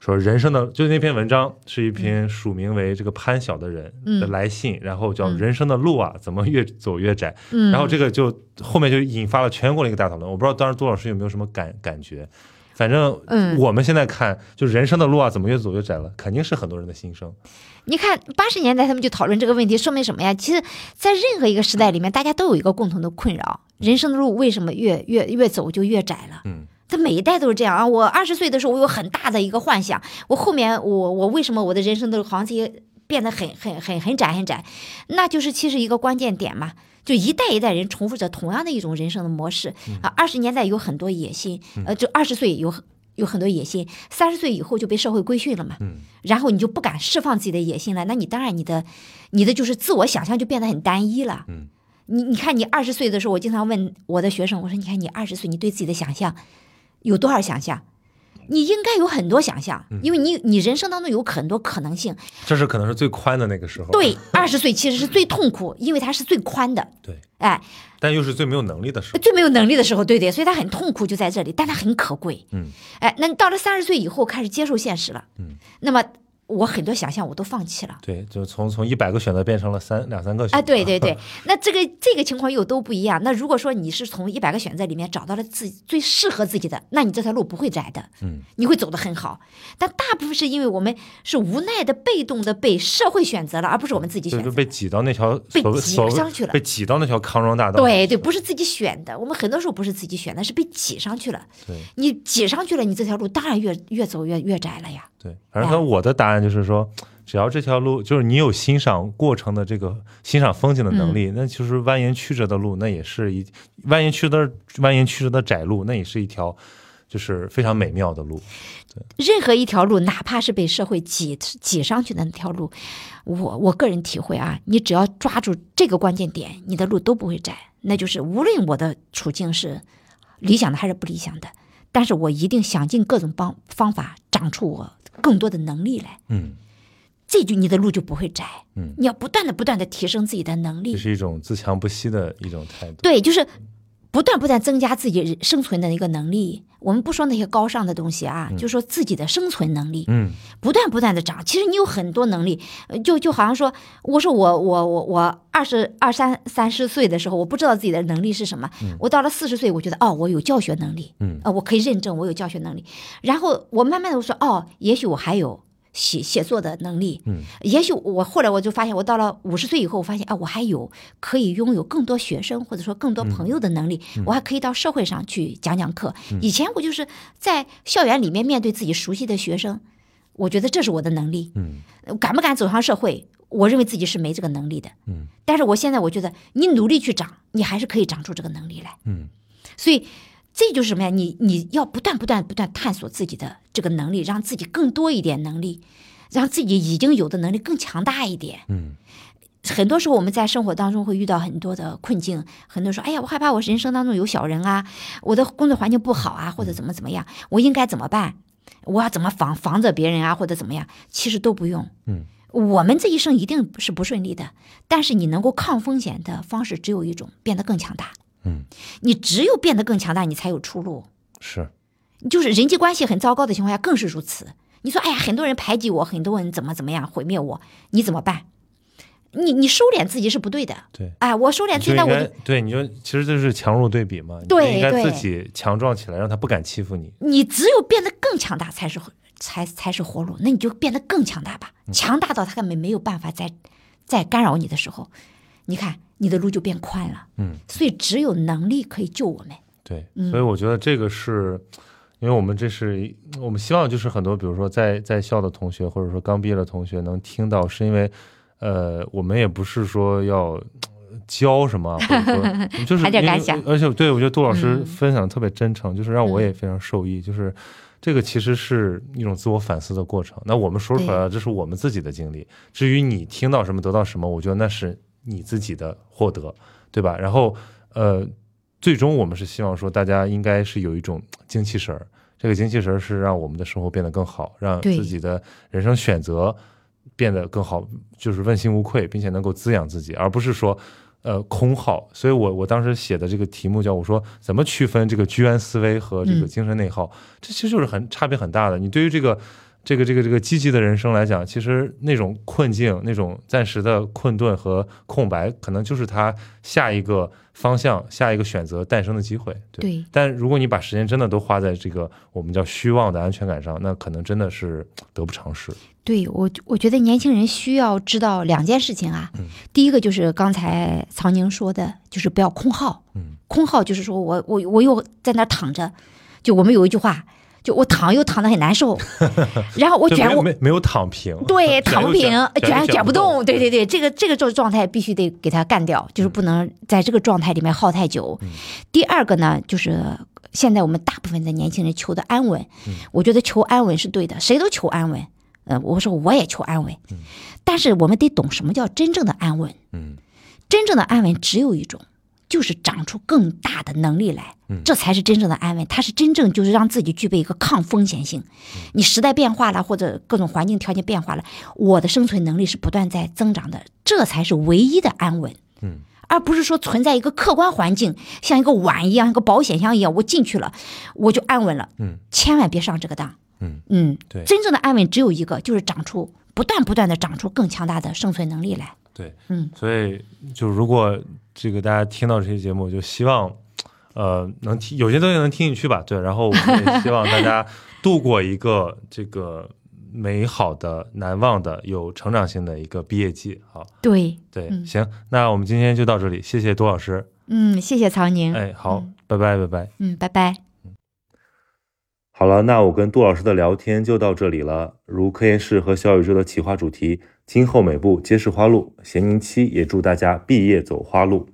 说人生的就那篇文章是一篇署名为这个潘晓的人的来信，然后叫人生的路啊怎么越走越窄，然后这个就后面就引发了全国的一个大讨论。我不知道当时杜老师有没有什么感感觉，反正嗯我们现在看就人生的路啊怎么越走越窄了，肯定是很多人的心声。你看八十年代他们就讨论这个问题，说明什么呀？其实，在任何一个时代里面，大家都有一个共同的困扰：人生的路为什么越越越走就越窄了？嗯。他每一代都是这样啊！我二十岁的时候，我有很大的一个幻想，我后面我我为什么我的人生都好像这些变得很很很很窄很窄？那就是其实一个关键点嘛，就一代一代人重复着同样的一种人生的模式啊。二十年代有很多野心，呃，就二十岁有有很多野心，三十岁以后就被社会规训了嘛，然后你就不敢释放自己的野心了，那你当然你的你的就是自我想象就变得很单一了。你你看你二十岁的时候，我经常问我的学生，我说你看你二十岁，你对自己的想象。有多少想象？你应该有很多想象，因为你你人生当中有很多可能性。这是可能是最宽的那个时候。对，二十岁其实是最痛苦，因为它是最宽的。对，哎，但又是最没有能力的时候。最没有能力的时候，对对，所以他很痛苦，就在这里，但他很可贵。嗯，哎，那到了三十岁以后，开始接受现实了。嗯，那么。我很多想象我都放弃了，对，就从从一百个选择变成了三两三个选择。啊，对对对，那这个这个情况又都不一样。那如果说你是从一百个选择里面找到了自己最适合自己的，那你这条路不会窄的，嗯，你会走得很好。但大部分是因为我们是无奈的、被动的被社会选择了，而不是我们自己选择。就被挤到那条被挤上去了，被挤到那条康庄大道。对对，不是自己选的。我们很多时候不是自己选的，是被挤上去了。对，你挤上去了，你这条路当然越越走越越窄了呀。对，反正我的答案就是说。只要这条路就是你有欣赏过程的这个欣赏风景的能力，那就是蜿蜒曲折的路，那也是一蜿蜒曲折蜿蜒曲折的窄路，那也是一条就是非常美妙的路。对，任何一条路，哪怕是被社会挤挤上去的那条路，我我个人体会啊，你只要抓住这个关键点，你的路都不会窄。那就是无论我的处境是理想的还是不理想的，但是我一定想尽各种方方法长出我更多的能力来。嗯。这就你的路就不会窄，嗯，你要不断的不断的提升自己的能力，这是一种自强不息的一种态度。对，就是不断不断增加自己生存的一个能力。我们不说那些高尚的东西啊，就说自己的生存能力，嗯，不断不断的长。其实你有很多能力，就就好像说，我说我我我我二十二三三十岁的时候，我不知道自己的能力是什么，我到了四十岁，我觉得哦，我有教学能力，嗯，啊，我可以认证我有教学能力。然后我慢慢的我说哦，也许我还有。写写作的能力，嗯，也许我后来我就发现，我到了五十岁以后，我发现啊，我还有可以拥有更多学生或者说更多朋友的能力，我还可以到社会上去讲讲课。以前我就是在校园里面面对自己熟悉的学生，我觉得这是我的能力，嗯，敢不敢走上社会，我认为自己是没这个能力的，嗯，但是我现在我觉得你努力去长，你还是可以长出这个能力来，嗯，所以。这就是什么呀？你你要不断不断不断探索自己的这个能力，让自己更多一点能力，让自己已经有的能力更强大一点。嗯，很多时候我们在生活当中会遇到很多的困境，很多人说：“哎呀，我害怕我人生当中有小人啊，我的工作环境不好啊，或者怎么怎么样，我应该怎么办？我要怎么防防着别人啊，或者怎么样？”其实都不用。嗯，我们这一生一定是不顺利的，但是你能够抗风险的方式只有一种，变得更强大。嗯，你只有变得更强大，你才有出路。是，就是人际关系很糟糕的情况下更是如此。你说，哎呀，很多人排挤我，很多人怎么怎么样毁灭我，你怎么办？你你收敛自己是不对的。对，哎，我收敛自己，那我对，你就其实就是强弱对比嘛。对，应该自己强壮起来，让他不敢欺负你。你只有变得更强大，才是才才是活路。那你就变得更强大吧，强大到他根本没有办法再再干扰你的时候，你看。你的路就变宽了，嗯，所以只有能力可以救我们。对，所以我觉得这个是因为我们这是我们希望就是很多，比如说在在校的同学，或者说刚毕业的同学能听到，是因为呃，我们也不是说要教什么，或者说 就是还得感想，而且对我觉得杜老师分享特别真诚，就是让我也非常受益，就是这个其实是一种自我反思的过程。那我们说出来了，这是我们自己的经历。至于你听到什么，得到什么，我觉得那是你自己的获得，对吧？然后呃。最终，我们是希望说，大家应该是有一种精气神儿。这个精气神儿是让我们的生活变得更好，让自己的人生选择变得更好，就是问心无愧，并且能够滋养自己，而不是说，呃，空耗。所以我我当时写的这个题目叫“我说怎么区分这个居安思危和这个精神内耗”，这其实就是很差别很大的。你对于这个。这个这个这个积极的人生来讲，其实那种困境、那种暂时的困顿和空白，可能就是他下一个方向、下一个选择诞生的机会。对。但如果你把时间真的都花在这个我们叫虚妄的安全感上，那可能真的是得不偿失。对我，我觉得年轻人需要知道两件事情啊。嗯。第一个就是刚才曹宁说的，就是不要空耗。嗯。空耗就是说我我我又在那躺着，就我们有一句话。就我躺又躺得很难受，然后我卷我没没有躺平，对躺不平卷卷不动，对对对，这个这个状状态必须得给他干掉，就是不能在这个状态里面耗太久。第二个呢，就是现在我们大部分的年轻人求的安稳，我觉得求安稳是对的，谁都求安稳。呃，我说我也求安稳，但是我们得懂什么叫真正的安稳。嗯，真正的安稳只有一种。就是长出更大的能力来，这才是真正的安稳。它是真正就是让自己具备一个抗风险性。你时代变化了，或者各种环境条件变化了，我的生存能力是不断在增长的，这才是唯一的安稳。嗯，而不是说存在一个客观环境，像一个碗一样，一个保险箱一样，我进去了我就安稳了。嗯，千万别上这个当。嗯嗯，对，真正的安稳只有一个，就是长出不断不断的长出更强大的生存能力来。对，嗯，所以就如果。这个大家听到这些节目，就希望，呃，能听有些东西能听进去吧。对，然后我们也希望大家 度过一个这个美好的、难忘的、有成长性的一个毕业季。好，对对，行，那我们今天就到这里，谢谢杜老师。嗯，谢谢曹宁。哎，好，拜拜，拜拜。嗯，拜拜。好了，那我跟杜老师的聊天就到这里了。如科研室和小宇宙的企划主题。今后每步皆是花路，咸宁七也祝大家毕业走花路。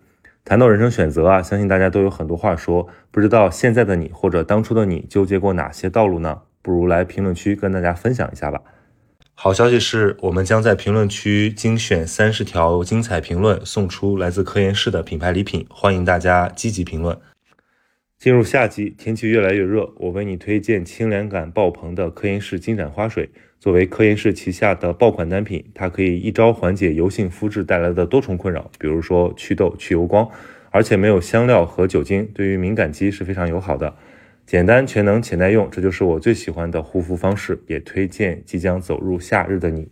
谈到人生选择啊，相信大家都有很多话说，不知道现在的你或者当初的你纠结过哪些道路呢？不如来评论区跟大家分享一下吧。好消息是我们将在评论区精选三十条精彩评论，送出来自科研室的品牌礼品，欢迎大家积极评论。进入夏季，天气越来越热，我为你推荐清凉感爆棚的科颜氏金盏花水。作为科颜氏旗下的爆款单品，它可以一招缓解油性肤质带来的多重困扰，比如说祛痘、去油光，而且没有香料和酒精，对于敏感肌是非常友好的。简单、全能且耐用，这就是我最喜欢的护肤方式，也推荐即将走入夏日的你。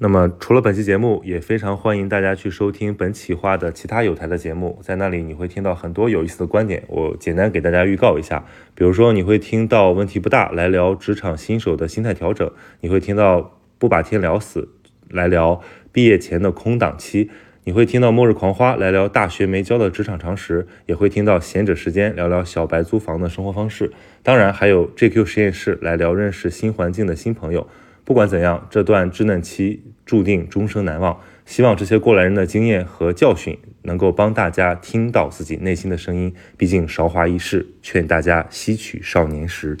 那么，除了本期节目，也非常欢迎大家去收听本企划的其他有台的节目，在那里你会听到很多有意思的观点。我简单给大家预告一下，比如说你会听到问题不大来聊职场新手的心态调整，你会听到不把天聊死来聊毕业前的空档期，你会听到末日狂花来聊大学没教的职场常识，也会听到闲者时间聊聊小白租房的生活方式，当然还有 JQ 实验室来聊认识新环境的新朋友。不管怎样，这段稚嫩期注定终生难忘。希望这些过来人的经验和教训能够帮大家听到自己内心的声音。毕竟韶华易逝，劝大家吸取少年时。